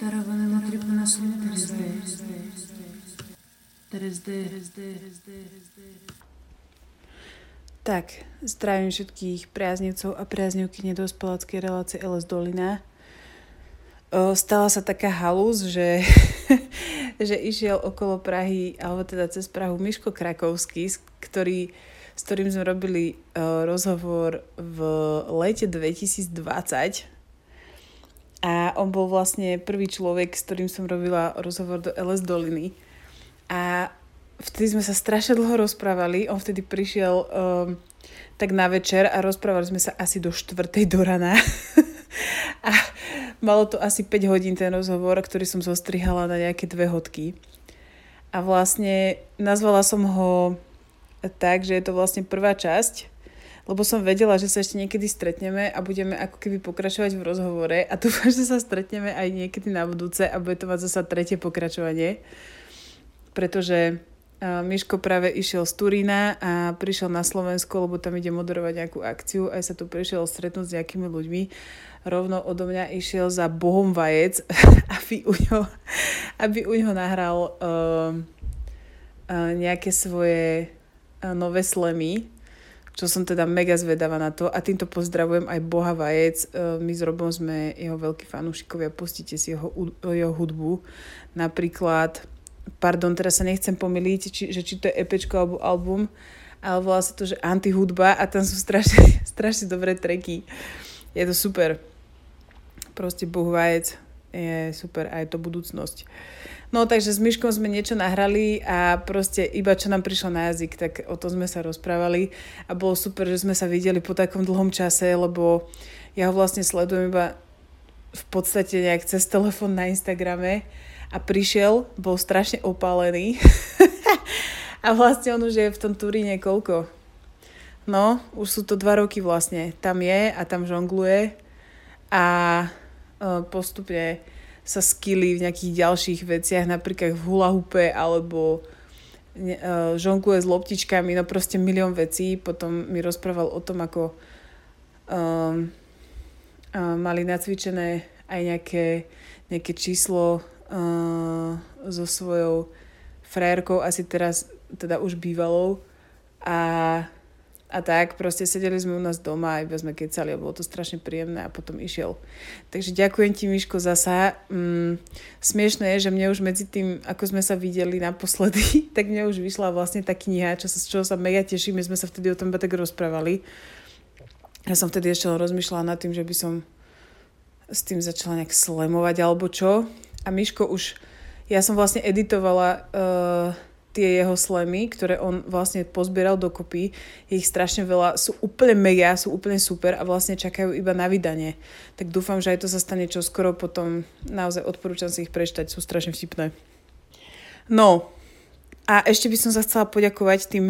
Darované na tribuna Tak, zdravím všetkých priaznivcov a priaznivky nedospeláckej relácie LS Dolina. Stala sa taká halus, že že išiel okolo Prahy, alebo teda cez Prahu Miško Krakovský, ktorý, s ktorým sme robili uh, rozhovor v lete 2020. A on bol vlastne prvý človek, s ktorým som robila rozhovor do LS Doliny. A vtedy sme sa strašne dlho rozprávali. On vtedy prišiel um, tak na večer a rozprávali sme sa asi do štvrtej do rana. a Malo to asi 5 hodín ten rozhovor, ktorý som zostrihala na nejaké dve hodky. A vlastne nazvala som ho tak, že je to vlastne prvá časť, lebo som vedela, že sa ešte niekedy stretneme a budeme ako keby pokračovať v rozhovore a dúfam, že sa stretneme aj niekedy na budúce a bude to mať zase tretie pokračovanie, pretože Miško práve išiel z Turína a prišiel na Slovensko, lebo tam ide moderovať nejakú akciu. Aj sa tu prišiel stretnúť s nejakými ľuďmi. Rovno odo mňa išiel za Bohom vajec, aby u ňo, aby u ňo nahral uh, uh, nejaké svoje uh, nové slemy, čo som teda mega zvedavá na to. A týmto pozdravujem aj Boha vajec. Uh, my s Robom sme jeho veľkí fanúšikovia, pustite si jeho, jeho hudbu. Napríklad pardon, teraz sa nechcem pomýliť, či, že či to je EP alebo album, ale volá sa to, že antihudba a tam sú strašne, strašne dobré treky. Je to super. Proste Boh vajec je super a je to budúcnosť. No takže s Myškom sme niečo nahrali a proste iba čo nám prišlo na jazyk, tak o to sme sa rozprávali a bolo super, že sme sa videli po takom dlhom čase, lebo ja ho vlastne sledujem iba v podstate nejak cez telefón na Instagrame a prišiel, bol strašne opálený a vlastne on už je v tom Turíne koľko? No, už sú to dva roky vlastne. Tam je a tam žongluje a uh, postupne sa skilí v nejakých ďalších veciach, napríklad v hula hupe alebo uh, žongluje s loptičkami, no proste milión vecí. Potom mi rozprával o tom, ako um, uh, mali nacvičené aj nejaké, nejaké číslo uh, so svojou frérkou, asi teraz teda už bývalou a, a tak proste sedeli sme u nás doma a iba sme kecali a bolo to strašne príjemné a potom išiel. Takže ďakujem ti Miško zasa. Mm, smiešné je, že mne už medzi tým, ako sme sa videli naposledy, tak mne už vyšla vlastne tá kniha, čo sa, z čoho sa mega teším, my sme sa vtedy o tom tak rozprávali. Ja som vtedy ešte rozmýšľala nad tým, že by som s tým začala nejak slemovať alebo čo. A Miško už, ja som vlastne editovala uh, tie jeho slemy, ktoré on vlastne pozbieral dokopy. Je ich strašne veľa, sú úplne mega, sú úplne super a vlastne čakajú iba na vydanie. Tak dúfam, že aj to sa stane čoskoro, potom naozaj odporúčam si ich prečítať, sú strašne vtipné. No, a ešte by som sa chcela poďakovať tým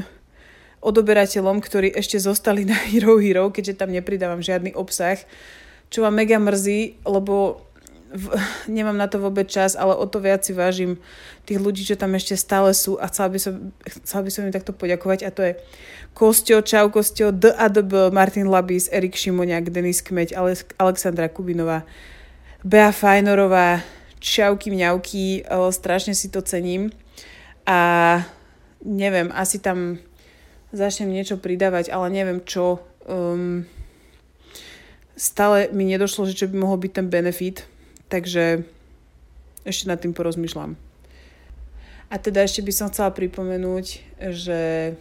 odoberateľom, ktorí ešte zostali na Hero Hero, keďže tam nepridávam žiadny obsah, čo ma mega mrzí, lebo v, nemám na to vôbec čas, ale o to viac si vážim tých ľudí, čo tam ešte stále sú a chcela by som, chcela by som im takto poďakovať a to je Kostio, Čau Kostio, D a D B, Martin Labis, Erik Šimoniak, Denis Kmeď, Alexandra Kubinová, Bea Fajnorová, Čauky mňauky, strašne si to cením a neviem, asi tam začnem niečo pridávať, ale neviem čo. Um, stále mi nedošlo, že čo by mohol byť ten benefit, Takže ešte nad tým porozmýšľam. A teda ešte by som chcela pripomenúť, že,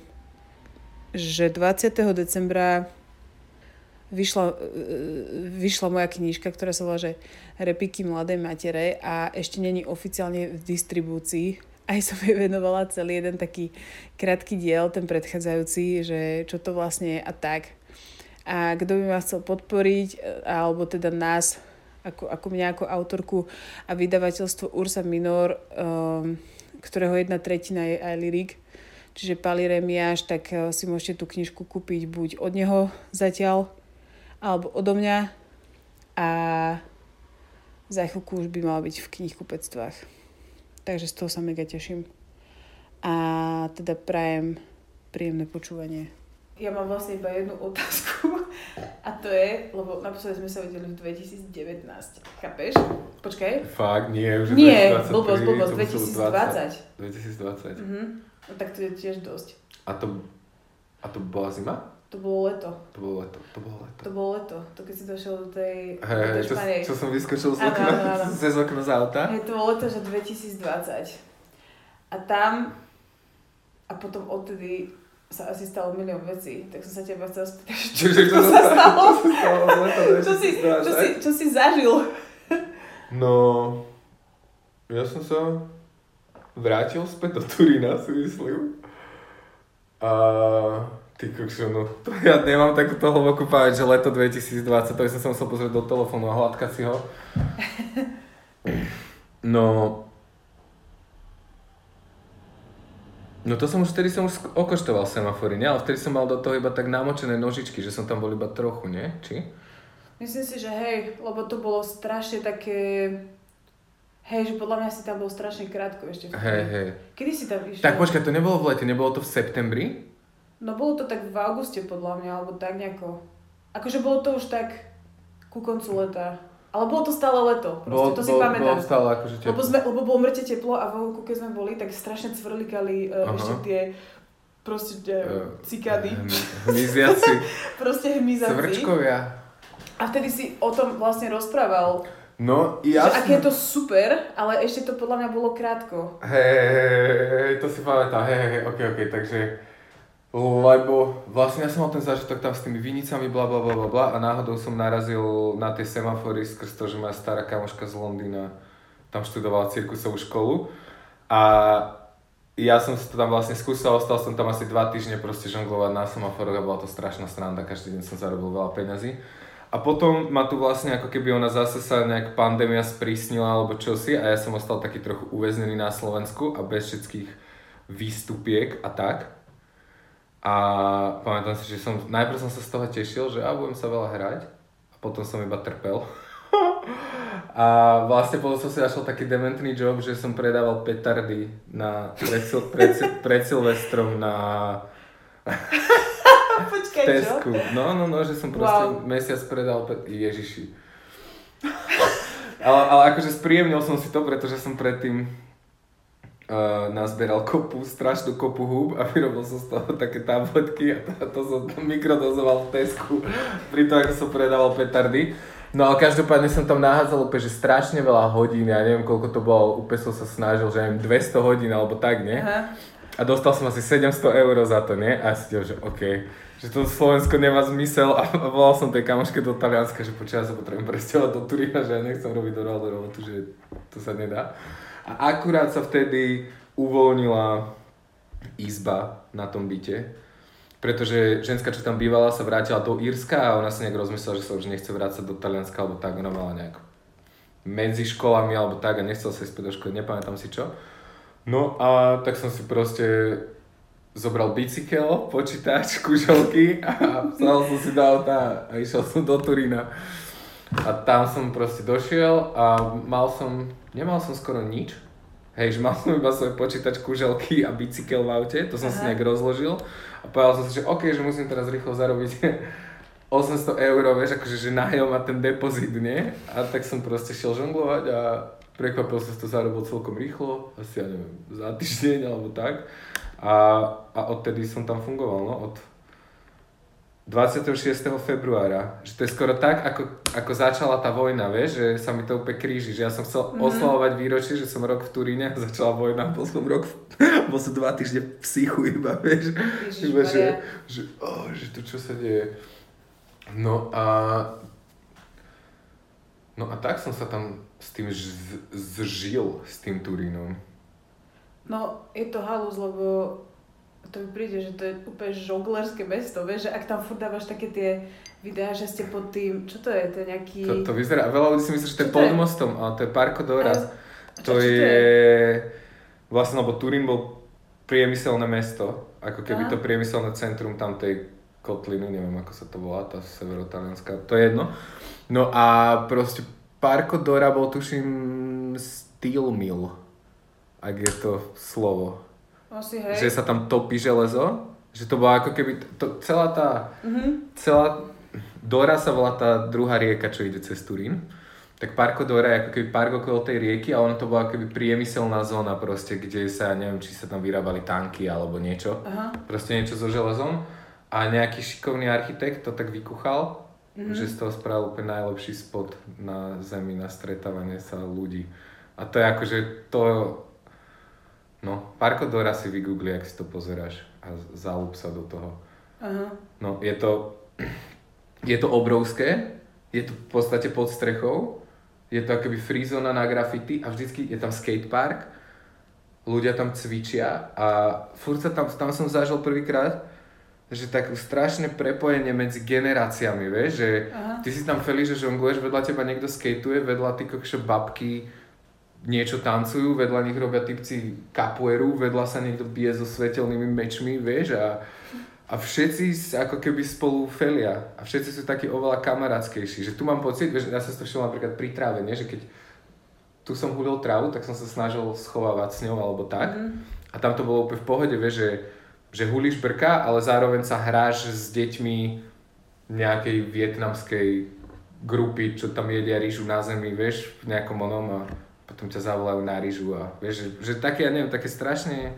že 20. decembra vyšla, vyšla moja knižka, ktorá sa volá, že Repiky mladej matere a ešte není oficiálne v distribúcii. Aj som jej venovala celý jeden taký krátky diel, ten predchádzajúci, že čo to vlastne je a tak. A kto by ma chcel podporiť, alebo teda nás ako, ako mňa ako autorku a vydavateľstvo Ursa Minor, um, ktorého jedna tretina je aj Lyrik, čiže Pali Remiáš, tak uh, si môžete tú knižku kúpiť buď od neho zatiaľ, alebo odo mňa a za chvíľku už by mala byť v knihkupectvách. Takže z toho sa mega teším. A teda prajem príjemné počúvanie. Ja mám vlastne iba jednu otázku a to je, lebo naposledy sme sa videli v 2019, chápeš? Počkaj. Fakt, nie, už Nie, blbosť, blbosť, 2020. 2020. Mhm. No tak to je tiež dosť. A to, a to bola zima? To bolo leto. To bolo leto, to bolo leto. To bolo leto, to keď si došiel do tej, Hej, do tej čo, Španej. čo som vyskočil z okna, áno, áno. cez okno z auta. Hej, to bolo leto, že 2020. A tam, a potom odtedy sa asi stalo milión vecí, tak som sa teba chcela spýtať, čo, čo sa stalo? Čo sa stalo Čo si, čo, 2020? si, čo si zažil? No, ja som sa vrátil späť do Turína, si myslím. A ty kokšo, no, to ja nemám takúto hlbokú pamäť, že leto 2020, to som sa musel pozrieť do telefónu a hladkať si ho. No, No to som už, vtedy som už okoštoval semafory, nie? Ale vtedy som mal do toho iba tak namočené nožičky, že som tam bol iba trochu, nie? Či? Myslím si, že hej, lebo to bolo strašne také... Hej, že podľa mňa si tam bol strašne krátko ešte. vtedy. Hej, hej. Kedy si tam išiel? Tak počkaj, to nebolo v lete, nebolo to v septembri? No bolo to tak v auguste podľa mňa, alebo tak nejako. Akože bolo to už tak ku koncu leta. Ale bolo to stále leto, proste, to si bolo, pamätám. Bolo stále akože Lebo, teplo. sme, lebo bolo mŕte teplo a vonku, keď sme boli, tak strašne cvrlikali uh, Aha. ešte tie proste uh, Eh, cikády, hm- Hmyziaci. proste hmyzaci. Svrčkovia. A vtedy si o tom vlastne rozprával, No, že ja aké je to super, ale ešte to podľa mňa bolo krátko. Hej, hej, hej, to si pamätám, hej, hej, hej, ok, ok, takže... Lebo vlastne ja som mal ten zážitok tam s tými vinicami, bla bla bla bla a náhodou som narazil na tie semafory skrz to, že moja stará kamoška z Londýna tam študovala cirkusovú školu a ja som si to tam vlastne skúsil, ostal som tam asi dva týždne proste žonglovať na semaforoch a bola to strašná sranda, každý deň som zarobil veľa peňazí. A potom ma tu vlastne ako keby ona zase sa nejak pandémia sprísnila alebo čosi a ja som ostal taký trochu uväznený na Slovensku a bez všetkých výstupiek a tak. A pamätám si, že som, najprv som sa z toho tešil, že a budem sa veľa hrať a potom som iba trpel. a vlastne potom som si našel taký dementný job, že som predával petardy na, pred, pred, pred Silvestrom na Počkaj, čo? Tesku. No, no, no, že som proste Wow. mesiac predal pe- Ježiši. ale, ale akože spríjemnil som si to, pretože som predtým uh, nazbieral kopu, strašnú kopu húb a vyrobil som z toho také tabletky a to, to som mikrodozoval v Tesku pri tom, ako som predával petardy. No ale každopádne som tam nahádzal úplne, že strašne veľa hodín, ja neviem koľko to bolo, úplne som sa snažil, že neviem, 200 hodín alebo tak, nie? Aha. A dostal som asi 700 eur za to, nie? A si že OK, že to Slovensko nemá zmysel a, a volal som tej kamoške do Talianska, že počia sa potrebujem presťahovať do Turína, že ja nechcem robiť do robotu, že to sa nedá. A akurát sa vtedy uvoľnila izba na tom byte, pretože ženská, čo tam bývala, sa vrátila do Írska a ona si nejak rozmyslela, že sa už nechce vrácať do Talianska alebo tak, ona mala nejak medzi školami alebo tak a nechcel sa ísť do školy, nepamätám si čo. No a tak som si proste zobral bicykel, počítač, kuželky a vzal som si do auta a išiel som do Turína. A tam som proste došiel a mal som, nemal som skoro nič. Hej, že mal som iba svoj počítač, kuželky a bicykel v aute, to som si Aha. nejak rozložil. A povedal som si, že OK, že musím teraz rýchlo zarobiť 800 eur, vieš, akože že nájom a ten depozit, nie? A tak som proste šiel žonglovať a prekvapil som si to zarobil celkom rýchlo, asi ja neviem, za týždeň alebo tak. A, a odtedy som tam fungoval, no, od 26. februára. Že to je skoro tak, ako, ako začala tá vojna, vieš, že sa mi to úplne kríži, že ja som chcel Mhm. mm-hmm. oslavovať výročie, že som rok v Turíne a začala vojna, bol som rok, v, bol som dva týždne v psychu iba, vieš. Iba, že, že, oh, že to čo sa deje. No a No a tak som sa tam s tým ž- zžil, s tým Turínom. No, je to halus, lebo to mi príde, že to je úplne žonglerské mesto, vieš, že ak tam furt dávaš také tie videá, že ste pod tým, čo to je, to je nejaký... To, to vyzerá, veľa ľudí si myslí, že to je Čo to pod je? mostom, ale to je Parco Dora. A- To čo- čo je... Vlastne, lebo Turín bol priemyselné mesto, ako keby Aha. to priemyselné centrum tam tej kotliny, neviem ako sa to volá, tá severotalianská, to je jedno. No a proste Parco Dora bol tuším steel mill, ak je to slovo. Asi, hej. že sa tam topí železo, že to bola ako keby, to, celá tá, Mhm. celá, Dora sa volá tá druhá rieka, čo ide cez Turín. Tak Parko Dora je ako keby park okolo tej rieky a ono to bola keby priemyselná zóna proste, kde sa, neviem, či sa tam vyrábali tanky alebo niečo. Aha. Proste niečo so železom. A nejaký šikovný architekt to tak vykuchal, Mhm. že z toho spravil úplne najlepší spot na zemi, na stretávanie sa ľudí. A to je akože to... No, Parko Dora si vygoogli, ak si to pozeráš a zalúb sa do toho. Aha. No, je to, je to obrovské, je to v podstate pod strechou, je to akoby free zóna na graffiti a vždycky je tam skatepark, ľudia tam cvičia a furt sa tam, tam som zažil prvýkrát, že tak strašné prepojenie medzi generáciami, vieš, že Aha. ty si tam feli, že žongluješ, vedľa teba niekto skateuje, vedľa ty kokšo babky niečo tancujú, vedľa nich robia typci kapueru, vedľa sa niekto bije so svetelnými mečmi, vieš, a, a všetci ako keby spolu felia a všetci sú takí oveľa kamarátskejší, že tu mám pocit, vieš, ja som to všimol napríklad pri tráve, nie? že keď tu som hulil trávu, tak som sa snažil schovávať s ňou alebo tak Mhm. a tam to bolo úplne v pohode, vieš, že, že hulíš brka, ale zároveň sa hráš s deťmi nejakej vietnamskej grupy, čo tam jedia rýžu na zemi, vieš, v nejakom onom a potom ťa zavolajú na rýžu a vieš, že, že také, ja neviem, také strašne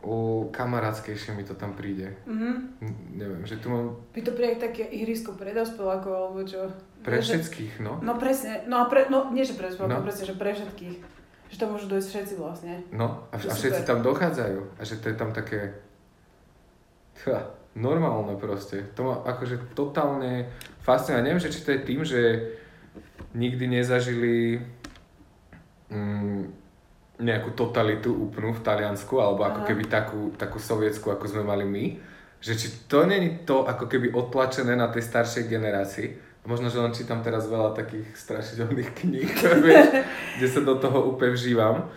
u kamarátskejšie mi to tam príde. Mhm. N- neviem, že tu mám By to pre také ihrisko pre dospelákov, alebo čo? pre Vieš, všetkých, no. No presne, no a pre, no nie že pre dospelákov, No. presne, že pre všetkých. Že to môžu dojsť všetci vlastne. No, a, a všetci tam dochádzajú. A že to je tam také... Ha, normálne proste. To ma akože totálne fascinuje. Neviem, že či to je tým, že nikdy nezažili mm, nejakú totalitu úplnú v Taliansku, alebo ako Aha. keby takú, takú sovietsku, ako sme mali my. Že či to není to ako keby odtlačené na tej staršej generácii. Možno, že len čítam teraz veľa takých strašidelných kníh, vieš, kde sa do toho úplne vžívam.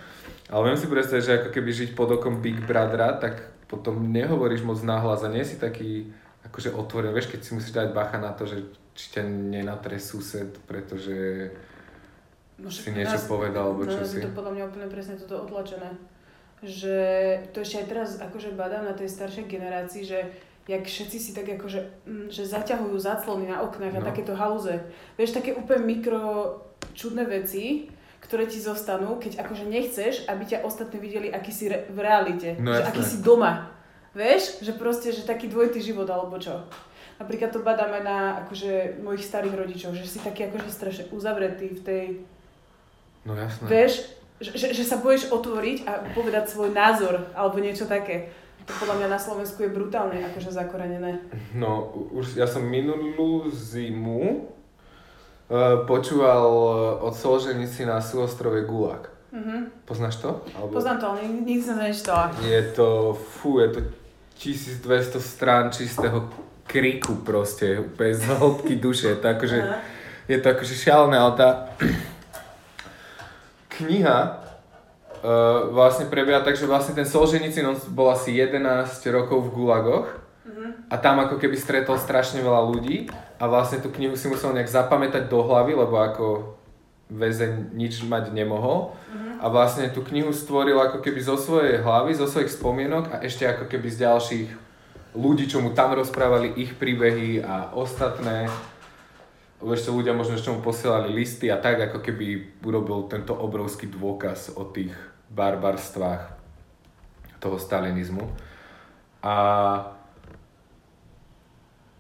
Ale viem si predstaviť, že ako keby žiť pod okom Big Brothera, tak potom nehovoríš moc nahlas a nie si taký akože otvorený. Vieš, keď si musíš dať bacha na to, že či ťa nenatre sused, pretože No, si niečo nás- povedal, alebo čo si. To podľa mňa úplne presne toto otlačené. Že to ešte aj teraz akože badám na tej staršej generácii, že jak všetci si tak akože, mm, že zaťahujú záclony na oknách a No. takéto halúze. Vieš, také úplne mikro čudné veci, ktoré ti zostanú, keď akože nechceš, aby ťa ostatní videli, aký si re- v realite. No že jasné. aký si doma. Vieš, že proste, že taký dvojitý život alebo čo. Napríklad to badáme na akože mojich starých rodičov, že si taký akože strašne uzavretý v tej No jasné. Vieš, že, že, sa bojíš otvoriť a povedať svoj názor alebo niečo také. To podľa mňa na Slovensku je brutálne akože zakorenené. No, už ja som minulú zimu uh, počúval uh, od Solženici na súostrove Gulag. Mhm. Poznáš to? Alebo... Poznám to, ale nikdy, nikdy som to nečítala. Je to, fú, je to 1200 strán čistého kriku proste, úplne z hĺbky duše. Aha. je to akože šialené, ale tá kniha uh, vlastne prebieha tak, že vlastne ten Solženicin on bol asi 11 rokov v Gulagoch Mhm. a tam ako keby stretol strašne veľa ľudí a vlastne tú knihu si musel nejak zapamätať do hlavy, lebo ako väzeň nič mať nemohol. A vlastne tú knihu stvoril ako keby zo svojej hlavy, zo svojich spomienok a ešte ako keby z ďalších ľudí, čo mu tam rozprávali ich príbehy a ostatné. Ešte ľudia možno ešte mu posielali listy a tak ako keby urobil tento obrovský dôkaz o tých barbarstvách toho stalinizmu. A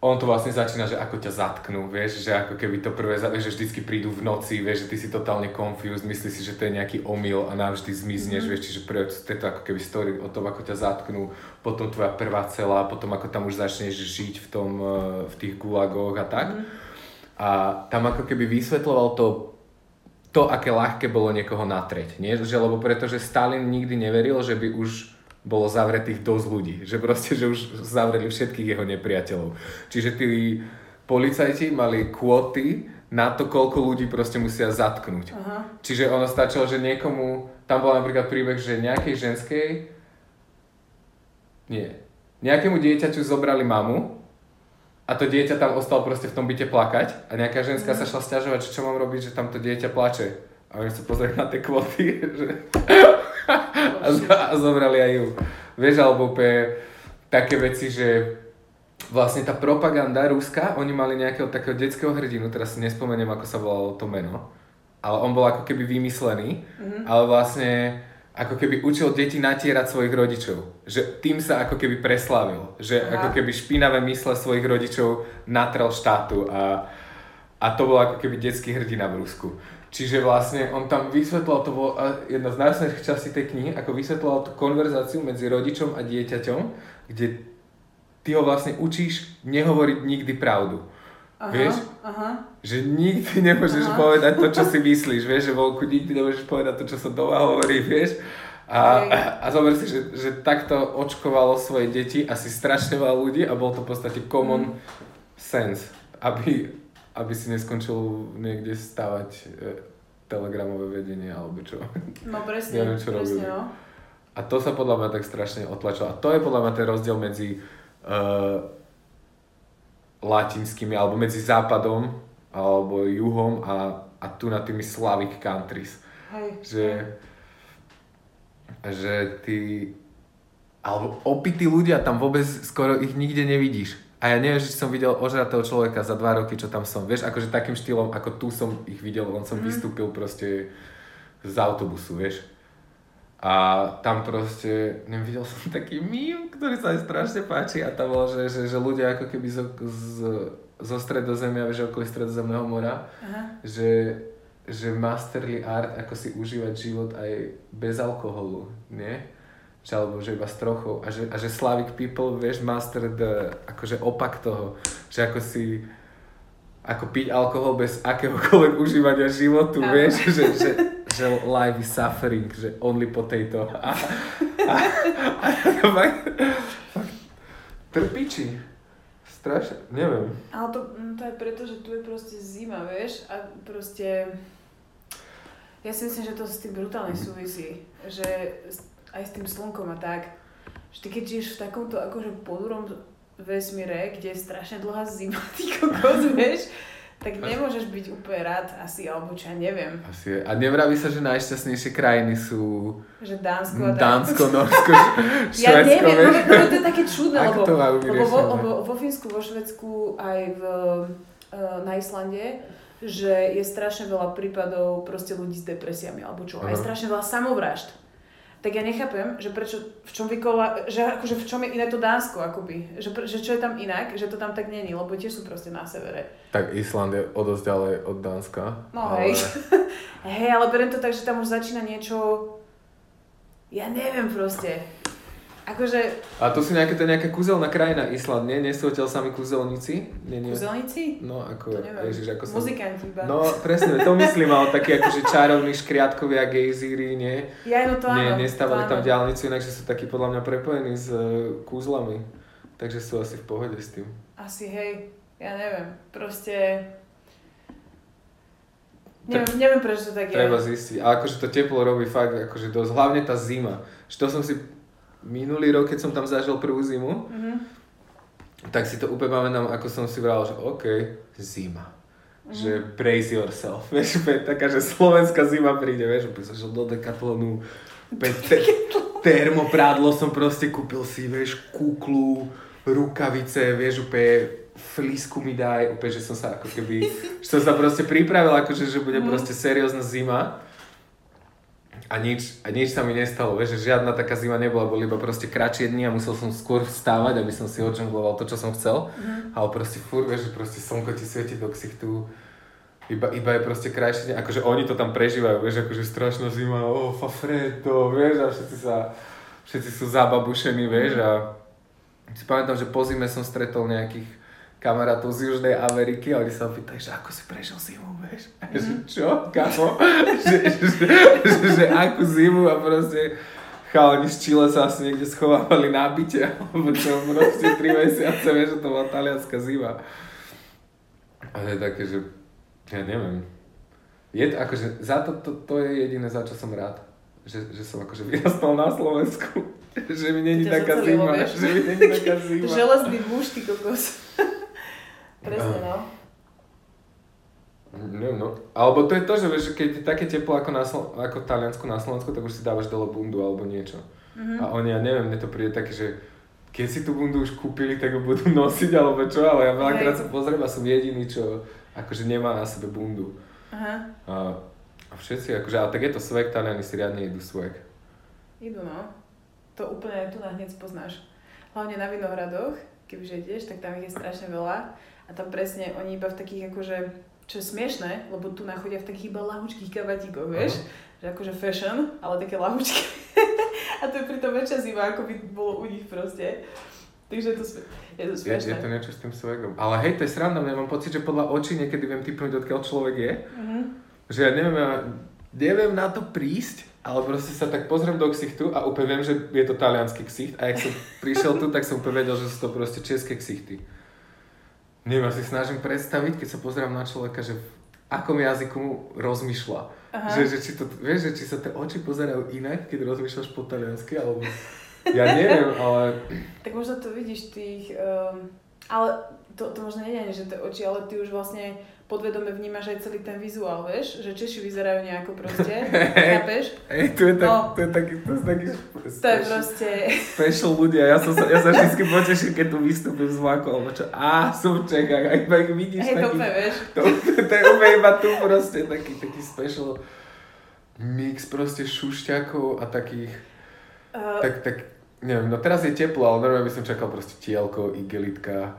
on to vlastne začína, že ako ťa zatknú, vieš, že ako keby to prvé, vieš, že vždycky prídu v noci, vieš, že ty si totálne confused, myslíš si, že to je nejaký omyl a navždy zmizneš, vieš, čiže prvé, to je to ako keby story o tom, ako ťa zatknú, potom tvoja prvá cela, potom ako tam už začneš žiť v tom, eh, v tých gulagoch a tak. A tam ako keby vysvetloval to, to, aké ľahké bolo niekoho natreť, nie? Že, lebo pretože Stalin nikdy neveril, že by už bolo zavretých dosť ľudí. Že proste, že už zavreli všetkých jeho nepriateľov. Čiže tí policajti mali kvóty na to, koľko ľudí proste musia zatknúť. Aha. Čiže ono stačilo, že niekomu, tam bol napríklad príbeh, že nejakej ženskej, nie, nejakému dieťaťu zobrali mamu a to dieťa tam ostalo proste v tom byte plakať a nejaká ženská sa šla stiažovať, že čo mám robiť, že tam to dieťa plače. A oni sa pozreli na tie kvoty, že... a, a zobrali aj ju. Vieš, alebo pe, také veci, že vlastne tá propaganda ruská, oni mali nejakého takého detského hrdinu, teraz si nespomeniem, ako sa volalo to meno, ale on bol ako keby vymyslený, mm-hmm. ale vlastne ako keby učil deti natierať svojich rodičov. Že tým sa ako keby preslavil. Že Aha. ako keby špinavé mysle svojich rodičov natrel štátu a, a to bol ako keby detský hrdina v Rusku. Čiže vlastne on tam vysvetlal, to bolo jedna z najsnejších častí tej knihy, ako vysvetlal tú konverzáciu medzi rodičom a dieťaťom, kde ty ho vlastne učíš nehovoriť nikdy pravdu. Aha, vieš? Aha. Že nikdy nemôžeš aha. povedať to, čo si myslíš, vieš, že voľku nikdy nemôžeš povedať to, čo sa doma hovorí, vieš. A, a, a zober si, že, že takto očkovalo svoje deti asi strašne veľa ľudí a bol to v podstate common mm. sense, aby, aby si neskončil niekde stavať e, telegramové vedenie alebo čo. No presne, Neviem, čo presne, no. A to sa podľa mňa tak strašne otlačilo. A to je podľa mňa ten rozdiel medzi uh, latinskými, alebo medzi západom, alebo juhom a, a tu na tými Slavic countries. Hej. Že, že ty, alebo opití ľudia, tam vôbec skoro ich nikde nevidíš. A ja neviem, že som videl ožratého človeka za dva roky, čo tam som. Vieš, akože takým štýlom, ako tu som ich videl, len som mm. vystúpil proste z autobusu, vieš. A tam proste, neviem, videl som taký mím, ktorý sa aj strašne páči a tam bolo, že, že, že ľudia ako keby zo, z, zo stredozemia, vieš, okolo stredozemného mora, Aha. že, že masterly art, ako si užívať život aj bez alkoholu, nie? Že, alebo že iba s trochou. A že, a že Slavic people, vieš, master the, akože opak toho. Že ako si, ako piť alkohol bez akéhokoľvek užívania životu, Aha. vieš, že, že že life is suffering, že only potato. A, a, a, a, trpiči. Strašne, neviem. Ale to, mm, to je preto, že tu je proste zima, vieš, a proste... Ja si myslím, že to s tým brutálne súvisí, že aj s tým slnkom a tak, že ty keď žiješ v takomto akože podurom vesmíre, kde je strašne dlhá zima, ty kokos, vieš, tak nemôžeš byť úplne rád asi, alebo čo ja neviem. Asi. A nevraví sa, že najšťastnejšie krajiny sú... Že Dánsko a Dánsko, Norsko, Švedsko. Ja neviem, no, no, to je také čudné, lebo, to lebo vo, lebo vo Fínsku, vo Švedsku aj v, uh, na Islande, že je strašne veľa prípadov proste ľudí s depresiami alebo čo. Aj strašne veľa samovrážd tak ja nechápem, že prečo, v čom vykola, že akože v čom je iné to Dánsko, akoby, že, že čo je tam inak, že to tam tak není, lebo tiež sú proste na severe. Tak Island je o dosť ďalej od Dánska. No ale... hej, hej, ale beriem to tak, že tam už začína niečo, ja neviem proste, Akože... A to sú nejaké, to nejaká kúzelná krajina Island, nie? Nie sú odtiaľ sami kúzelníci? Nie, nie. Kúzelníci? No, ako, ježiš, ako som... Muzikanti iba. No, presne, to myslím, ale takí akože čarovní škriatkovia, gejzíri, nie? Ja, no to áno. Nie, nestávali tam diálnicu, inakže sú takí podľa mňa prepojení s uh, kúzlami. Takže sú asi v pohode s tým. Asi, hej. Ja neviem. Proste... Neviem, tak, neviem prečo to tak je. Treba zistiť. A akože to teplo robí fakt akože dosť. Hlavne tá zima. Že to som si minulý rok, keď som tam zažil prvú zimu, mm-hmm. tak si to úplne pamätám, ako som si vral, že OK, zima. Mm-hmm. Že brace yourself, vieš, taká, že slovenská zima príde, vieš, úplne som do Decathlonu, te, termoprádlo som proste kúpil si, vieš, kuklu, rukavice, vieš, úplne flisku mi daj, úplne, že som sa ako keby, že som sa proste pripravil, akože, že bude mm. proste seriózna zima a nič, a nič sa mi nestalo, vieš, že žiadna taká zima nebola, boli iba proste kratšie dni a musel som skôr vstávať, aby som si odžongloval to, čo som chcel. Mm. Ale proste furt, vieš, že proste slnko ti svieti do ksichtu, iba, iba je proste krajšie akože oni to tam prežívajú, vieš, akože strašná zima, oh, fafredo, vieš, a všetci sa, všetci sú zababušení, vieš, a si pamätám, že po zime som stretol nejakých kamarátov z Južnej Ameriky a oni sa pýtajú, že ako si prežil zimu, vieš? A mm. že čo, kamo? že, že, že, že, akú zimu a proste chalani z Chile sa asi niekde schovávali na byte, alebo čo, proste 3 mesiace, vieš, že to bola talianská zima. A je také, že ja neviem. Je to akože, za to, to, to je jediné, za čo som rád. Že, že som akože vyrastal na Slovensku. že mi není taká zima. Že mi není taká zima. Železný muž, ty kokos. Presne, no. Neviem, no. Alebo to je to, že vieš, keď je také teplo ako, na Slo- ako Taliansku na Slovensku, tak už si dávaš dole bundu alebo niečo. Mhm. A oni, ja neviem, mne to príde také, že keď si tú bundu už kúpili, tak ju budú nosiť alebo čo, ale ja veľakrát sa pozriem a som jediný, čo akože nemá na sebe bundu. Aha, A, a všetci, akože, ale tak je to swag, Taliani si riadne idú swag. idú no. To úplne tu na hneď poznáš. Hlavne na Vinohradoch, kebyže ideš, tak tam ich je strašne veľa. A tam presne oni iba v takých akože, čo je smiešné, lebo tu nachodia v takých iba lahučkých kabatíkoch, vieš? Že akože fashion, ale také lahučky. a to je pritom väčšia zima, ako by bolo u nich proste. Takže to, je to Je, smiešné. je to niečo s tým swagom. Ale hej, to je sranda, ja mám pocit, že podľa očí niekedy viem typnúť, odkiaľ človek je. Mhm. Že ja neviem, ja neviem na to prísť, ale proste sa tak pozriem do ksichtu a úplne viem, že je to talianský ksicht a jak som prišiel tu, tak som úplne vedel, že sú to proste české ksichty. Neviem, ja si snažím predstaviť, keď sa pozerám na človeka, že v akom jazyku rozmýšľa. Aha. Že, že či to, vieš, že či sa tie oči pozerajú inak, keď rozmýšľaš po taliansky, alebo... Ja neviem, ale... Tak možno to vidíš tých, um, ale to, to možno nie je že tie oči, ale ty už vlastne podvedome vnímaš aj celý ten vizuál, vieš? Že Češi vyzerajú nejako proste, chápeš? Ej, to je, tak, No. to je taký, to je taký To je proste, special ľudia. Ja, som sa, ja sa vždy poteším, keď tu vystúpim z vlaku, alebo čo, á, som v Čechách, a iba ich vidíš hej, to taký, úplne, vieš? to, to, je úplne iba tu proste, taký, taký special mix proste šušťakov a takých, Uh, tak, tak, neviem, no teraz je teplo, ale normálne by som čakal proste tielko, igelitka,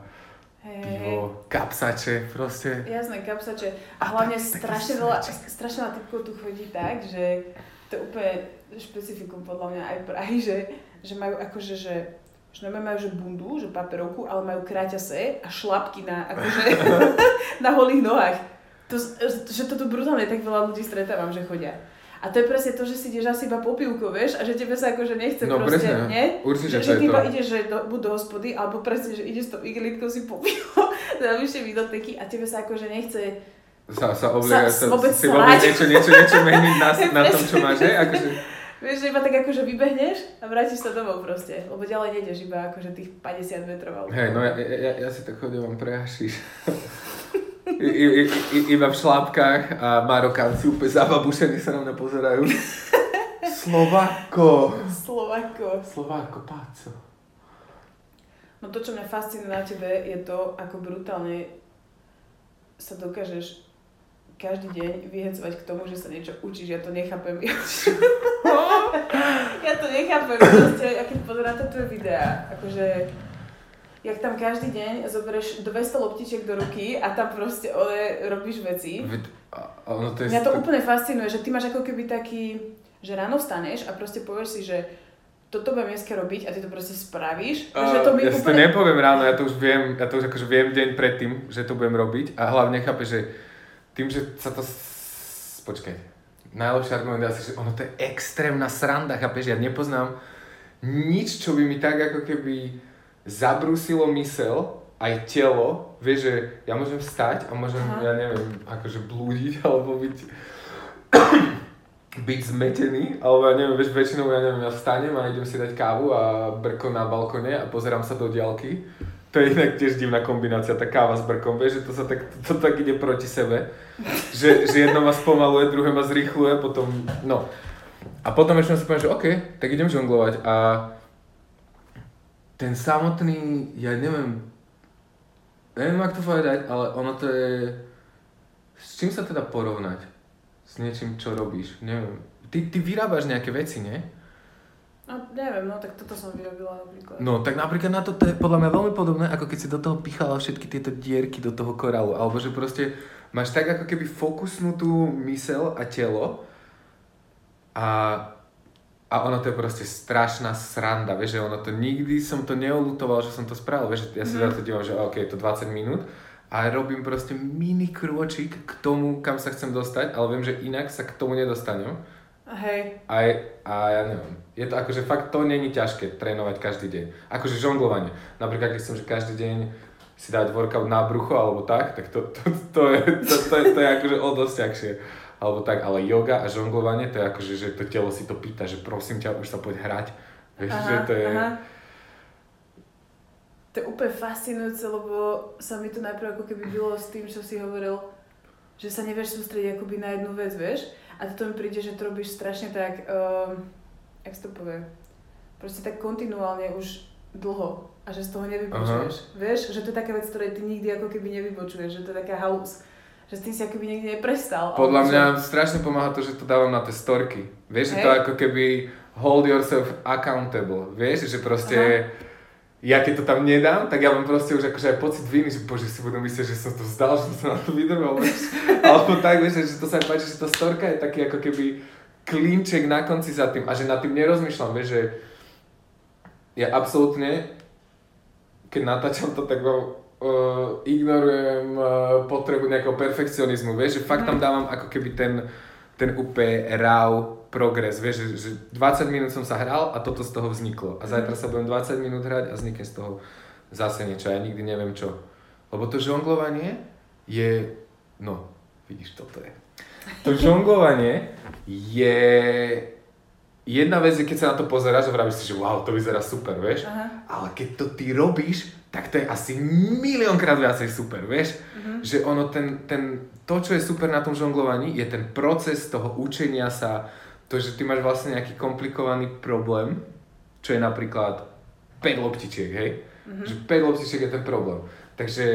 hej, pivo, kapsače, proste. Jasné, kapsače. A A hlavne taký strašne veľa, strašne veľa typkov tu chodí tak, že to úplne špecifikum podľa mňa aj Prahy, že, že majú akože, že že majú že bundu, že paperovku, ale majú kráťase a šlapky na, akože, na holých nohách. To, že to tu brutálne tak veľa ľudí stretávam, že chodia. A to je presne to, že si ideš asi iba po pivku, vieš, a že tebe sa akože nechce No, proste, presne, nie? určite že, že ty iba ideš že do, buď do hospody, alebo presne, že ideš s tou igelitkou si po pivo, vyššie videoteky a tebe sa akože nechce Sa, sa obliga, Sa- sa, si vôbec niečo, niečo, niečo meniť na, na tom, čo máš, hej? Akože, Vieš, že iba tak akože vybehneš a vrátiš sa domov proste, lebo ďalej nejdeš iba akože tých 50 metrov. hej, no ja, ja, ja, ja si tak chodím vám prehašiš. I, i, iba v šlápkach a Marokánci úplne zababušení sa na mňa pozerajú. Slovako. Slovako. Slováko, páco. No to, čo mňa fascinuje na tebe, je to, ako brutálne sa dokážeš každý deň vyhecovať k tomu, že sa niečo učíš. Ja to nechápem. ja to nechápem. Proste, ja keď pozerám tieto videá, akože jak tam každý deň zoberieš 200 loptičiek do ruky a tam proste ole, robíš veci. Ono to je... Mňa to st- úplne fascinuje, že ty máš ako keby taký, že ráno vstaneš a proste povieš si, že toto budem dneska robiť a ty to proste spravíš. Že to mi ja si to úplne... nepoviem ráno, ja to už viem, ja to už akože viem deň predtým, že to budem robiť a hlavne chápe, že tým, že sa to... s- Počkaj, najlepší argument je asi, že ono to je extrémna sranda, chápeš, ja nepoznám nič, čo by mi tak ako keby zabrúsilo mysel, aj telo, vieš, že ja môžem vstať a môžem, Aha. ja neviem, akože blúdiť, alebo byť byť zmetený, alebo ja neviem, vieš, väčšinou, ja neviem, ja vstanem a idem si dať kávu a brko na balkone a pozerám sa do diaľky. To je inak tiež divná kombinácia, tá káva s brkom, vieš, že to sa tak, to, to tak ide proti sebe. Že, že jedno ma spomaluje, druhé ma zrýchluje, potom, no. A potom ešte si poviem, že OK, tak idem žonglovať a ten samotný, ja neviem, neviem, jak to povedať, ale ono to je, s čím sa teda porovnať? S niečím, čo robíš, neviem. Ty, ty vyrábaš nejaké veci, nie? No neviem, no tak toto som vyrobila napríklad. No, tak napríklad na to, to je podľa mňa veľmi podobné, ako keď si do toho pichala všetky tieto dierky do toho korálu. Alebo že proste máš tak ako keby fokusnutú mysel a telo a, a ono to je proste strašná sranda, vieš, že ono to nikdy som to neolutoval, že som to spravil, vieš, ja Mhm. za to dívam, že ok, je to 20 minút a robím proste mini krôčik k tomu, kam sa chcem dostať, ale viem, že inak sa k tomu nedostanem. Hej, A, a ja neviem, je to akože fakt to není ťažké trénovať každý deň. Akože žonglovanie. Napríklad keď som, že každý deň si dať workout na brucho alebo tak, tak to, to, to, je, to, to, je, to je akože o dosť ťažšie. Alebo tak, ale yoga a žonglovanie, to je akože, že to telo si to pýta, že prosím ťa, už sa poď hrať. Vieš, že to je... aha. To je úplne fascinujúce, lebo sa mi to najprv ako keby bylo s tým, čo si hovoril, že sa nevieš sústrediť akoby na jednu vec, vieš. A toto mi príde, že to robíš strašne tak, uh, jak to povie, proste tak kontinuálne už dlho a že z toho nevybočuješ. Aha. Vieš, že to je taká vec, ktorej ty nikdy ako keby nevybočuješ, že to je taká halus. Že tým si ako keby nikdy neprestal. Podľa mňa že... strašne pomáha to, že to dávam na tie storky. Vieš, že to ako keby hold yourself accountable. Vieš, že proste... Aha ja keď to tam nedám, tak ja mám proste už akože aj pocit viny, že bože si budú myslieť, že som to vzdal, že som na to vydrval. Alebo tak, vieš, že to sa mi páči, že tá storka je taký ako keby klinček na konci za tým a že nad tým nerozmýšľam, vieš, že ja absolútne, keď natáčam to, tak uh, ignorujem uh, potrebu nejakého perfekcionizmu, vieš, že fakt tam mhm. dávam ako keby ten, ten úplne raw progres, vieš, že, že 20 minút som sa hral a toto z toho vzniklo. A zajtra sa budem 20 minút hrať a vznikne z toho zase niečo, ja nikdy neviem čo. Lebo to žonglovanie je, no, vidíš, toto je. To žonglovanie je jedna vec je, keď sa na to pozeráš a vravíš si, že wow, to vyzerá super, vieš. Aha. Ale keď to ty robíš, tak to je asi miliónkrát viacej super, vieš. Uh-huh. Že ono, ten, ten, to, čo je super na tom žonglovaní, je ten proces toho učenia sa, to, že ty máš vlastne nejaký komplikovaný problém, čo je napríklad 5 loptičiek, hej? Mm-hmm. Že 5 loptičiek je ten problém. Takže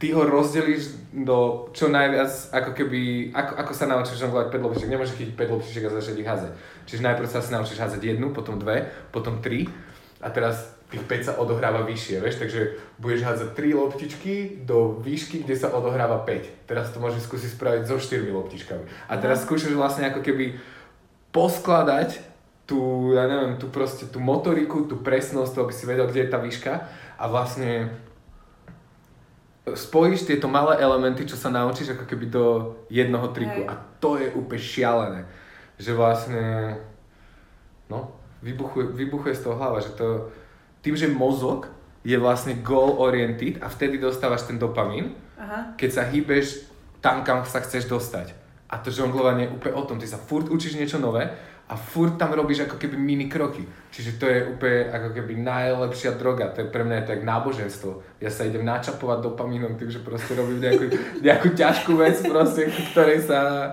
ty ho rozdelíš do čo najviac, ako keby, ako, ako sa naučíš žonglovať 5 loptičiek. Nemôžeš chytiť 5 loptičiek a začať ich házať. Čiže najprv sa si naučíš házať jednu, potom dve, potom tri a teraz tých 5 sa odohráva vyššie, vieš, takže budeš hádzať 3 loptičky do výšky, kde sa odohráva 5. Teraz to môžeš skúsiť spraviť so 4 loptičkami. A teraz no. skúšaš vlastne ako keby poskladať tú, ja neviem, tú proste, tú motoriku, tú presnosť, to aby si vedel, kde je tá výška a vlastne spojíš tieto malé elementy, čo sa naučíš ako keby do jednoho triku Hej. a to je úplne šialené. Že vlastne, no, vybuchuje, vybuchuje z toho hlava, že to, tým, že mozog je vlastne goal oriented a vtedy dostávaš ten dopamín, Aha. keď sa hýbeš tam, kam sa chceš dostať. A to žonglovanie je úplne o tom, ty sa furt učíš niečo nové a furt tam robíš ako keby mini kroky. Čiže to je úplne ako keby najlepšia droga, to je pre mňa to je náboženstvo. Ja sa idem načapovať dopamínom tým, že proste robím nejakú, nejakú ťažkú vec proste, ktorej sa,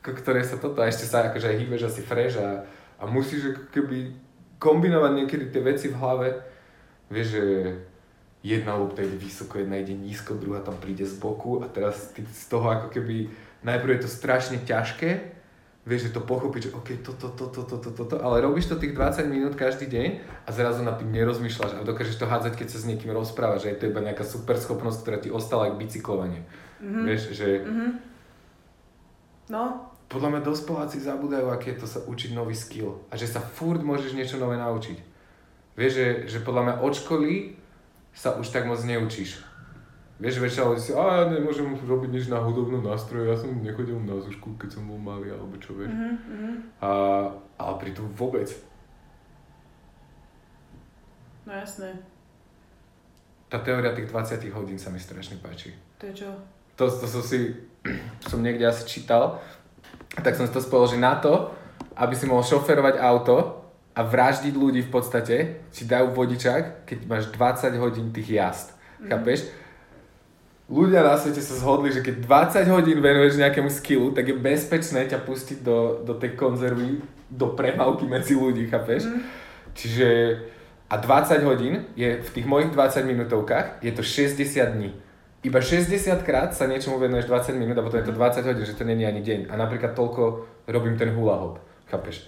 ktorej sa toto, a ešte sa akože hýbeš asi fresh a, a musíš ako keby kombinovať niekedy tie veci v hlave. Vieš, že jedna lopta ide vysoko, jedna ide nízko, druhá tam príde z boku a teraz ty z toho ako keby najprv je to strašne ťažké, vieš, že to pochopiť, že OK, toto, toto, toto, toto, ale robíš to tých 20 minút každý deň a zrazu na tým nerozmýšľaš a dokážeš to hádzať, keď sa s niekým rozprávaš, že je to iba nejaká super schopnosť, ktorá ti ostala ako bicyklovanie. Mm-hmm. Vieš, že... Mm-hmm. No. Podľa mňa dospeláci zabúdajú, aké je to sa učiť nový skill a že sa furt môžeš niečo nové naučiť. Vieš, že, že podľa mňa od školy sa už tak moc neučíš. Vieš, väčšina ľudí si, a ja nemôžem robiť nič na hudobnom nástroji, ja som nechodil na zušku, keď som bol malý, alebo čo, vieš. Mm-hmm. A, ale pritom vôbec. No jasné. Tá teória tých 20 hodín sa mi strašne páči. To je čo? To, to som si, som niekde asi čítal, tak som si to spojil, že na to, aby si mohol šoferovať auto a vraždiť ľudí v podstate, ti dajú vodičák, keď máš 20 hodín tých jazd. Mm-hmm. Chápeš? ľudia na svete sa zhodli, že keď 20 hodín venuješ nejakému skillu, tak je bezpečné ťa pustiť do, do tej konzervy, do premávky medzi ľudí, chápeš? Mm. Čiže a 20 hodín je v tých mojich 20 minútovkách, je to 60 dní. Iba 60 krát sa niečomu venuješ 20 minút a potom je to 20 hodín, že to není ani deň. A napríklad toľko robím ten hula hop, chápeš?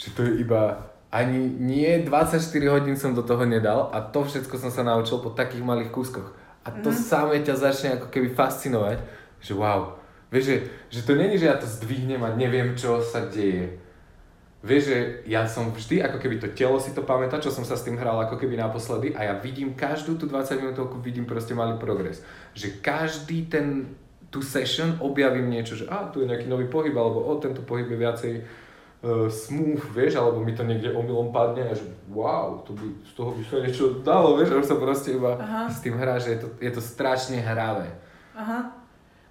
Že to je iba ani nie 24 hodín som do toho nedal a to všetko som sa naučil po takých malých kúskoch. A to mm. samé ťa začne ako keby fascinovať, že wow. Vieš, že, že to není, že ja to zdvihnem a neviem, čo sa deje. Vieš, že ja som vždy, ako keby to telo si to pamätá, čo som sa s tým hral ako keby naposledy a ja vidím každú tú 20 minútovku, vidím proste malý progres. Že každý ten, tú session objavím niečo, že a tu je nejaký nový pohyb, alebo o, tento pohyb je viacej uh, smooth, vieš, alebo mi to niekde omylom padne a že wow, to by, z toho by sa niečo dalo, vieš, už sa proste iba Aha. s tým hrá, že je to, je to strašne hravé. Aha.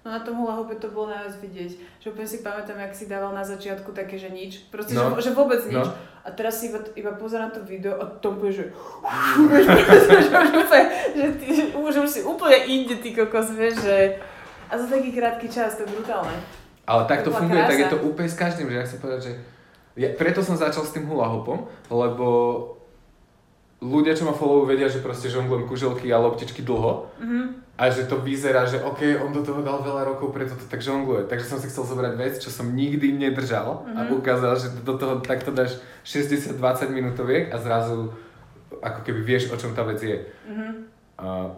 No na tom hula to bolo najviac vidieť. Že úplne si pamätám, jak si dával na začiatku také, že nič. Proste, no. že, že vôbec no. nič. No. A teraz si iba, iba pozerám to video a to úplne, že... že, ty, že, už, už si úplne inde, ty kokos, vieš, že... A za taký krátky čas, to je brutálne. Ale tak to, to funguje, krása. tak je to úplne s každým, že ja chcem povedať, že... Ja, preto som začal s tým hula lebo ľudia, čo ma followujú, vedia, že proste žonglujem kuželky a loptičky dlho Mhm. a že to vyzerá, že OK, on do toho dal veľa rokov, preto to tak žongluje. Takže som si chcel zobrať vec, čo som nikdy nedržal a Mhm. ukázal, že do toho takto dáš 60-20 minútoviek a zrazu ako keby vieš, o čom tá vec je. Mhm. A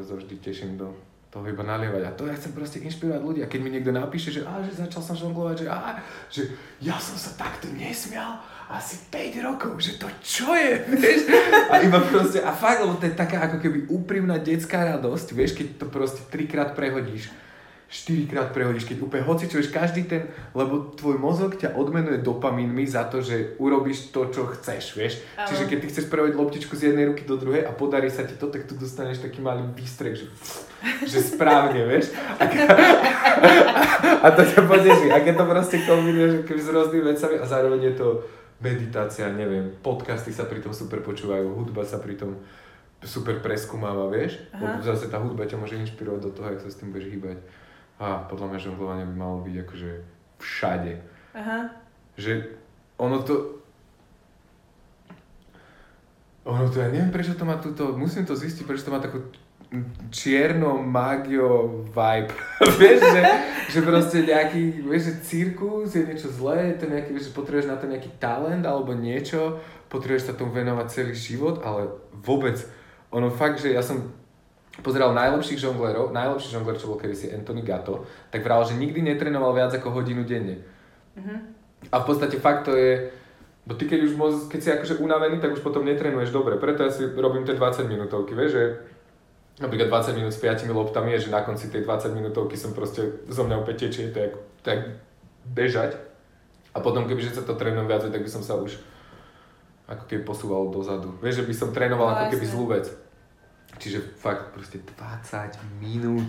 sa vždy teším do toho iba nalievať. A to ja chcem proste inšpirovať ľudí. A keď mi niekto napíše, že, á, že začal som žonglovať, že, á, že ja som sa takto nesmial asi 5 rokov, že to čo je, vieš? A iba proste, a fakt, lebo to je taká ako keby úprimná detská radosť, vieš, keď to proste trikrát prehodíš štyrikrát prehodíš, keď úplne hoci čo vieš, každý ten, lebo tvoj mozog ťa odmenuje dopamínmi za to, že urobíš to, čo chceš, vieš. Áno. Čiže keď ty chceš prehodiť loptičku z jednej ruky do druhej a podarí sa ti to, tak tu dostaneš taký malý výstrek, že, že správne, vieš. A, a to ťa poteší. A keď to proste kombinuješ s rôznymi vecami a zároveň je to meditácia, neviem, podcasty sa pri tom super počúvajú, hudba sa pri tom super preskúmáva, vieš. Aha. Lebo zase tá hudba ťa môže inšpirovať do toho, jak sa s tým budeš hýbať. A podľa mňa žonglovanie by malo byť akože všade. Aha. Že ono to... Ono to, ja neviem prečo to má túto, musím to zistiť, prečo to má takú čierno magio vibe. vieš, že, že proste nejaký, vieš, že cirkus je niečo zlé, je to nejaký, vieš, že potrebuješ na to nejaký talent alebo niečo, potrebuješ sa tomu venovať celý život, ale vôbec, ono fakt, že ja som pozeral najlepších žonglerov, najlepší žongler, čo bol kedysi Anthony Gatto, tak vral, že nikdy netrenoval viac ako hodinu denne. Mhm. A v podstate fakt to je, bo ty keď už moc, keď si akože unavený, tak už potom netrenuješ dobre. Preto ja si robím tie 20 minútovky, vieš, že napríklad 20 minút s 5 loptami je, že na konci tej 20 minútovky som proste zo mňa opäť tečie, to je ako bežať. A potom kebyže sa to trénujem viac, tak by som sa už ako keby posúval dozadu. Vieš, že by som trénoval No, ako keby zlú vec. Čiže fakt proste 20 minút,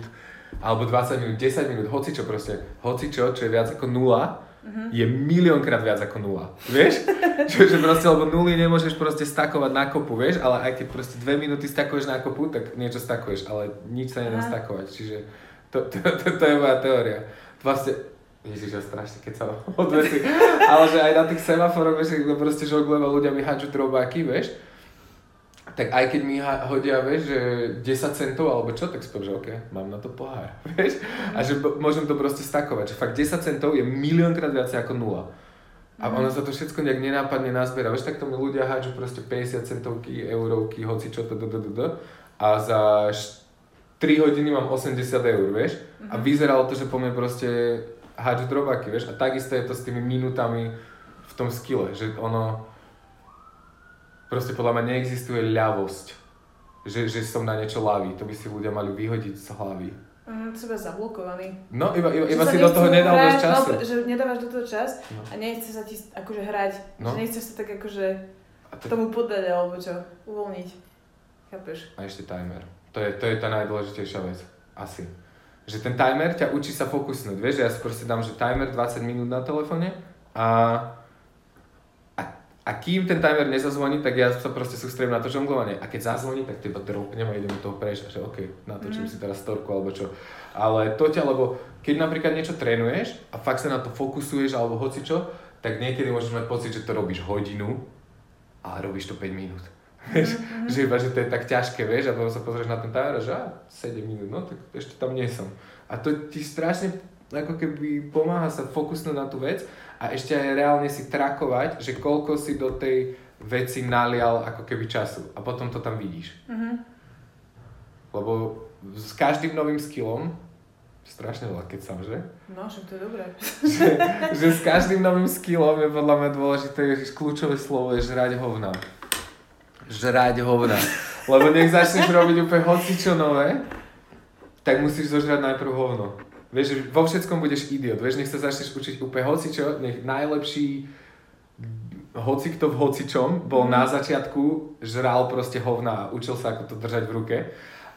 alebo 20 minút, 10 minút, hocičo proste, hocičo, čo je viac ako nula, Mhm. je miliónkrát viac ako nula. Vieš? že, že proste, lebo nuly nemôžeš proste stakovať na kopu, vieš, ale aj keď proste dve minúty stakuješ na kopu, tak niečo stakuješ, ale nič sa nedá stakovať. Čiže to, to, to, to je moja teória. Vlastne, Ježiš, ja strašne, keď sa odveci. Ale že aj na tých semaforoch, vieš, proste žonglujem a ľudia mi hádžu drobáky, vieš, tak aj keď mi hodia, vieš, že 10 centov alebo čo, tak si poviem, že OK, mám na to pohár, vieš? A že môžem to proste stakovať, že fakt 10 centov je miliónkrát viac ako nula. A ono sa to všetko nejak nenápadne nazbiera. Vieš, tak to mi ľudia hádžu proste 50 centovky, eurovky, hoci čo. A za 3 hodiny mám 80 eur, vieš? A vyzeralo to, že po mne proste hádžu drobáky, vieš? A takisto je to s tými minútami v tom skille, že ono... Proste podľa mňa neexistuje ľavosť. Že, že som na niečo ľavý, to by si ľudia mali vyhodiť z hlavy. Mm, seba zablokovaný. No, iba, iba, iba si do toho nedal dosť hrať, času. No, že nedávaš do toho čas No. a nechce sa ti akože hrať. No. Že nechceš sa tak akože A, to, tomu podať alebo čo, uvoľniť. Chápeš? a ešte timer. To je, to je tá najdôležitejšia vec. Asi. Že ten timer ťa učí sa fokusnúť. Vieš, že ja si proste dám, že timer 20 minút na telefóne a, a, a kým ten timer nezazvoní, tak ja sa proste sústredím na to žonglovanie. A keď zazvoní, tak teba dropnem a idem toho prejsť. A že OK, natočím Mhm. si teraz storku alebo čo. Ale to ťa, lebo keď napríklad niečo trénuješ a fakt sa na to fokusuješ alebo hocičo, tak niekedy môžeš mať pocit, že to robíš hodinu, ale robíš to 5 minút. Vieš, že iba, že to je tak ťažké, vieš, a potom sa pozrieš na ten timer a že á, 7 minút, no tak ešte tam nie som. A to ti strašne ako keby pomáha sa fokusnúť na tú vec a ešte aj reálne si trakovať, že koľko si do tej veci nalial ako keby času a potom to tam vidíš. Mhm. Lebo s každým novým skillom, strašne veľa keď som, že? No, však to je dobré. že? Že s každým novým skillom je podľa mňa dôležité, že kľúčové slovo je žrať hovna. Žrať hovna. Lebo nech začneš robiť úplne hocičo nové, tak musíš zožrať najprv hovno. Vieš, vo všetkom budeš idiot. Vieš, nech sa začneš učiť úplne hocičo, nech najlepší hoci kto v hocičom bol na začiatku, žral proste hovna a učil sa ako to držať v ruke.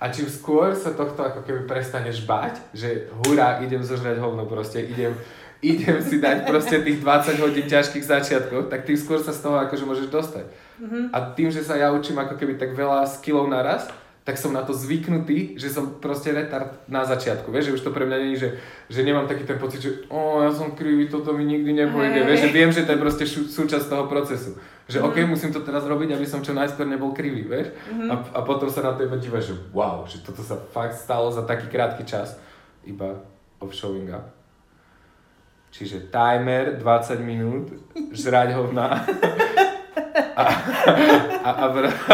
A čím skôr sa tohto ako keby prestaneš bať, že hurá, idem zožrať hovno proste, idem, idem si dať proste tých 20 hodín ťažkých začiatkov, tak tým skôr sa z toho akože môžeš dostať. Mhm. A tým, že sa ja učím ako keby tak veľa skillov naraz, tak som na to zvyknutý, že som proste retard na začiatku, vieš, že už to pre mňa je, že, že nemám taký ten pocit, že o, ja som krivý, toto mi nikdy nepôjde, hey. vieš, že viem, že to je proste šu, súčasť toho procesu. Že mm. ok, musím to teraz robiť, aby som čo najskôr nebol krivý, vieš, mm-hmm. a, a potom sa na to iba dívaš, že wow, že toto sa fakt stalo za taký krátky čas, iba of showing up. Čiže timer 20 minút, žrať ho na... a, a, a,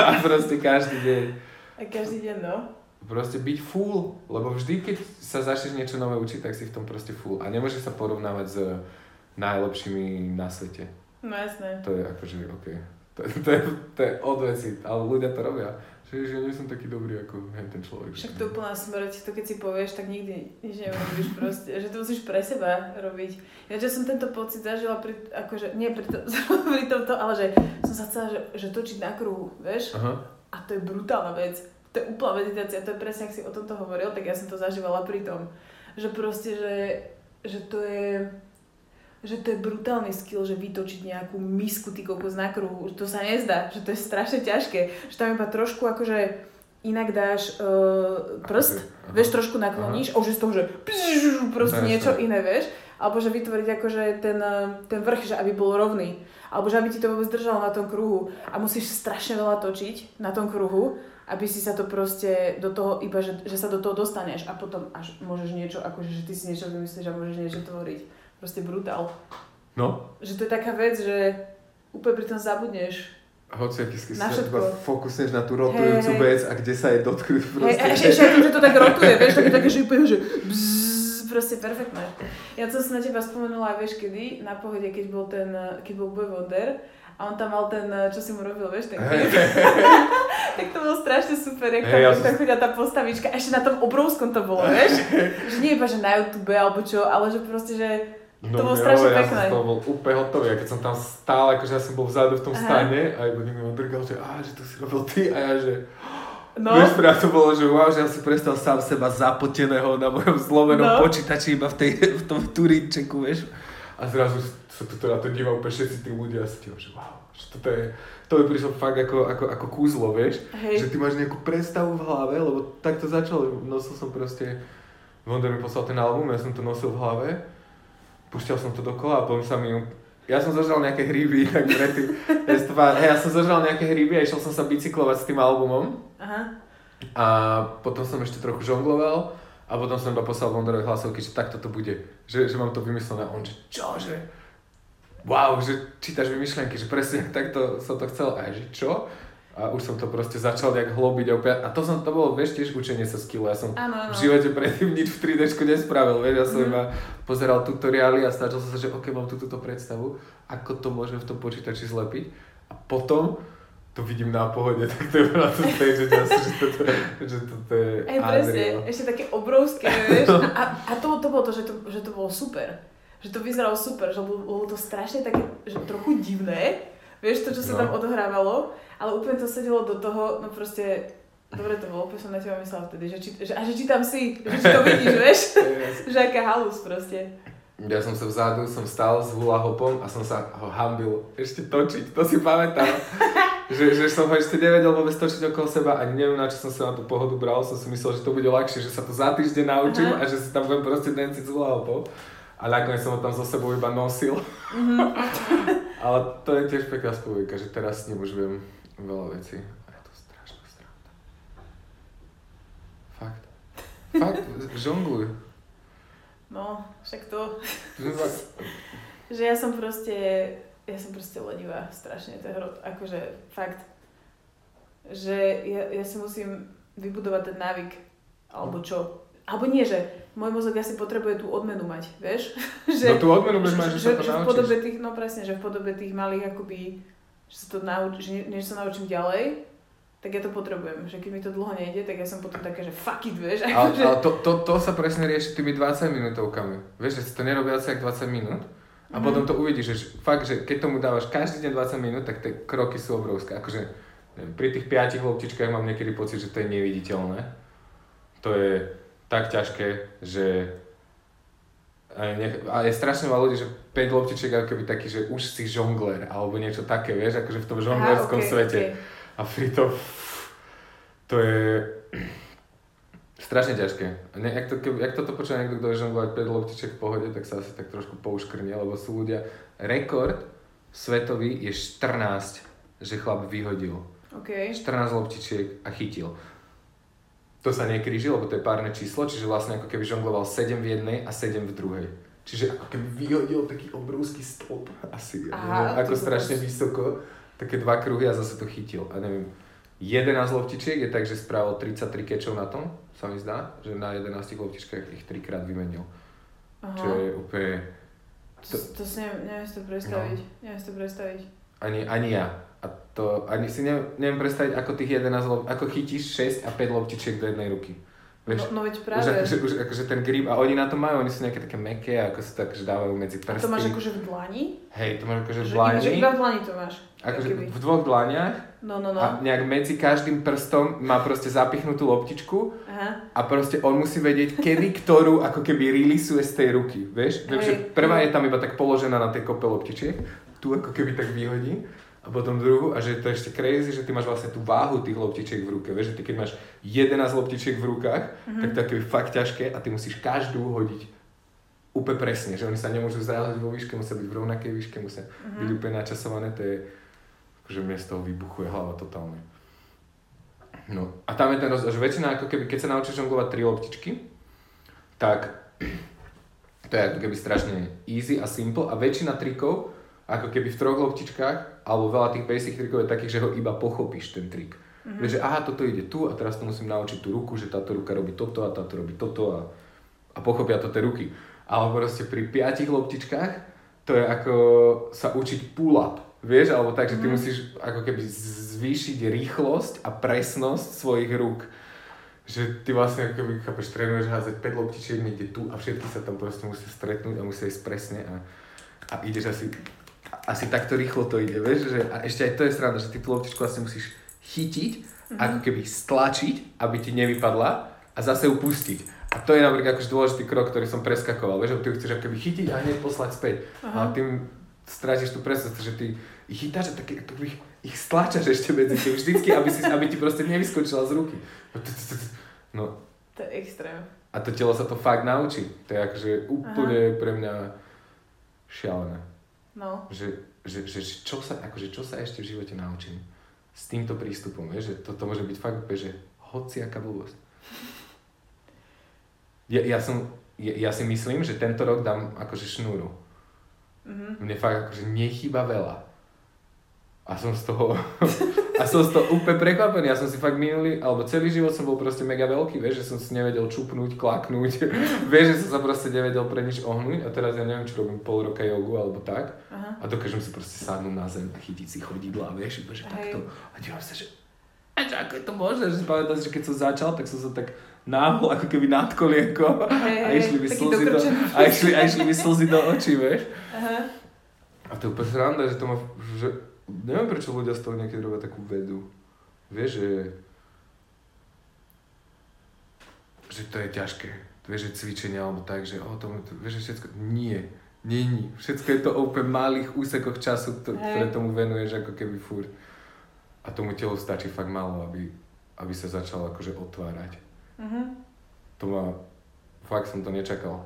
a proste každý deň a každý deň, no. Proste byť full, lebo vždy, keď sa začneš niečo nové učiť, tak si v tom proste full. A nemôžeš sa porovnávať s najlepšími na svete. No jasné. To je akože, OK. To, to, je, to je od veci, ale ľudia to robia. Že, že nie som taký dobrý ako ten človek. Však to úplná smrť, to keď si povieš, tak nikdy nič neurobíš proste, že to musíš pre seba robiť. Ja že som tento pocit zažila pri, akože, nie pri, to, pri tomto, ale že som sa chcela, že, že točiť na kruhu, vieš? Aha a to je brutálna vec. To je úplná meditácia, to je presne, ak si o tomto hovoril, tak ja som to zažívala pri tom. Že proste, že, že to je že to je brutálny skill, že vytočiť nejakú misku ty kokos na kruhu, to sa nezdá, že to je strašne ťažké, že tam iba trošku akože inak dáš uh, prst, Aha. vieš, trošku nakloníš a už je z toho, že pš, proste niečo iné, vieš, alebo že vytvoriť akože ten, eh, ten vrch, že aby bol rovný alebo že aby ti to vôbec držalo na tom kruhu a musíš strašne veľa točiť na tom kruhu, aby si sa to proste do toho, iba že, že sa do toho dostaneš a potom až môžeš niečo, akože že ty si niečo vymyslíš a môžeš niečo tvoriť. Proste brutál. No. Že to je taká vec, že úplne pri tom zabudneš. Hoci aký sa iba fokusneš na tú rotujúcu hey, vec a kde sa je dotknúť proste. Hey, ešte, ešte, že to tak rotuje, vieš, také, také, že úplne, že bzz, proste perfektné. Ja to som na teba spomenula vieš kedy, na pohode, keď bol ten, keď bol Boy Wonder a on tam mal ten, čo si mu robil, vieš, ten klip. tak to bolo strašne super, jak tam, hey, ja som... chodila tá postavička. Ešte na tom obrovskom to bolo, vieš. že nie iba, že na YouTube alebo čo, ale že proste, že No, to bolo strašne ja pekné. Ja som bol úplne hotový, a keď som tam stál, akože ja som bol vzadu v tom Aha. stane a iba niekto ma drgal, že á, že to si robil ty a ja, že No. Vieš, pre to bolo, že wow, že ja si prestal sám seba zapoteného na mojom zlomenom no. počítači iba v, tej, v tom turinčeku, vieš. A zrazu sa tu na to díva úplne všetci tí ľudia a si že wow, že toto je, to mi prišlo fakt ako, ako, ako kúzlo, vieš. Hej. Že ty máš nejakú predstavu v hlave, lebo tak to začalo, nosil som proste, Wonder mi poslal ten album, ja som to nosil v hlave, pušťal som to dokola a potom sa mi ja som zožral nejaké hryby, tak predtým. ja som zožral nejaké hryby a išiel som sa bicyklovať s tým albumom. Aha. A potom som ešte trochu žongloval a potom som iba poslal Wonderovi hlasovky, že takto to bude. Že, že mám to vymyslené. A on, že čože? Wow, že čítaš mi myšlienky, že presne takto som to chcel. A ja, že čo? A už som to proste začal nejak hlobiť opäť. A to som, to bolo, vieš, tiež učenie sa skillu. Ja som ano, ano. v živote predtým nič v 3D nespravil, vieš, ja som mm. iba pozeral tutoriály a snažil som sa, že ok, mám tu túto predstavu, ako to môžem v tom počítači zlepiť. A potom to vidím na pohode, tak to je na to stage, že, toto, že toto je Ej, presne, ešte také obrovské, vieš. A, a to, to bolo to že, to, že to bolo super. Že to vyzeralo super, že bolo, bolo to strašne také, že trochu divné, vieš, to, čo sa no. tam odohrávalo ale úplne to sedelo do toho, no proste, dobre to bolo, úplne som na teba myslela vtedy, že, či, že, a že či tam si, že či to vidíš, vieš, že aká halus proste. Ja som sa vzadu, som stál s hula hopom a som sa ho hambil ešte točiť, to si pamätám. že, že som ho ešte nevedel vôbec točiť okolo seba a neviem na čo som sa na tú pohodu bral, som si myslel, že to bude ľahšie, že sa to za týždeň naučím Aha. a že si tam budem proste danciť s hula hopom. A nakoniec som ho tam so sebou iba nosil. Mm-hmm. Ale to je tiež pekná spomienka, že teraz s ním už viem veľa vecí. A je to strašná strata. Fakt. Fakt, žongluj. No, však to... že ja som proste, ja som proste lenivá, strašne, to je hrot, akože fakt, že ja, ja si musím vybudovať ten návyk, alebo čo, alebo nie, že môj mozog asi potrebuje tú odmenu mať, vieš? že, no tú odmenu budeš mať, že, že, sa to že v podobe tých, no presne, že v podobe tých malých akoby že sa to nauč, že než sa naučím ďalej, tak ja to potrebujem. Že keď mi to dlho nejde, tak ja som potom taká, že fuck it, vieš. Ale, že... ale to, to, to, sa presne rieši tými 20 minútovkami. Vieš, že si to nerobí asi 20 minút. A mm. potom to uvidíš, že fakt, že keď tomu dávaš každý deň 20 minút, tak tie kroky sú obrovské. Akože neviem, pri tých 5 loptičkách mám niekedy pocit, že to je neviditeľné. To je tak ťažké, že a, je strašne veľa ľudí, že 5 loptičiek ako keby taký, že už si žongler, alebo niečo také, vieš, akože v tom žonglerskom okay, svete. Okay. A pri to, To je strašne ťažké. Ne, jak, to, keby, jak toto počúva niekto, kto je žonglovať 5 loptiček v pohode, tak sa asi tak trošku pouškrnie, lebo sú ľudia... Rekord svetový je 14, že chlap vyhodil. OK. 14 loptičiek a chytil. To sa nekríži, lebo to je párne číslo, čiže vlastne ako keby žongloval 7 v jednej a 7 v druhej. Čiže ako keby vyhodil taký obrovský stĺp asi, Aha, neviem, ako to strašne dosť. vysoko, také dva kruhy a zase to chytil. A neviem, 11 loptičiek je tak, že spravil 33 kečov na tom, sa mi zdá, že na 11 loptičkách ich trikrát vymenil. Aha. Čo je úplne, To, to si neviem, neviem si to predstaviť. Neviem si to predstaviť. ani, ani ja. A to, ani si neviem, neviem predstaviť, ako tých 11 lop, ako chytíš 6 a 5 loptičiek do jednej ruky. Vieš, No, no veď už, práve. akože, už akože ten grip, a oni na to majú, oni sú nejaké také meké, ako sa tak že dávajú medzi A prsty. to máš akože v dlani? Hej, to máš akože v Že dlani, že iba v dlani to máš. akože v dvoch dlaniach No, no, no. a nejak medzi každým prstom má proste zapichnutú loptičku Aha. a proste on musí vedieť, kedy ktorú ako keby releaseuje z tej ruky, vieš? Hej. Takže prvá je tam iba tak položená na tej kope loptičiek, tu ako keby tak vyhodí a potom druhú a že to je ešte crazy, že ty máš vlastne tú váhu tých loptičiek v ruke, vieš, že ty keď máš 11 loptičiek v rukách, Mhm. tak to je fakt ťažké a ty musíš každú hodiť úplne presne, že oni sa nemôžu zrážať vo výške, musia byť v rovnakej výške, musia Mhm. byť úplne načasované, to je, akože mne z toho vybuchuje hlava totálne. No a tam je ten rozdiel, že väčšina ako keby, keď sa naučíš žonglovať tri loptičky, tak to je ako keby strašne easy a simple a väčšina trikov, ako keby v troch loptičkách, alebo veľa tých basic trikov je takých, že ho iba pochopíš ten trik. Mm-hmm. Vieš, že aha, toto ide tu a teraz to musím naučiť tú ruku, že táto ruka robí toto a táto robí toto a, a pochopia to tie ruky. Ale proste pri piatich loptičkách to je ako sa učiť pull-up, vieš, alebo tak, že ty musíš ako keby zvýšiť rýchlosť a presnosť svojich rúk. Že ty vlastne ako keby, chápeš, trénuješ házať 5 loptičiek niekde tu a všetky sa tam proste musia stretnúť a musia ísť presne a, a ideš asi, asi takto rýchlo to ide, vieš, že a ešte aj to je sranda, že ty tú loptičku vlastne musíš chytiť, ako keby stlačiť, aby ti nevypadla a zase ju pustiť. A to je napríklad akože dôležitý krok, ktorý som preskakoval, vieš, že ty ju chceš ako keby chytiť a hneď poslať späť. Aha. Ale tým strátiš tú presnosť, že ty ich chytáš a tak ako ich, ich stlačaš ešte medzi tým vždycky, aby, si, aby ti proste nevyskočila z ruky. No To je extrém. a to telo sa to fakt naučí. To je akože úplne pre mňa šialené. No. Že, že, že, čo, sa, akože čo sa ešte v živote naučím s týmto prístupom, vieš, že toto môže byť fakt úplne, že hociaká blbosť. Ja, ja, som, ja, ja si myslím, že tento rok dám akože šnúru. Mhm. Mne fakt akože nechýba veľa. A som z toho, a som z toho úplne prekvapený. Ja som si fakt minulý, alebo celý život som bol proste mega veľký, vieš, že som si nevedel čupnúť, klaknúť, vieš, že som sa proste nevedel pre nič ohnúť a teraz ja neviem, čo robím pol roka jogu alebo tak Aha. a dokážem si proste sadnúť na zem a chytiť si chodidla, vieš, iba že Hej. takto a dívam sa, že a ako je to možné, že pamätám, že keď som začal, tak som sa tak náhol ako keby nad kolienko Hej, a išli mi slzy do, a išli, a išli mi slzy do očí, vieš. Aha. A to je úplne sranda, že to má, že neviem prečo ľudia z toho niekedy robia takú vedu. Vieš, že že to je ťažké. Vieš, že cvičenie alebo tak, že o tom, vieš, že všetko, nie, není. Všetko je to o úplne malých úsekoch času, to, ktoré tomu venuješ ako keby furt. A tomu telu stačí fakt málo, aby, aby sa začal akože otvárať. Mhm. To ma, fakt som to nečakal.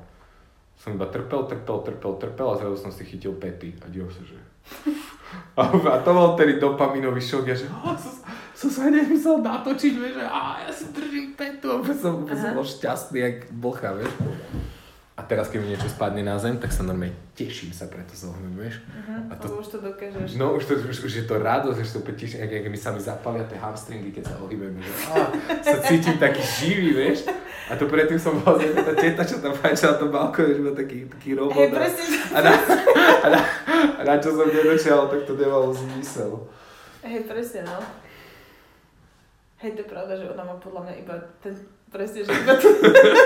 Som iba trpel, trpel, trpel, trpel a zrazu som si chytil pety a diel sa, že... A, a to bol tedy dopaminový šok, ja že oh, som, som sa hneď musel natočiť, vieš, že á, ja si držím petu úplne som, úplne som bol šťastný, jak blcha, vieš. A teraz, keď mi niečo spadne na zem, tak sa normálne teším sa preto zohnúť, vieš. Mhm. A to- už to dokážeš. No už, to, už, už je to radosť, že sa úplne teším, jak, jak mi sa mi zapalia tie hamstringy, keď sa ohybujem, že á, sa cítim taký živý, vieš. A to predtým som bol, že tá teta, čo tam fajčala to balkóne, že bol taký, taký robot. Hej, a- na, a, na, na čo som nedočial, tak to nemalo zmysel. Hej, presne, no. Hej, to je pravda, že ona má podľa mňa iba ten, presne, že iba tu,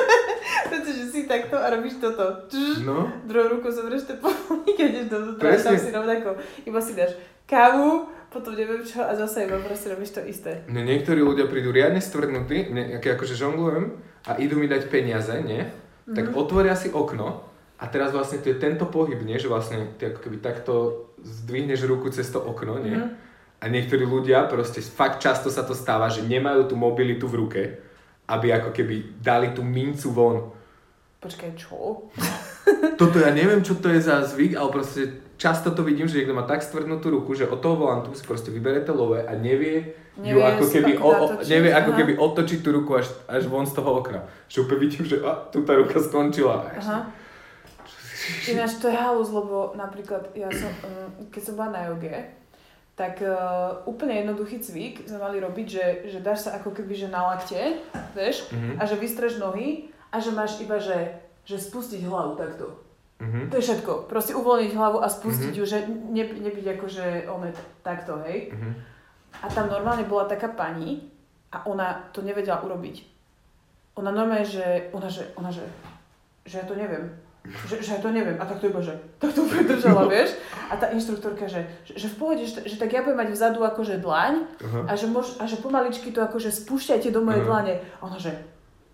pretože si takto a robíš toto. Čž, No, druhou rukou zoberieš ten polník a ideš do a tam si rovnako, iba si dáš kávu, potom neviem čo a zase iba proste robíš to isté. mne niektorí ľudia prídu riadne stvrdnutí, keď akože žonglujem a idú mi dať peniaze, nie? Tak otvoria si okno a teraz vlastne to je tento pohyb, nie? Že vlastne ty ako keby takto zdvihneš ruku cez to okno, nie? A A niektorí ľudia, proste fakt často sa to stáva, že nemajú tú mobilitu v ruke, aby ako keby dali tú mincu von. Počkaj, čo? Toto ja neviem, čo to je za zvyk, ale proste často to vidím, že niekto má tak stvrdnutú ruku, že od toho volantu si proste vybere to love a nevie, nevie ju ako keby, o, o, nevie ako keby otočiť tú ruku až, až von z toho okna. Že úplne vidím, že a, tu tá ruka skončila. Aha. Ináč to je halus, lebo napríklad ja som, um, keď som bola na joge, tak uh, úplne jednoduchý cvik sme mali robiť, že, že dáš sa ako keby že na lakte, vieš, mm-hmm. a že vystreš nohy a že máš iba, že, že spustiť hlavu takto. Mm-hmm. To je všetko. Proste uvoľniť hlavu a spustiť mm-hmm. ju, že ne, nebyť akože one takto, hej. Mm-hmm. A tam normálne bola taká pani a ona to nevedela urobiť. Ona normálne, že, ona, že, ona, že, že ja to neviem že, že ja to neviem. A tak to iba, že tak to úplne držala, no. vieš. A tá inštruktorka, že, že, že v pohode, že, že tak ja budem mať vzadu akože dlaň uh-huh. a, že mož, a že pomaličky to akože spúšťajte do mojej uh-huh. dlane. A ona, že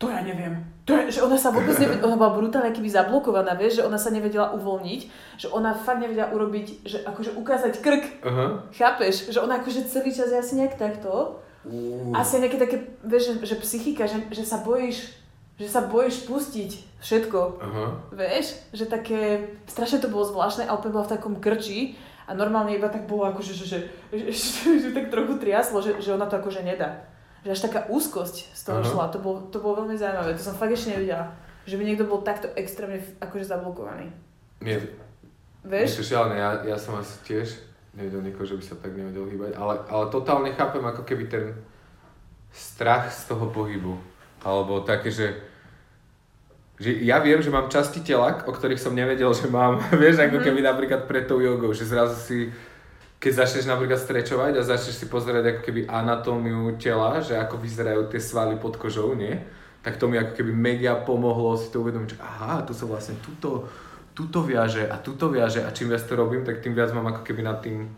to ja neviem. To je, že ona sa vôbec nevedela, ona bola brutálne keby zablokovaná, vieš, že ona sa nevedela uvoľniť, že ona fakt nevedela urobiť, že akože ukázať krk, uh-huh. chápeš, že ona akože celý čas je asi nejak takto, uh. asi nejaké také, vieš, že, že psychika, že, že sa bojíš že sa bojíš pustiť všetko. Aha. Vieš? Že také, strašne to bolo zvláštne, ale bola v takom krči a normálne iba tak bolo akože, že, že, že, že, že tak trochu triaslo, že, že ona to akože nedá. Že až taká úzkosť z toho Aha. šla, to bolo, to bolo veľmi zaujímavé, to som fakt ešte nevidela. Že by niekto bol takto extrémne akože zablokovaný. Nie, Vieš? To šialené, ja, ja som asi tiež nevedel niekoho, že by sa tak nevedel hýbať, ale, ale totálne chápem ako keby ten strach z toho pohybu alebo také, že, že ja viem, že mám časti tela, o ktorých som nevedel, že mám, vieš, ako mhm. keby napríklad pred tou jogou, že zrazu si, keď začneš napríklad strečovať a začneš si pozerať ako keby anatómiu tela, že ako vyzerajú tie svaly pod kožou, nie? Tak to mi ako keby mega pomohlo si to uvedomiť, že aha, tu sa vlastne tuto, tuto viaže a tuto viaže a čím viac to robím, tak tým viac mám ako keby nad tým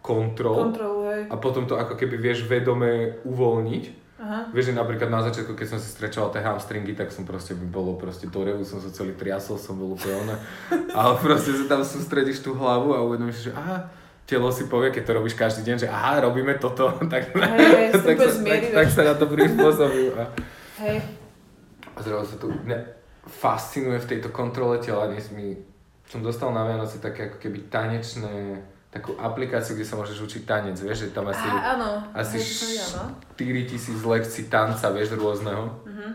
kontrol. Kontrol, hej. A potom to ako keby vieš vedome uvoľniť. Aha. Vieš, že napríklad na začiatku, keď som si strečoval tie hamstringy, tak som proste by bolo proste do revu, som sa celý triasol, som bol úplne ona. Ale proste sa tam sústredíš tú hlavu a uvedomíš, že aha, telo si povie, keď to robíš každý deň, že aha, robíme toto, tak, hey, tak, sa, tak, tak sa na to prispôsobujú. A, Hej. A zrazu sa tu ne, fascinuje v tejto kontrole tela, dnes mi, som dostal na Vianoce také ako keby tanečné takú aplikáciu, kde sa môžeš učiť tanec, vieš, že tam asi, Á, áno. asi 4 tisíc lekcií tanca, vieš, rôzneho. Uh-huh.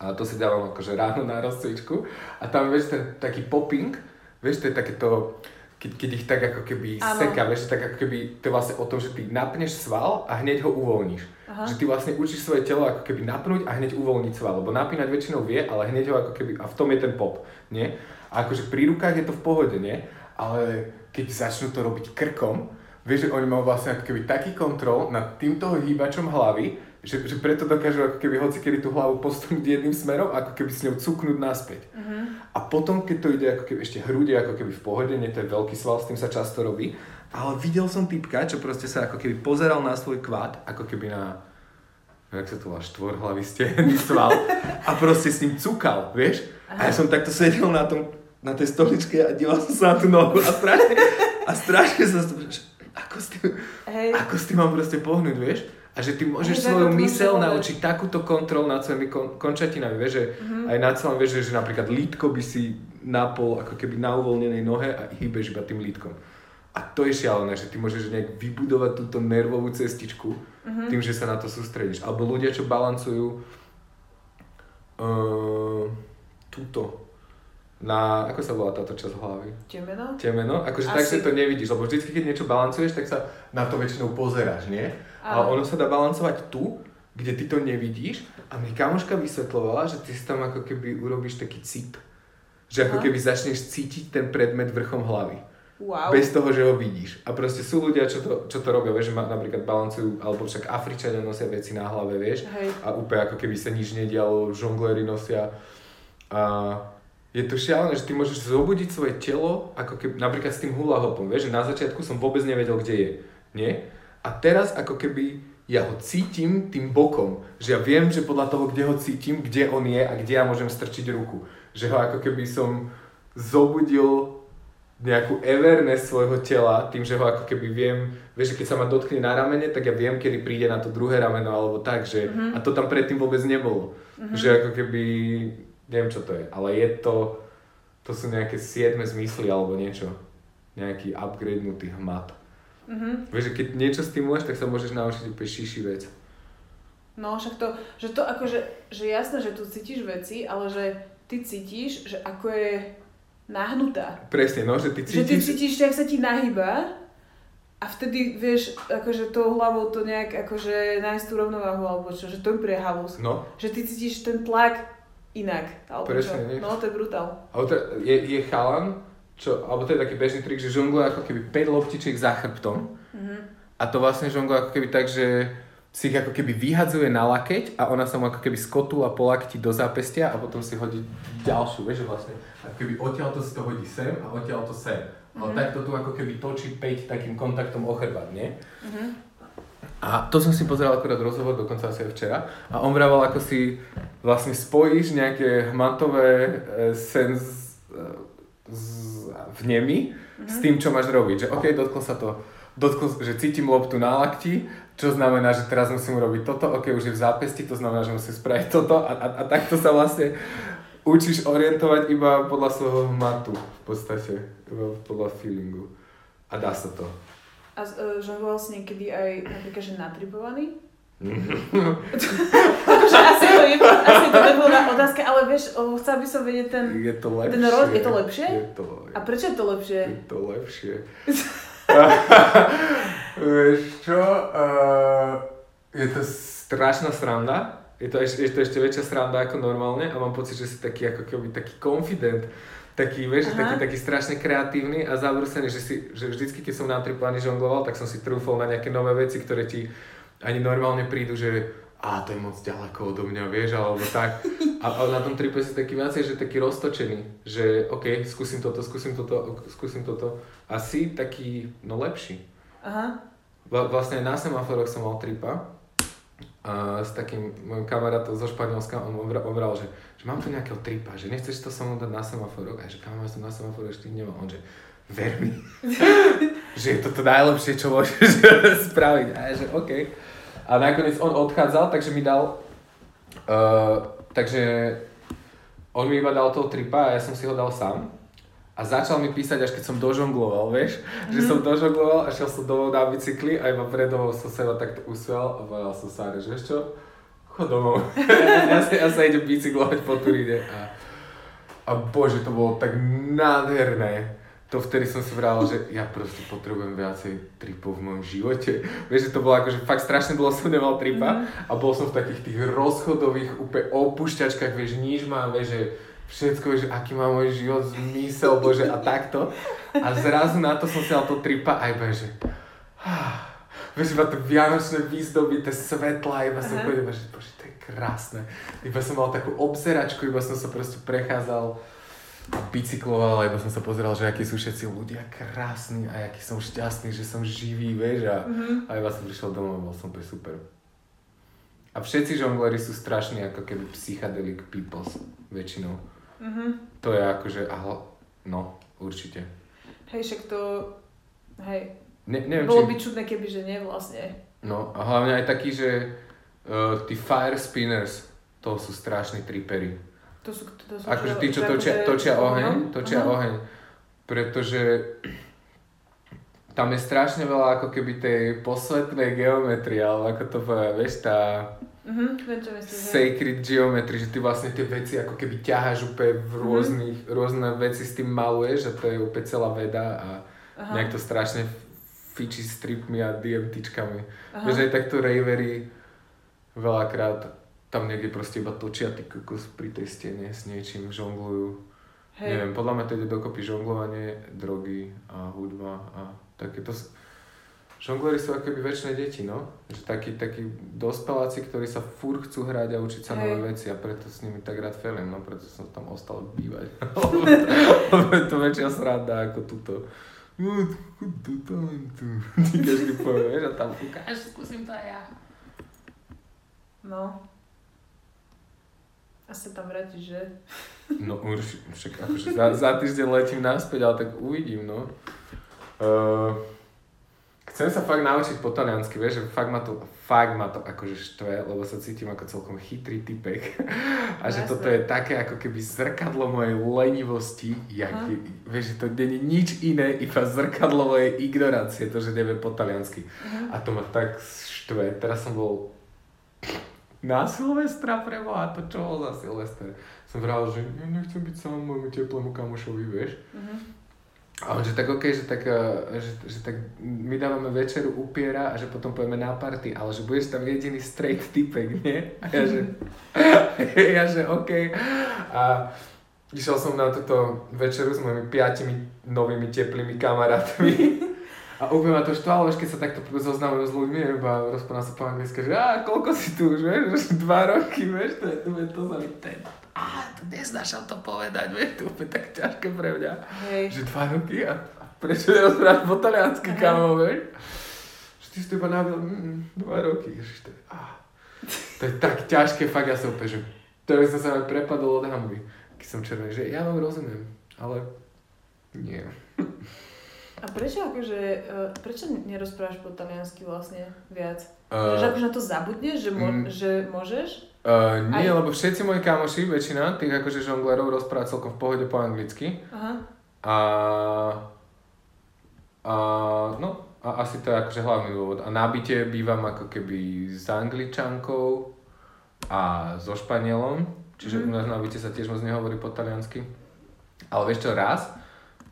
A to si dávam akože ráno na rozcvičku. A tam, vieš, ten taký popping, vieš, to je takéto, keď, keď ich tak ako keby ano. seka, vieš, tak ako keby to je vlastne o tom, že ty napneš sval a hneď ho uvoľníš. Aha. Že ty vlastne učíš svoje telo ako keby napnúť a hneď uvoľniť sval, lebo napínať väčšinou vie, ale hneď ho ako keby, a v tom je ten pop, nie? A akože pri rukách je to v pohode, nie? Ale keď začnú to robiť krkom, vieš, že oni majú vlastne ako keby taký kontrol nad týmto hýbačom hlavy, že, že preto dokážu ako keby hoci kedy tú hlavu posunúť jedným smerom, ako keby s ňou cuknúť naspäť. Uh-huh. A potom, keď to ide ako keby ešte hrude, ako keby v pohode, nie to je veľký sval, s tým sa často robí, ale videl som typka, čo proste sa ako keby pozeral na svoj kvad, ako keby na jak sa to volá, štvorhlavý stehenný sval a proste s ním cukal, vieš? Aha. A ja som takto sedel na tom na tej stoličke a díval som sa na tú nohu a strašne, a strašne som sa ako s tým, hey. ako s tým mám proste pohnúť, vieš? A že ty môžeš hey, svoju mysel naučiť takúto kontrol nad svojimi kon, končatinami, vieš, že mm-hmm. aj na celom, vieš, že, že napríklad lítko by si napol ako keby na uvoľnenej nohe a hýbeš iba tým lítkom. A to je šialené, že ty môžeš nejak vybudovať túto nervovú cestičku mm-hmm. tým, že sa na to sústredíš. Alebo ľudia, čo balancujú uh, túto, na, ako sa volá táto časť hlavy? Temeno? Temeno, akože Asi. tak, že to nevidíš, lebo vždy, keď niečo balancuješ, tak sa na to väčšinou pozeráš, nie? Ale ono sa dá balancovať tu, kde ty to nevidíš a mi kamoška vysvetlovala, že ty si tam ako keby urobíš taký cip. Že ako Aha. keby začneš cítiť ten predmet vrchom hlavy. Wow. Bez toho, že ho vidíš. A proste sú ľudia, čo to, čo to robia, vieš, že ma, napríklad balancujú, alebo však Afričania nosia veci na hlave, vieš, Hej. a úplne ako keby sa nič nedialo, žongléri nosia a je to šialené, že ty môžeš zobudiť svoje telo, ako keby, napríklad s tým hula hopom, vieš, že na začiatku som vôbec nevedel, kde je, nie? A teraz ako keby ja ho cítim tým bokom, že ja viem, že podľa toho, kde ho cítim, kde on je a kde ja môžem strčiť ruku. Že ho ako keby som zobudil nejakú awareness svojho tela, tým, že ho ako keby viem, vieš, keď sa ma dotkne na ramene, tak ja viem, kedy príde na to druhé rameno, alebo tak, že, mm-hmm. a to tam predtým vôbec nebolo. Mm-hmm. Že ako keby, neviem čo to je, ale je to, to sú nejaké siedme zmysly alebo niečo. Nejaký upgradenutý hmat. Mm-hmm. Vieš, že keď niečo stimuluješ, tak sa môžeš naučiť úplne šíši vec. No, však to, že to akože, že jasné, že tu cítiš veci, ale že ty cítiš, že ako je nahnutá. Presne, no, že ty cítiš... Že ty cítiš, jak sa ti nahýba a vtedy vieš, akože tou hlavou to nejak akože nájsť tú rovnováhu alebo čo, že to je pre halus. No. Že ty cítiš ten tlak inak. Alebo Presne, čo. No, to je brutál. Ale to je, je chalan, čo, alebo to je taký bežný trik, že žongluje ako keby 5 loptičiek za chrbtom. Mm-hmm. A to vlastne žongluje ako keby tak, že si ich ako keby vyhadzuje na lakeť a ona sa mu ako keby skotula po lakti do zápestia a potom si hodí ďalšiu, vieš, že vlastne ako keby odtiaľ to si to hodí sem a odtiaľ to sem. Mm-hmm. Ale takto tu ako keby točí 5 takým kontaktom o chrbát, nie? Mm-hmm. A to som si pozeral akorát rozhovor, dokonca asi aj včera. A on vraval, ako si vlastne spojíš nejaké hmatové e, sens e, z, vnemy mm-hmm. s tým, čo máš robiť. Že OK, dotklo sa to dotkol, že cítim loptu na lakti, čo znamená, že teraz musím urobiť toto, ok, už je v zápesti, to znamená, že musím spraviť toto a, a, a takto sa vlastne učíš orientovať iba podľa svojho matu v podstate, podľa feelingu. A dá sa to. A uh, žongloval si niekedy aj napríklad, že natripovaný? akože asi to, je, asi to nebola otázka, ale vieš, chcela by som vedieť ten... Je to lepšie. Ten roz, je to lepšie? Je to, A prečo je to lepšie? Je to lepšie. Vieš čo? Uh, je to strašná sranda. Je to, je to ešte väčšia sranda ako normálne a mám pocit, že si taký ako keby taký confident, taký, vieš, taký, taký strašne kreatívny a zavrúsený, že, si, že vždycky, keď som na triplany žongloval, tak som si trúfol na nejaké nové veci, ktoré ti ani normálne prídu, že a to je moc ďaleko odo mňa, vieš, alebo tak. A, a na tom tripe si taký viacej, že taký roztočený, že OK, skúsim toto, skúsim toto, skúsim toto. A si taký, no lepší. Aha. Vla, vlastne na semaforoch som mal tripa a s takým môjim kamarátom zo Španielska, on obral, že, že mám tu nejakého tripa, že nechceš to som dať na semaforoch, a že kam ja som na semaforoch ešte nemám. On že, ver mi, že je to to najlepšie, čo môžeš spraviť. A ja, že OK. A nakoniec on odchádzal, takže mi dal... Uh, takže on mi iba dal toho tripa a ja som si ho dal sám. A začal mi písať, až keď som dožongloval, vieš? Mm-hmm. Že som dožongloval a šiel som domov na bicykli a iba predomov som sa iba takto usvel a povedal som sa, že vieš čo? Chod domov. ja, sa, ja sa idem bicyklovať po Turíne. A, a bože, to bolo tak nádherné to vtedy som si vral, že ja proste potrebujem viacej tripov v mojom živote. Vieš, že to bolo akože fakt strašne dlho som nemal tripa mm. a bol som v takých tých rozchodových úplne opúšťačkách, vieš, nič má, vieš, že všetko, že aký má môj život zmysel, bože, a takto. A zrazu na to som si dal to tripa a iba, že vieš, iba to vianočné výzdoby, tie svetla, iba som povedal, že bože, to je krásne. Iba som mal takú obzeračku, iba som sa proste prechádzal bicykloval, lebo som sa pozeral, že akí sú všetci ľudia krásni a aký som šťastný, že som živý, vieš, a, mm-hmm. a iba som prišiel domov a bol som to super. A všetci žongleri sú strašní ako keby psychedelic peoples, väčšinou. Mm-hmm. To je akože, aha, no, určite. Hej, však to, hej, ne, neviem, bolo či... by čudné, keby, že nie vlastne. No, a hlavne aj taký, že uh, tí fire spinners, to sú strašní tripery to sú, to sú akože tí, čo točia, točia oheň, točia uh-huh. oheň. Pretože tam je strašne veľa ako keby tej posvetnej geometrie, alebo ako to povie, vieš, tá viem, sacred geometry, že ty vlastne tie veci ako keby ťaháš úplne v mhm. rôznych, uh-huh. rôzne veci s tým maluješ a to je úplne celá veda a uh-huh. nejak to strašne fičí s tripmi a DMTčkami. Vieš, aj takto ravery veľakrát tam niekde proste iba točia ty kokos pri tej stene s niečím, žonglujú. Hej. Neviem, podľa mňa to ide dokopy žonglovanie, drogy a hudba a takéto... Žonglery sú akoby väčšie deti, no. Že takí, takí dospeláci, ktorí sa fur chcú hrať a učiť sa Hej. nové veci a preto s nimi tak rád felím, no. Preto som tam ostal bývať. Lebo je to väčšia sranda ako túto. No, tu talentu. Ty každý povie, vieš, a tam ukáž, skúsim to aj ja. No, A sa tam vrátiš, že? No už, však akože za, za týždeň letím naspäť, ale tak uvidím, no. Uh, chcem sa fakt naučiť po taliansky, vieš, že fakt ma to, fakt ma to akože štve, lebo sa cítim ako celkom chytrý typek. A že toto je také ako keby zrkadlo mojej lenivosti, jak, je, vieš, že to je nič iné, iba zrkadlo mojej ignorancie, to, že neviem po taliansky. Uh-huh. A to ma tak štve. Teraz som bol na Silvestra preboha, to čo bol za Silvester? Som vral, že nechcem byť sám môjmu teplému kamošovi, vieš. Uh-huh. A on, že tak OK, že tak, eh, že, že tak my dávame večeru upiera a že potom pojeme na party, ale že budeš tam jediný straight typek, nie? A ja že, ja že OK. A išiel som na túto večeru s mojimi piatimi novými teplými kamarátmi. A úplne ma to štvalo, keď sa takto zoznamujú s ľuďmi, iba rozprávam sa po anglicky, že a koľko si tu už, vieš, dva roky, vieš, to je to, to sa mi ten, a to neznášam to povedať, vieš, to je úplne tak ťažké pre mňa, Hej. že dva roky a, prečo nerozprávať po taliansky, kámo, vieš, že ty si to iba nabil, mm, dva roky, ježiš, to je, ah, to je tak ťažké, fakt ja som úplne, že to by som sa prepadol od hamby, keď som červený, že ja vám rozumiem, ale nie. A prečo akože, uh, prečo nerozprávaš po taliansky vlastne viac? Uh, že akože na to zabudneš, že, mo- mm, že môžeš? Uh, nie, Aj... lebo všetci moji kamoši, väčšina tých akože žonglerov rozpráva celkom v pohode po anglicky. Aha. A, a no, a asi to je akože hlavný dôvod. A na byte bývam ako keby s angličankou a so španielom, čiže mm. u nás na byte sa tiež moc nehovorí po taliansky. Ale vieš čo, raz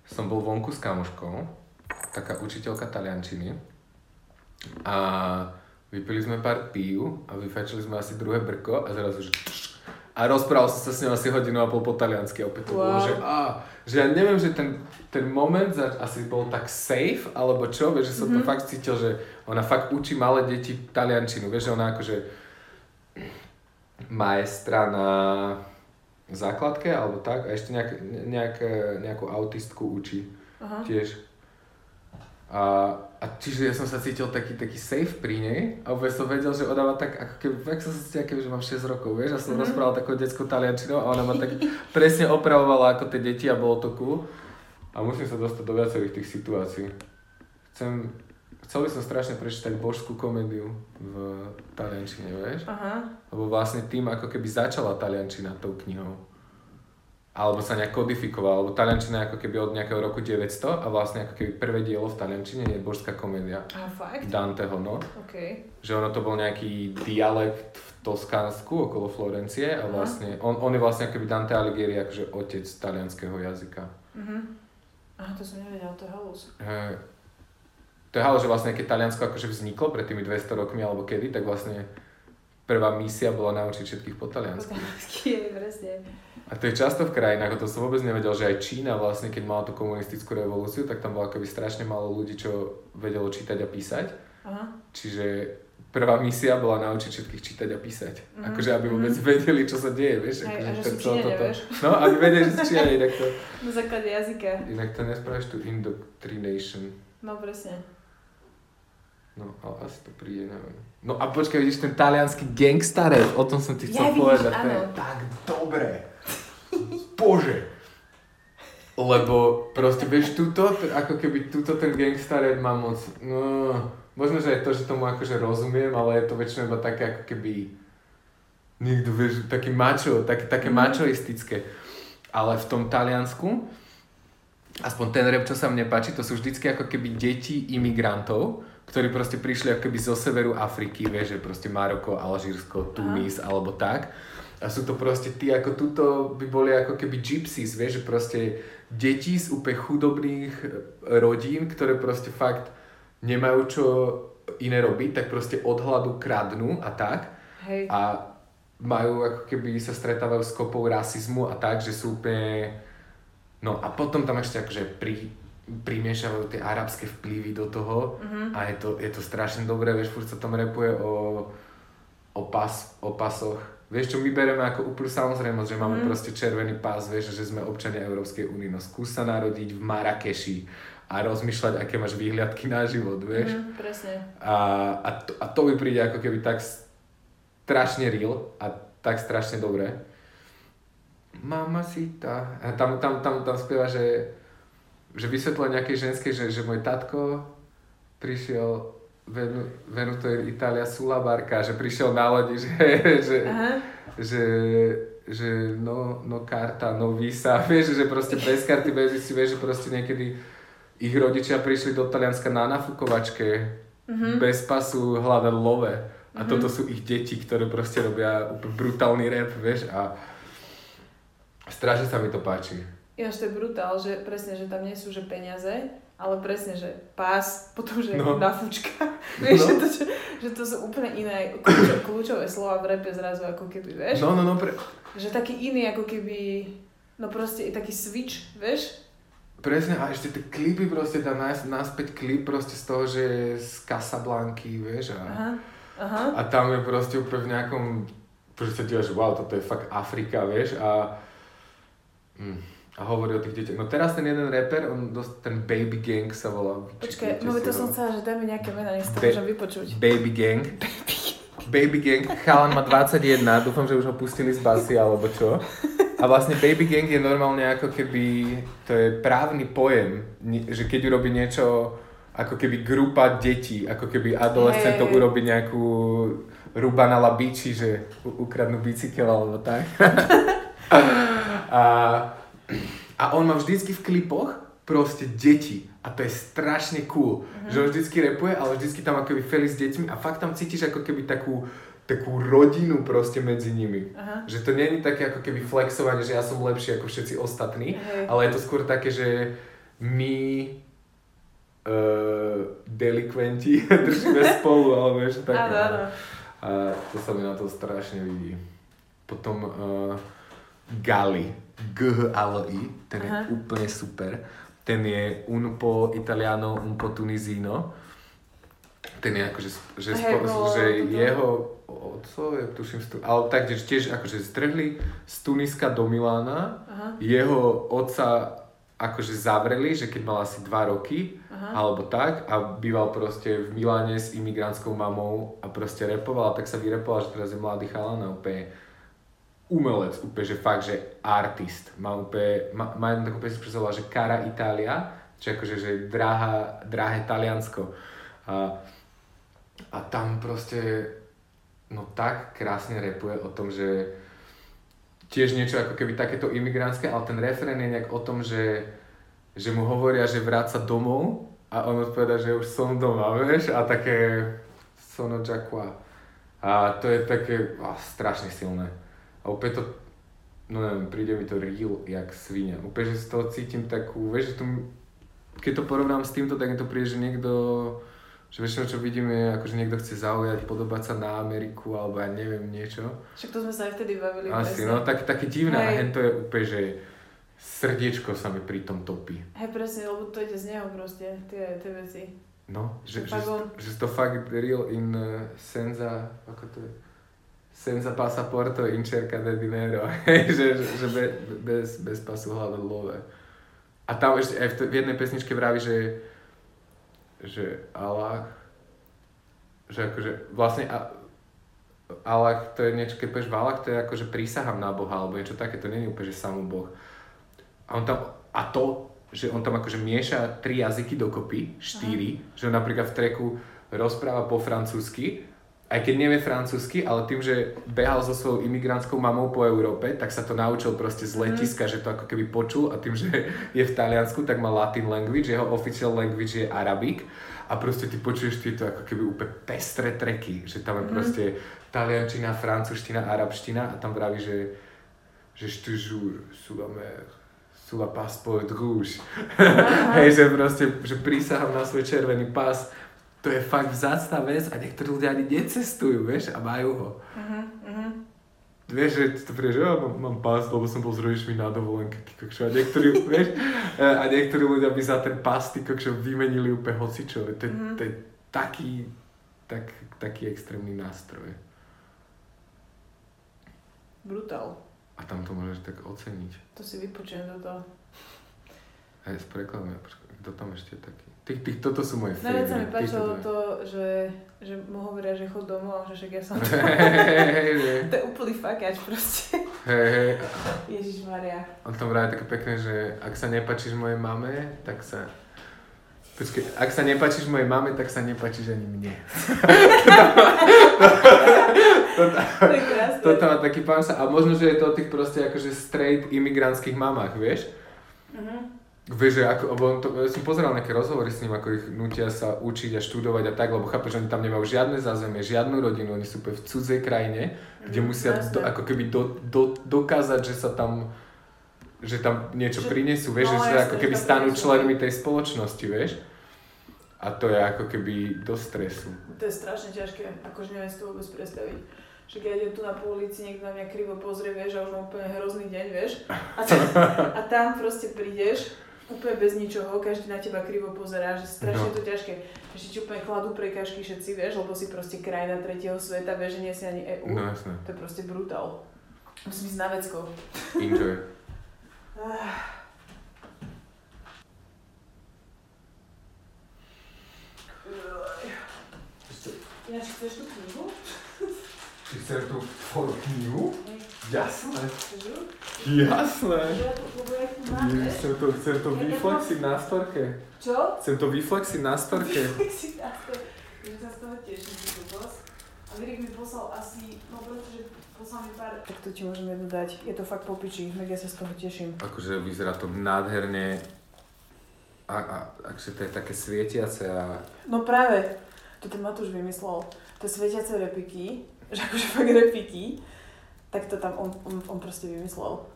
som bol vonku s kamoškou, taká učiteľka taliančiny a vypili sme pár pív a vyfačili sme asi druhé brko a zrazu, že a rozprával som sa s ňou asi hodinu a pol po taliansky a opäť to wow. bolo, že, á, že ja neviem, že ten, ten moment za, asi bol tak safe, alebo čo, vieš, že som mm-hmm. to fakt cítil, že ona fakt učí malé deti taliančinu, vieš, že ona akože maestra na základke alebo tak a ešte nejak, nejak, nejakú autistku učí Aha. tiež. A, a čiže ja som sa cítil taký, taký safe pri nej a vôbec som vedel, že ona tak, ako keby, jak som sa cítil, keby, že mám 6 rokov, vieš, a som mm-hmm. rozprával takou detskou taliančinou a ona ma tak presne opravovala ako tie deti a bolo to cool. A musím sa dostať do viacerých tých situácií. Chcem, chcel by som strašne prečítať božskú komédiu v taliančine, vieš? Aha. Lebo vlastne tým ako keby začala taliančina tou knihou. Alebo sa nejak kodifikovala, lebo taliančina ako keby od nejakého roku 900 a vlastne ako keby prvé dielo v taliančine je božská komédia. A fakt? Danteho, no. Okay. Že ono to bol nejaký dialekt v Toskánsku okolo Florencie a vlastne, on, on je vlastne ako keby Dante Alighieri akože otec talianského jazyka. Mhm. Aha, to som nevedel, to je halus. Hey, to je halo, že vlastne keď Taliansko akože vzniklo pred tými 200 rokmi alebo kedy, tak vlastne prvá misia bola naučiť všetkých po taliansky. Po taliansky, presne. A to je často v krajinách, to som vôbec nevedel, že aj Čína vlastne, keď mala tú komunistickú revolúciu, tak tam bolo akoby strašne málo ľudí, čo vedelo čítať a písať. Aha. Čiže prvá misia bola naučiť všetkých čítať a písať. Mm. Akože aby vôbec mm. vedeli, čo sa deje, vieš. Aj, akože že Číňania, toto. No, aby vedeli, že sú Číňania, inak to... Na základe jazyka. Inak to nespravíš tu indoctrination. No, presne. No, ale asi to príde, neviem. No a počkaj, vidíš ten talianský gangsta rap, o tom som ti chcel ja, povedať. Vidíš, to je tak dobré. Bože. Lebo proste, vieš, túto, ako keby túto ten gangsta rap má moc, no, možno, že je to, že tomu akože rozumiem, ale je to väčšinou iba také ako keby, niekto, vieš, taký mačo, také, také mm. mačoistické. Ale v tom Taliansku, aspoň ten rap, čo sa mne páči, to sú vždycky ako keby deti imigrantov, ktorí proste prišli ako keby zo severu Afriky, vieš, že proste Maroko, Alžírsko, Tunis Aha. alebo tak. A sú to proste tí, ako tuto by boli ako keby gypsies, vieš, že proste deti z úplne chudobných e, rodín, ktoré proste fakt nemajú čo iné robiť, tak proste od hladu kradnú a tak. Hej. A majú ako keby sa stretávajú s kopou rasizmu a tak, že sú úplne... No a potom tam ešte akože pri, primiešavajú tie arabské vplyvy do toho mm-hmm. a je to, je to strašne dobré, vieš, furt sa tam repuje o, o, pas, o pasoch. Vieš, čo my bereme ako úplnú samozrejmosť, že máme mm. proste červený pás, vieš, že sme občania Európskej únie. No skús sa narodiť v Marrakeši a rozmýšľať, aké máš výhľadky na život, vieš. Mm, presne. A, a, to, a to mi príde ako keby tak strašne real a tak strašne dobré. mamacita. A tam, tam, tam, tam spieva, že, že vysvetlil nejakej ženskej, že, že môj tatko prišiel Venu, Venuto Italia Sulabarka, že prišiel na lodi, že, že, že, že no, no karta, no visa, vieš, že proste bez karty, bez si vieš, že proste niekedy ich rodičia prišli do Talianska na nafukovačke, mm-hmm. bez pasu hľadať love. A mm-hmm. toto sú ich deti, ktoré proste robia brutálny rap, vieš, a strašne sa mi to páči. Ináč to je brutál, že presne, že tam nie sú že peniaze, ale presne, že pás, potom, že no. nafúčka. Vieš, no. že, to, že, že to sú úplne iné kľúčové, kľúčové slova v repe zrazu, ako keby, vieš? No, no, no. Pre... Že taký iný, ako keby, no proste taký switch, vieš? Presne, a ešte tie klipy proste dá nás, náspäť klip proste z toho, že z Casablanky, vieš, a, aha, aha. a tam je proste úplne v nejakom, proste sa že wow, toto je fakt Afrika, vieš, a hm a hovorí o tých deťoch. No teraz ten jeden rapper, on dosť, ten Baby Gang sa volá. Počkaj, no to som chcela, že dajme nejaké mená, nech to môžem vypočuť. Baby Gang. Baby Gang, chalan má 21, dúfam, že už ho pustili z basy alebo čo. A vlastne Baby Gang je normálne ako keby, to je právny pojem, že keď urobí niečo, ako keby grupa detí, ako keby adolescentov hey. urobí nejakú Rubana la biči, že ukradnú bicykel alebo tak. a a on má vždycky v klipoch proste deti. A to je strašne cool. Uh-huh. Že on vždycky repuje, ale vždycky tam ako keby feli s deťmi a fakt tam cítiš ako keby takú, takú rodinu proste medzi nimi. Uh-huh. Že to je také ako keby flexovanie, že ja som lepší ako všetci ostatní, uh-huh. ale je to skôr také, že my uh, delikventi držíme spolu, alebo ešte také. Uh-huh. A to sa mi na to strašne vidí. Potom uh, Gali G-H-L-I, ten Aha. je úplne super. Ten je un po italiano, un po tunizino. Ten je akože, že, spo, že jeho otco je, tuším, stu, ale taktiež tiež akože strhli z Tuniska do Milána. Aha. Jeho otca akože zavreli, že keď mal asi 2 roky, Aha. alebo tak, a býval proste v Miláne s imigrantskou mamou a proste repoval, tak sa vyrepoval, že teraz je mladý chalan a úplne umelec, úplne, že fakt, že artist. Má úplne, má, má jednu takú pesničku, sa že Cara Italia, čo akože, že drahá, drahé Taliansko. A, a tam proste, no tak krásne repuje o tom, že tiež niečo ako keby takéto imigrantské, ale ten referén je nejak o tom, že, že mu hovoria, že vráca domov a on odpoveda, že už som doma, vieš, a také sono già. A to je také oh, strašne silné. A úplne to, no neviem, príde mi to real jak svinia. Úplne, že z toho cítim takú, vieš, že to, keď to porovnám s týmto, tak mi to príde, že niekto, že väčšinou čo vidíme je, akože niekto chce zaujať, podobať sa na Ameriku, alebo ja neviem niečo. Však to sme sa aj vtedy bavili. Asi, presne. no tak, také divné a hen to je úplne, že srdiečko sa mi pri tom topí. Hej, presne, lebo to ide z neho proste, tie, tie veci. No, že, že, že, že to fakt real in uh, senza, ako to je? Senza pasaporto in cerca de dinero, že, že, že be, bez, bez pasu hľadať love. A tam ešte aj v, v jednej pesničke vraví, že, že Allah, že akože vlastne a, Allah to je niečo, keď povieš Allah, to je akože prísahám na Boha, alebo niečo také, to nie je úplne, že samú Boh. A on tam, a to, že on tam akože mieša tri jazyky dokopy, štyri, Aha. že on napríklad v treku rozpráva po francúzsky, aj keď nevie francúzsky, ale tým, že behal so svojou imigrantskou mamou po Európe, tak sa to naučil proste z mhm. letiska, mm. že to ako keby počul a tým, že je v Taliansku, tak má Latin language, jeho official language je Arabic a proste ty počuješ tieto ako keby úplne pestré treky, že tam je mm. proste taliančina, francúzština, arabština a tam vraví, že že je te jure, sous la mer, sous la passeport rouge. Hej, že proste, že prísahám na svoj červený pás to je fakt vzácná vec a niektorí ľudia ani necestujú, vieš, a majú ho. Uh-huh, uh-huh. Vieš, že to príde, že ja mám, mám pás, lebo som bol s rodičmi na dovolenke, ty kokšo, a niektorí, vieš, a niektorí ľudia by za ten pás, ty kokšo, vymenili úplne hocičo, to, uh-huh. to je taký, tak, taký extrémny nástroj. Brutál. A tam to môžeš tak oceniť. To si vypočujem toto. Hej, s prekladom, kto tam ešte je taký? Tých, tých, toto sú moje. Najviac sa mi páčilo to, že, že mu hovoria, že chod domov, že však ja som to je úplný fakáč proste. Hej, hej. Ježišmaria. On tam vraj také pekné, že ak sa nepačíš mojej mame, tak sa... Počkej, ak sa nepačíš mojej mame, tak sa nepačíš ani mne. To. Toto má taký pán sa, a možno, že je to o tých proste akože straight imigrantských mamách, vieš? Mhm. Vieš, že ako, on to, ja som pozeral nejaké rozhovory s ním, ako ich nutia sa učiť a študovať a tak, lebo chápeš, že oni tam nemajú žiadne zázemie, žiadnu rodinu, oni sú v cudzej krajine, kde Mhm, musia do, ako keby do, do, dokázať, že sa tam že tam niečo Že- prinesú, vieš, no, že sa ako keby stanú členmi tej spoločnosti, vieš. A to je ako keby do stresu. To je strašne ťažké, akože neviem si to vôbec predstaviť. Že keď idem tu na po ulici, niekto na mňa krivo pozrie, vieš, a už mám úplne hrozný deň, vieš. A, t- a tam proste prídeš, úplne bez ničoho, každý na teba krivo pozerá, že strašne No. to ťažké. Ešte ti úplne kladú prekažky všetci, vieš, lebo si proste krajina tretieho sveta, vieš, že nie si ani EU. No jasné. To je proste brutál. Musím ísť na vecko. Enjoy. Ináč chceš tú knihu? Ty chceš tú tvoju knihu? Jasné. Jasné. Ja ja? Chcem to, chcem to vyflexiť na storke. Čo? Chcem to vyflexiť na storke. Tak si takto. Že sa z toho teším, ty kokos. A Virik mi poslal asi, no pretože poslal mi pár... Tak to ti môžem jedno dať. Je to fakt popiči, mega sa z toho teším. Akože vyzerá to nádherne. A, a akže to je také svietiace a... No práve, to ten Matúš vymyslel. To svietiace repiky, že akože fakt repiky, tak to tam on, on, on proste vymyslel.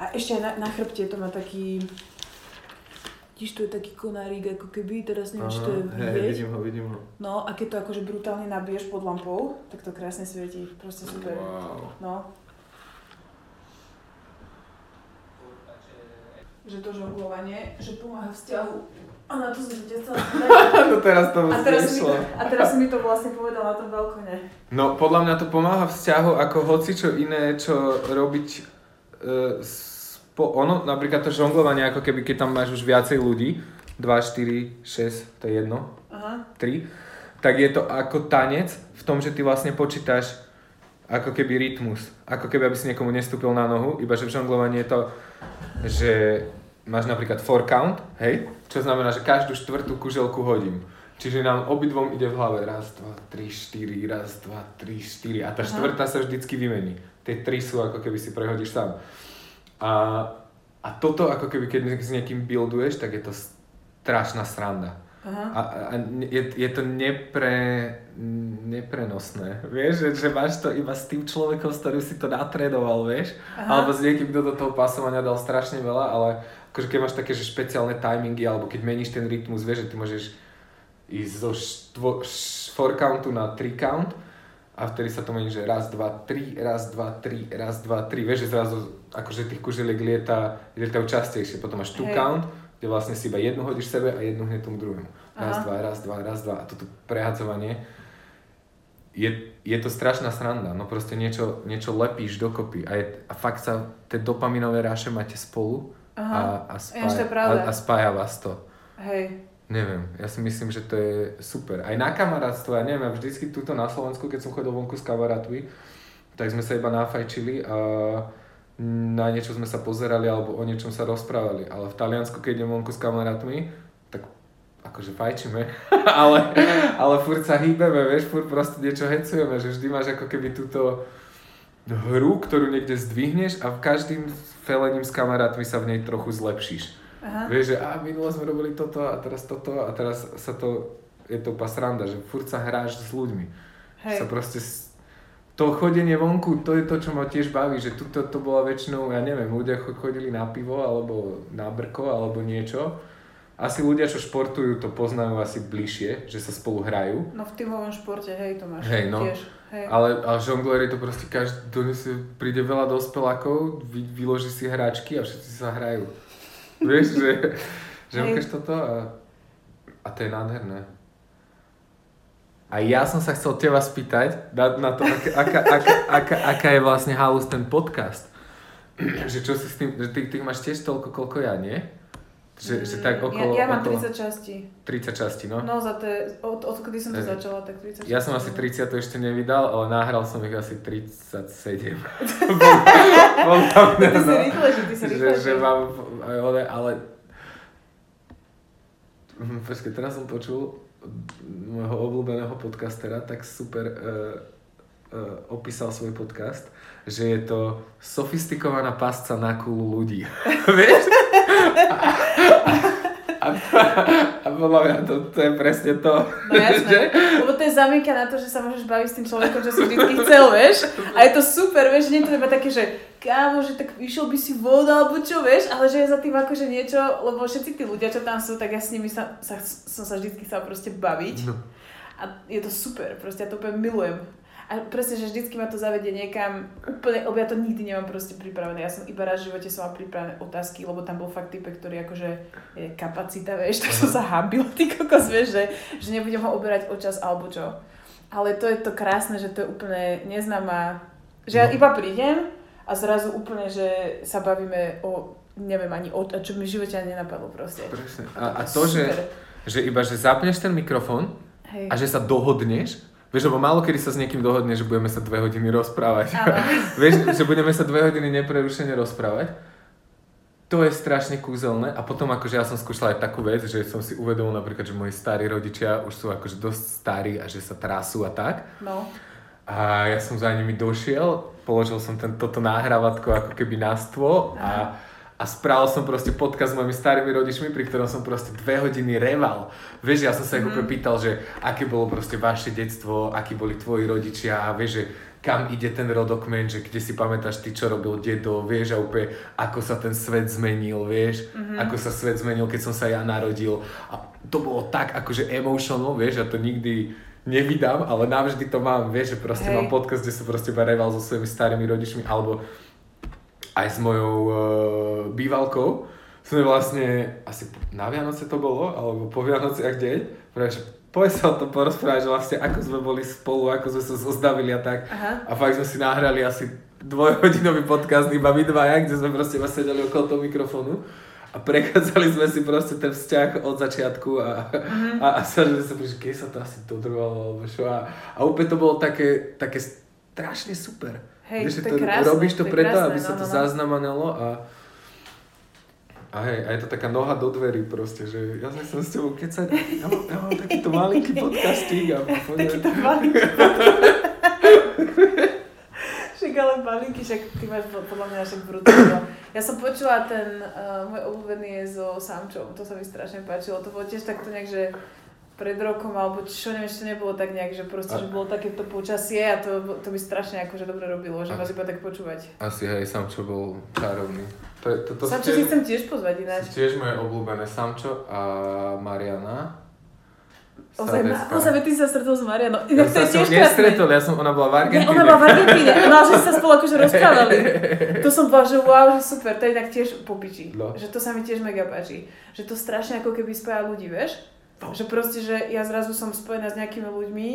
A ešte aj na, na chrbte to má taký... Tiež to je taký konárik, ako keby, teraz neviem, či to je vidieť. ho, vidím ho. No a keď to akože brutálne nabiješ pod lampou, tak to krásne svietí. Proste super. Wow. No. Že to žonglovanie, že pomáha vzťahu. A na to som chcela. No teraz to A teraz, mi to, nešlo. a teraz si mi to vlastne povedal na tom balkone. No podľa mňa to pomáha vzťahu ako hoci čo iné, čo robiť e, spo, ono, napríklad to žonglovanie, ako keby keď tam máš už viacej ľudí, 2, 4, 6, to je jedno, Aha. 3, tak je to ako tanec v tom, že ty vlastne počítaš ako keby rytmus. Ako keby, aby si niekomu nestúpil na nohu, iba že v žonglovaní je to, že máš napríklad four count, hej? Čo znamená, že každú štvrtú kuželku hodím. Čiže nám obidvom ide v hlave raz, dva, tri, štyri, raz, dva, tri, štyri. A tá Aha. štvrtá sa vždycky vymení. Tie tri sú ako keby si prehodíš sám. A, a toto ako keby, keď s niekým builduješ, tak je to strašná sranda. Aha. A, a je, je to nepre, neprenosné, vieš, že, že máš to iba s tým človekom, s ktorým si to natrénoval, vieš, Aha. alebo s niekým, kto do toho pasovania dal strašne veľa, ale akože keď máš také, že špeciálne timingy, alebo keď meníš ten rytmus, vieš, že ty môžeš ísť zo štvo, š, four countu na three count a vtedy sa to mení, že raz, dva, tri, raz, dva, tri, raz, dva, tri, vieš, že zrazu akože tých kuželiek lieta, lietajú častejšie, potom máš two Hej. count, kde vlastne si iba jednu hodíš sebe a jednu hneď tomu druhému. Raz, Aha. dva, raz, dva, raz, dva. A toto prehadzovanie. Je, je to strašná sranda, no proste niečo, niečo lepíš dokopy. A, je, a fakt sa tie dopaminové ráše máte spolu Aha. a, a, pravda. a, a spája vás to. Hej. Neviem, ja si myslím, že to je super. Aj na kamarátstvo, ja neviem, ja vždycky tuto na Slovensku, keď som chodil vonku s kamarátmi, tak sme sa iba nafajčili a na niečo sme sa pozerali alebo o niečom sa rozprávali. Ale v Taliansku, keď idem vonku s kamarátmi, tak akože fajčíme, ale, ale furt sa hýbeme, vieš, furt proste niečo hecujeme, že vždy máš ako keby túto hru, ktorú niekde zdvihneš a v každým felením s kamarátmi sa v nej trochu zlepšíš. Aha. Vieš, že a minule sme robili toto a teraz toto a teraz sa to, je to úplná sranda, že furt sa hráš s ľuďmi. Hej. Sa proste, to chodenie vonku, to je to, čo ma tiež baví, že tuto to bola väčšinou, ja neviem, ľudia cho- chodili na pivo alebo na brko alebo niečo. Asi ľudia, čo športujú, to poznajú asi bližšie, že sa spolu hrajú. No v tímovom športe, hej, to máš Hej, no. tiež. Hej. Ale, ale žongler je to proste každý, donesie, príde veľa dospelákov, vy, vyloží si hráčky a všetci sa hrajú. Vieš, že, že ukáž toto a, a to je nádherné. A ja som sa chcel teba spýtať na, na to, aká, aká, aká, aká, aká je vlastne halus ten podcast. že čo si s tým, že ty, ty máš tiež toľko, koľko ja, nie? Že, že tak okolo... Ja, ja mám okolo 30 častí. 30 častí, no. No za to je, od, odkedy som to začala, tak 30 Ja som asi 30 to ešte nevydal, ale nahral som ich asi 37. Podľa mňa, Ty si no. rýchlejší, ty si že, že mám one, ale... Hm, Počkej, teraz som počul môjho obľúbeného podcastera, tak super uh, uh, opísal svoj podcast, že je to sofistikovaná pasca na kúlu ľudí. Vieš? A, a podľa mňa to, to je presne to. No jasné, lebo to je zamienka na to, že sa môžeš baviť s tým človekom, čo si vždy chcel, vieš. A je to super, vieš, že nie je to iba také, že kámo, že tak išiel by si voda, alebo čo, vieš, ale že je za tým akože niečo, lebo všetci tí ľudia, čo tam sú, tak ja s nimi sa, sa, som sa vždy chcela proste baviť. No. A je to super, proste ja to úplne milujem. A presne, že vždycky ma to zavedie niekam úplne, lebo ja to nikdy nemám proste pripravené. Ja som iba raz v živote som mala pripravené otázky, lebo tam bol fakt typ, ktorý akože je kapacita, vieš, tak som sa hábila, ty kokos, vieš, že, že nebudem ho oberať o čas alebo čo. Ale to je to krásne, že to je úplne neznáma, že ja No. iba prídem a zrazu úplne, že sa bavíme o, neviem ani o, čo mi v živote ani nenapadlo proste. Presne. A, a to, že, že iba, že zapneš ten mikrofón Hej. a že sa dohodneš, Vieš, lebo málo kedy sa s niekým dohodne, že budeme sa dve hodiny rozprávať. Vieš, že budeme sa dve hodiny neprerušene rozprávať. To je strašne kúzelné a potom akože ja som skúšala aj takú vec, že som si uvedomil napríklad, že moji starí rodičia už sú akože dosť starí a že sa trasú a tak. No. A ja som za nimi došiel, položil som ten, toto nahrávatko ako keby na stôl a, a spravil som proste podcast s mojimi starými rodičmi, pri ktorom som proste dve hodiny reval. Vieš, ja som sa ich úplne pýtal, že aké bolo proste vaše detstvo, akí boli tvoji rodičia a vieš, že kam ide ten rodokmen, že kde si pamätáš ty, čo robil dedo, vieš, a úplne ako sa ten svet zmenil, vieš, ako sa svet zmenil, keď som sa ja narodil. A to bolo tak akože emotional, vieš, ja to nikdy nevydám, ale navždy to mám, vieš, že proste Hej. mám podcast, kde som proste reval so svojimi starými rodičmi, alebo aj s mojou uh, bývalkou. Sme vlastne, asi na Vianoce to bolo, alebo po Vianociach deň, práve, že poď sa o tom porozprávať, že vlastne ako sme boli spolu, ako sme sa zozdavili a tak. Aha. A fakt sme si nahrali asi dvojhodinový podcast iba my dvaja, kde sme proste iba sedeli okolo toho mikrofónu a prechádzali sme si proste ten vzťah od začiatku a, a, a snažili sa že keď sa to asi dodrvalo, alebo čo. A, a úplne to bolo také, také strašne super. Hej, Vieš, to je krásne, robíš to to preto, krásne, aby no, sa to no, no. zaznamenalo a a hej, a je to taká noha do dverí proste, že ja som s tebou kecať, ja mám, ja mám takýto malinký podcastík a Takýto malinký Však ale malinky, však ty máš po- podľa mňa však brutálno. Ja som počula ten, uh, môj obľúbený je so Samčom, to sa mi strašne páčilo. To bolo tiež takto nejak, že pred rokom, alebo čo neviem, či to nebolo tak nejak, že proste, že bolo takéto počasie a to, to by strašne akože dobre robilo, že A- vás iba tak počúvať. Asi hej, Samčo bol čarovný. To, to, to Samčo si chcem tiež pozvať ináč. tiež moje obľúbené Samčo a Mariana. Ozaj, ozaj, ty sa stretol s Marianou. Ja sa som nestretol, ja som, ona bola v Ne, Argentíne. ona bola v Argentíne, no že sa spolu akože rozprávali. To som bola, že wow, že super, to je tak tiež popiči. No. Že to sa mi tiež mega páči. Že to strašne ako keby spája ľudí, vieš? No. Že proste, že ja zrazu som spojená s nejakými ľuďmi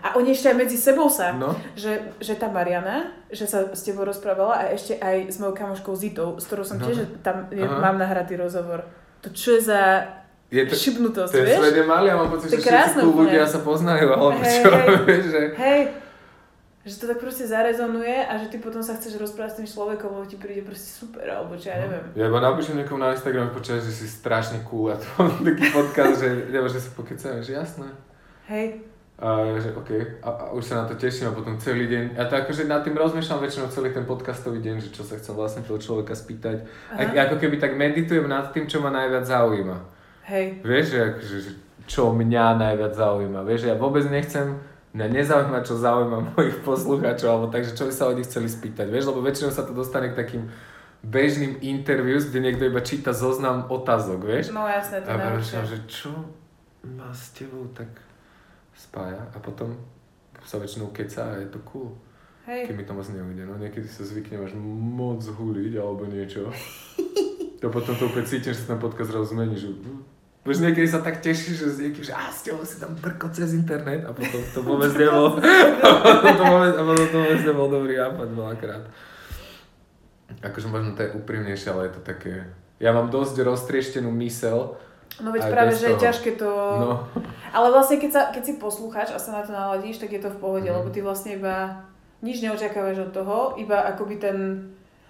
a oni ešte aj medzi sebou sa. No, Že, že tá Mariana, že sa s tebou rozprávala a ešte aj s mojou kamoškou Zitou, s ktorou som No. tiež tam je, Aha. mám nahratý rozhovor. To čo je za je to, šibnutosť, ten vieš? svet je malý a mám pocit, To že je všetci ľudia sa poznajú, alebo Hej, čo, hej. vieš, že... Hej, že to tak proste zarezonuje a že ty potom sa chceš rozprávať s tým človekom, lebo ti príde proste super, alebo čo ja neviem. Ja iba napíšem niekomu na Instagram, počúvaj, že si strašne cool a to mám taký podcast, že nebo, že sa pokecáme, že jasné. Hej, A ja, že OK, a, a už sa na to teším a potom celý deň, ja to akože nad tým rozmýšľam väčšinou celý ten podcastový deň, že čo sa chcem vlastne toho človeka spýtať. A, Aha. ako keby tak meditujem nad tým, čo ma najviac zaujíma. hej, Vieš, že akože, že čo mňa najviac zaujíma. Vieš, ja vôbec nechcem, mňa nezaujíma, čo zaujíma mojich poslucháčov, alebo takže čo by sa oni chceli spýtať. Vieš, lebo väčšinou sa to dostane k takým bežným interviews, kde niekto iba číta zoznam otázok, vieš. no jasné, to A že čo ma s tebou tak spája a potom sa väčšinou keca a je to cool. Hej, Keď mi to moc neujde, no niekedy sa zvyknem až moc huliť alebo niečo. To potom to úplne cítim, že sa ten podcast zrazu zmení, že Vieš, niekedy sa tak tešíš, že s niekým, že a s tebou si tam brko cez internet a potom to vôbec nebol, a potom to vôbec, a potom to vôbec nebol dobrý nápad veľakrát. Akože možno to je úprimnejšie, ale je to také Ja mám dosť roztrieštenú mysel. No veď Aj práve, že je ťažké to... No, Ale vlastne keď, sa, keď si poslúchaš a sa na to naladíš, tak je to v pohode, Mhm. lebo ty vlastne iba nič neočakávaš od toho, iba akoby ten,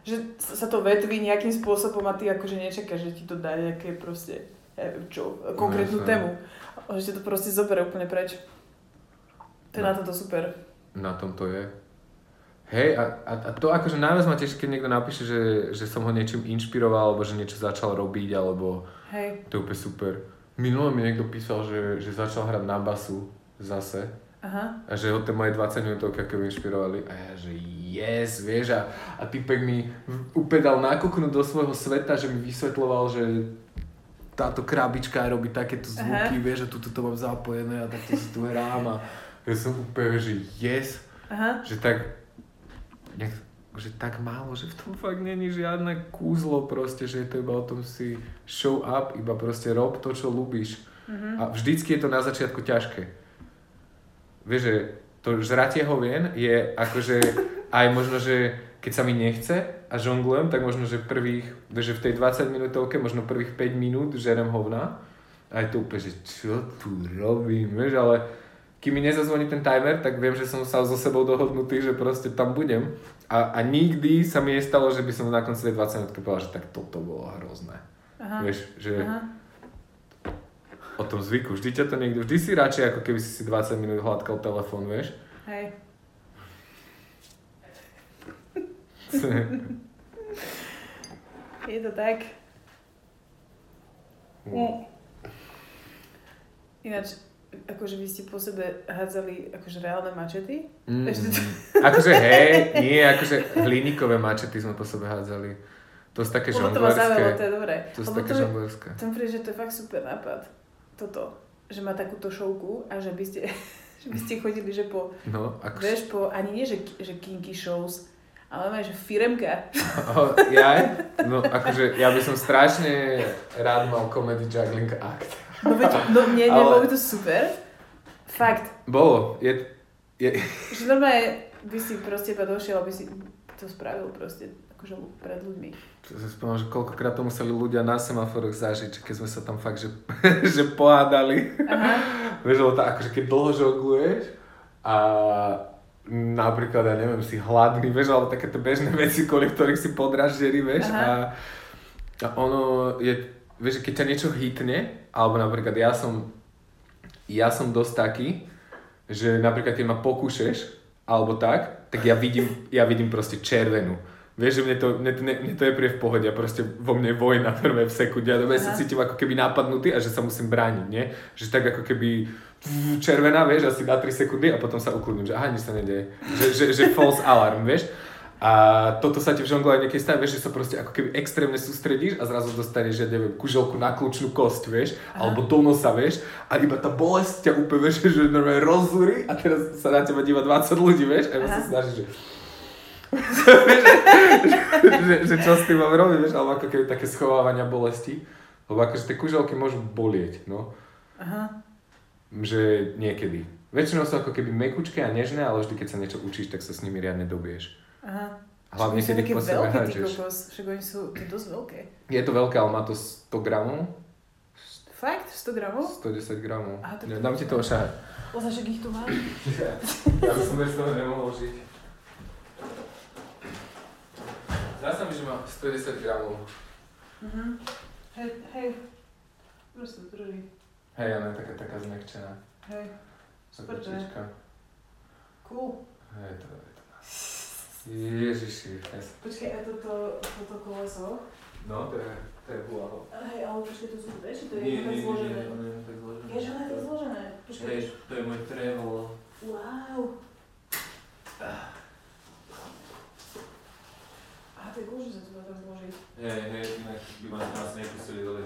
že sa to vetví nejakým spôsobom a ty akože nečakáš, že ti to dá nejaké proste, ja neviem čo, konkrétnu jasné. tému. A že to proste zoberie úplne preč. To je No. na toto super. na tom to je. Hej, a, a, a to akože najviac ma teší, keď niekto napíše, že, že som ho niečím inšpiroval, alebo že niečo začal robiť, alebo Hej, to je úplne super. Minule mi niekto písal, že, že začal hrať na basu zase. aha, A že ho tie moje 20 minútovky ako inšpirovali. A ja, že yes, vieš. A, a typek mi úplne dal nakúknúť do svojho sveta, že mi vysvetloval, že táto krabička robí takéto zvuky, Aha. vieš, že tuto to mám zapojené a takto si tu hrám. A ja som úplne, že yes, aha, že tak, nech, že tak málo, že v tom fakt není žiadne kúzlo proste, že je to iba o tom si show up, iba proste rob to, čo ľubíš. mhm, A vždycky je to na začiatku ťažké. Vieš, že to žratie hovien je akože aj možno, že keď sa mi nechce a žonglujem, tak možno, že prvých, že v tej 20 minútovke, možno prvých 5 minút žerem hovna. A je to úplne, že čo tu robím, vieš, ale kým mi nezazvoní ten timer, tak viem, že som sa so sebou dohodnutý, že proste tam budem. A, a nikdy sa mi nestalo, že by som na konci tej 20 minútky povedal, že tak toto bolo hrozné. aha, Vieš, že aha. o tom zvyku. Vždy ťa to niekto, vždy si radšej, ako keby si si 20 minút hladkal telefón, vieš. Hej. Je to tak. Mm. Ináč, akože vy ste po sebe hádzali akože reálne mačety? Mm. Ešte to- Akože hej, nie, akože hliníkové mačety sme po sebe hádzali. To sú také Lebo to ma zaujalo, to žonglerské. je dobré. To sú Lebo také to, žonglerské. to mi príde, že to je fakt super nápad. Toto. Že má takúto šovku a že by ste, že by ste chodili, že po, No, ako... vieš, po, ani nie, že, že kinky shows, ale máš, že firemka. Oh, ja? No, akože ja by som strašne rád mal comedy juggling act. No veď, no nie, nie, Ale- bolo by to super. Fakt. Bolo, je, je, Že normálne by si proste iba došiel, aby si to spravil proste, akože pred ľuďmi. To si spomínam, že koľkokrát to museli ľudia na semaforoch zažiť, keď sme sa tam fakt, že, že pohádali. Aha, Vieš, lebo to akože keď dlho žongluješ a napríklad, ja neviem, si hladný, vieš, alebo takéto bežné veci, kvôli ktorých si podražderi, vieš, a, a ono je, vieš, keď ťa niečo hitne, alebo napríklad ja som, ja som dosť taký, že napríklad keď ma pokúšeš, alebo tak, tak ja vidím, ja vidím proste červenú. Vieš, že mne to, mne, mne, mne to je prie v pohode a proste vo mne je vojna prvé v sekunde a ja sa Aha. cítim ako keby napadnutý a že sa musím brániť, nie? Že tak ako keby červená, vieš, asi na 3 sekundy a potom sa ukludním, že aha, nič sa nedeje. Že, že, že false alarm, vieš? A toto sa ti v žonglovaní niekedy stane, vieš, že sa proste ako keby extrémne sústredíš a zrazu dostaneš, že neviem, kuželku na kľúčnú kosť, vieš, alebo do nosa, vieš, a iba tá bolesť ťa úplne, vieš, že normálne rozzúri a teraz sa na teba díva 20 ľudí, vieš, a iba sa Aha. snažíš, že že, že, že, čo s tým mám robiť, vieš, alebo ako keby také schovávania bolesti. Lebo akože tie kuželky môžu bolieť, no. aha. Že niekedy. Väčšinou sú ako keby mekučké a nežné, ale vždy, keď sa niečo učíš, tak sa s nimi riadne dobieš. Aha. Hlavne, keď po sebe hádžeš. Však oni sú to dosť veľké. Je to veľké, ale má to 100 gramov, Fakt? 100 gramov? 110 gramov. Aha, to- dám ti to ošahať. Oza, však ich tu máš. Ja by som bez toho nemohol žiť. Zdá sa mi, že má 110 gramov. Mhm. Hej, hej. Proste drží. Hej, ona je taká, taká zmekčená. Hej, Super, cool. Hej, to je to. Ježiši, yes. Počkaj, a toto, toto koleso? No, to je, to je hula. Hej, ale počkaj, to sú vieš, to je Nie, tak nie, nie, zložené. nie, ono je tak zložené. Je, že ono je tak zložené. Počkaj. Hej, to je môj travel. Wow. A to je cool, že sa to tak zložiť. Hej, hej, inak by ma nás nepustili do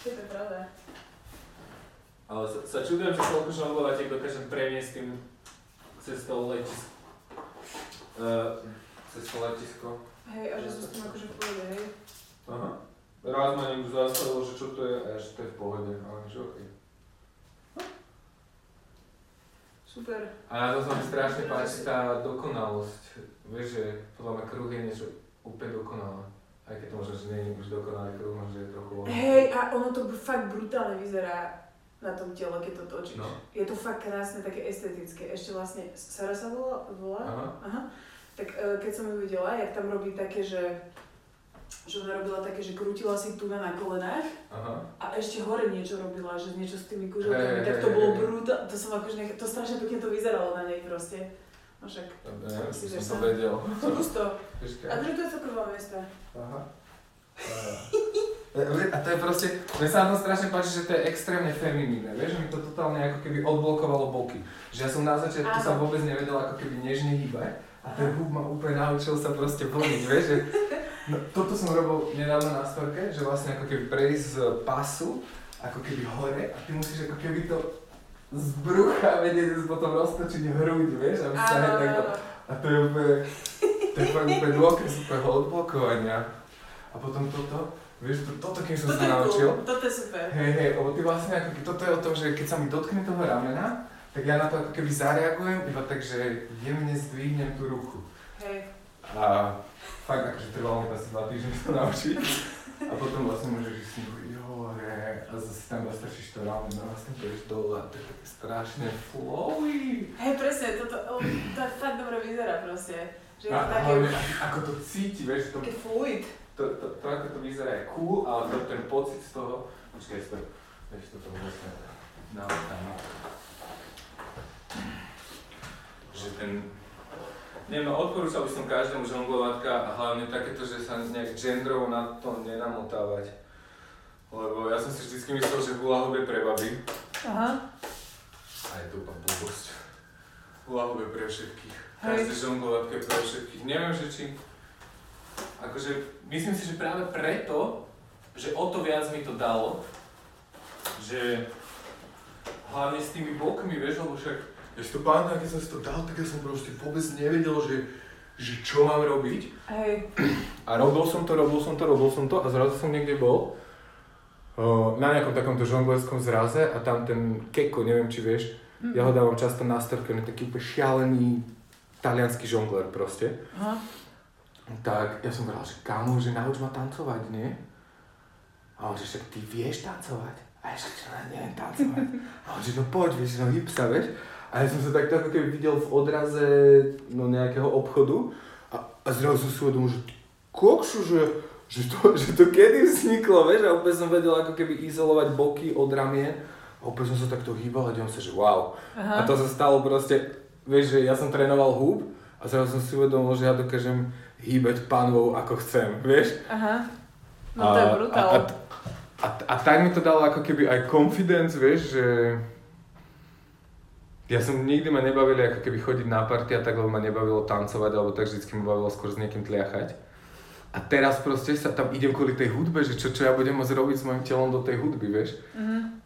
To pravda. Ale sa, sa čudujem, že koľko žonglovatiek dokážem premiesť tým cez to letisko. Uh, cez to letisko. Hej, a že sú s tým akože v pohode, hej. Aha. Raz ma niekto zastavil, že čo to je, a že to je v pohode, ale že okej. Super. A na to sa mi strašne páči tá dokonalosť. Vieš, že podľa mňa kruh je niečo úplne dokonalé. Aj keď to možno, že nie je už dokonalý možno, že je trochu... Hej, a ono to fakt brutálne vyzerá na tom tele, keď to točíš. No. Je to fakt krásne, také estetické. Ešte vlastne, Sara sa volá? volá? Aha. Aha. Tak e, keď som ju videla, jak tam robí také, že že ona robila také, že krútila si tu na kolenách Aha. a ešte hore niečo robila, že niečo s tými kuželkami, tak to hej, bolo hej. brutálne, to som akože nech, to strašne pekne to vyzeralo na nej proste. No však, Ja Si som to sa? vedel. Počkaj. A to je celková mesta. Aha. A to je proste, mne sa na tom strašne páči, že to je extrémne feminínne, vieš, že mi to totálne ako keby odblokovalo boky. Že ja som na začiatku sa vôbec nevedel ako keby nežne hýbať a ten hub ma úplne naučil sa proste vlniť, vieš, že no, toto som robil nedávno na storke, že vlastne ako keby prejsť z pasu, ako keby hore a ty musíš ako keby to z brucha vedieť potom roztočiť hruď, vieš, aby sa hej takto a to je úplne, to je úplne dôkaz úplného odblokovania. A potom toto, vieš, to, toto keď som Toto sa naučil, cool, toto je super. hej, hej, lebo ty vlastne ako, toto je o tom, že keď sa mi dotkne toho ramena, tak ja na to ako keby zareagujem, iba tak, že jemne zdvihnem tú ruku. Hej. A fakt akože trvalo mi asi dva týždne to naučiť. A potom vlastne môžeš ísť a zase tam zastrčíš to rameno a vlastne pôjdeš dole a to je také strašne flowy. Hej, presne, toto, to fakt dobre vyzerá proste. Že A, to také, hlavne, ako- to cíti, vieš, to, také fluid. to, to, to, ako to vyzerá je cool, ale to, ten pocit z toho, počkaj, stoj, vieš, toto vlastne naotáme. Že ten, neviem, odporúčal by som každému žonglovatka a hlavne takéto, že sa nejak genderovo na to nenamotávať. Lebo ja som si vždycky myslel, že hula hoop je pre baby. Aha. A je to úplne blbosť. Hula hoop je pre všetkých. Každé žonglovatka je pre všetkých. Neviem, že či... Akože, myslím si, že práve preto, že o to viac mi to dalo, že hlavne s tými bokmi, vieš, lebo však... Ja si to pamätám, keď som si to dal, tak ja som proste vôbec nevedel, že, že čo mám robiť. Hej. A robil som to, robil som to, robil som to a zrazu som niekde bol na nejakom takomto žonglerskom zraze a tam ten Keko, neviem či vieš, Mm. ja ho dávam často na storke, on je taký úplne šialený talianský žongler proste. Aha. Tak ja som povedal, že kámo, že nauč ma tancovať, nie? A on že však ty vieš tancovať? A ja že čo, neviem tancovať. A on že no poď, vieš, no hyb sa, vieš. A ja som sa takto ako keby videl v odraze no, nejakého obchodu a, a zrazu som si uvedomil, že kokšu, že, že, to, že to kedy vzniklo, vieš, a úplne som vedel ako keby izolovať boky od ramien a úplne som sa takto hýbal a delam sa, že wow. Aha. A to sa stalo proste, vieš, že ja som trénoval húb a zrazu som si uvedomil, že ja dokážem hýbať panvou ako chcem, vieš. Aha. No to je brutál. A, a, a, a tak mi to dalo ako keby aj confidence, vieš, že ja som nikdy ma nebavili ako keby chodiť na party a tak, lebo ma nebavilo tancovať, alebo tak vždycky ma bavilo skôr s niekým tliachať. A teraz proste sa tam idem kvôli tej hudbe, že čo, čo ja budem môcť robiť s mojim telom do tej hudby, vieš. Mhm.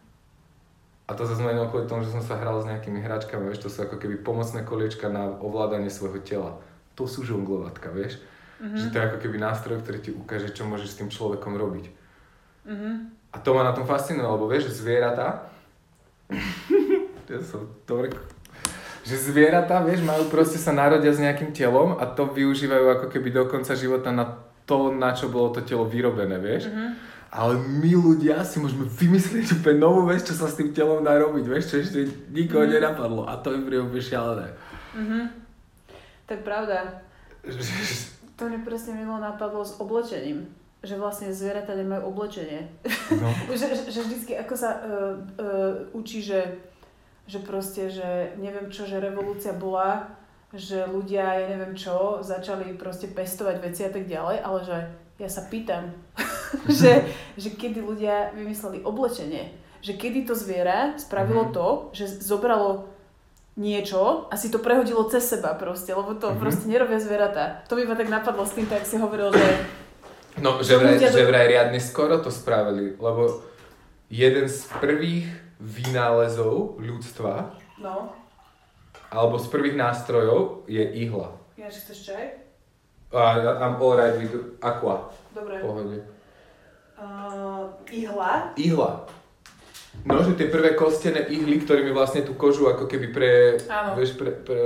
A to sa zmenilo kvôli tomu, že som sa hral s nejakými hračkami, vieš, to sú ako keby pomocné koliečka na ovládanie svojho tela. To sú žonglovatka, vieš. Mhm. Že to je ako keby nástroj, ktorý ti ukáže, čo môžeš s tým človekom robiť. Mhm. A to ma na tom fascinuje, lebo vieš, že zvieratá, ja som dobre, že zvieratá, vieš, majú proste sa narodia s nejakým telom a to využívajú ako keby do konca života na to, na čo bolo to telo vyrobené, vieš. Mhm. Ale my ľudia si môžeme vymyslieť úplne novú vec, čo sa s tým telom dá robiť, vieš, čo ešte nikoho Mhm. nenapadlo a to je príjem úplne šialené. Mhm. To je pravda. To mi presne milo napadlo s oblečením. Že vlastne zvieratá nemajú oblečenie. No. že, že vždycky ako sa uh, uh, učí, že, že proste, že neviem čo, že revolúcia bola, že ľudia, ja neviem čo, začali proste pestovať veci a tak ďalej, ale že ja sa pýtam, že, že kedy ľudia vymysleli oblečenie. Že kedy to zviera spravilo Mhm. to, že zobralo niečo a si to prehodilo cez seba proste, lebo to Mhm. proste nerobia zvieratá. To by ma tak napadlo s tým, tak si hovoril, že No, že vraj, ľudia že vraj riadne skoro to spravili, lebo jeden z prvých vynálezov ľudstva, no, alebo z prvých nástrojov je ihla. Ináč chceš čaj? A I'm alright with aqua, Dobre. pohode. Uh, ihla. Ihla. No, že tie prvé kostené ihly, ktorými vlastne tú kožu ako keby pre, Áno. vieš, pre, pre,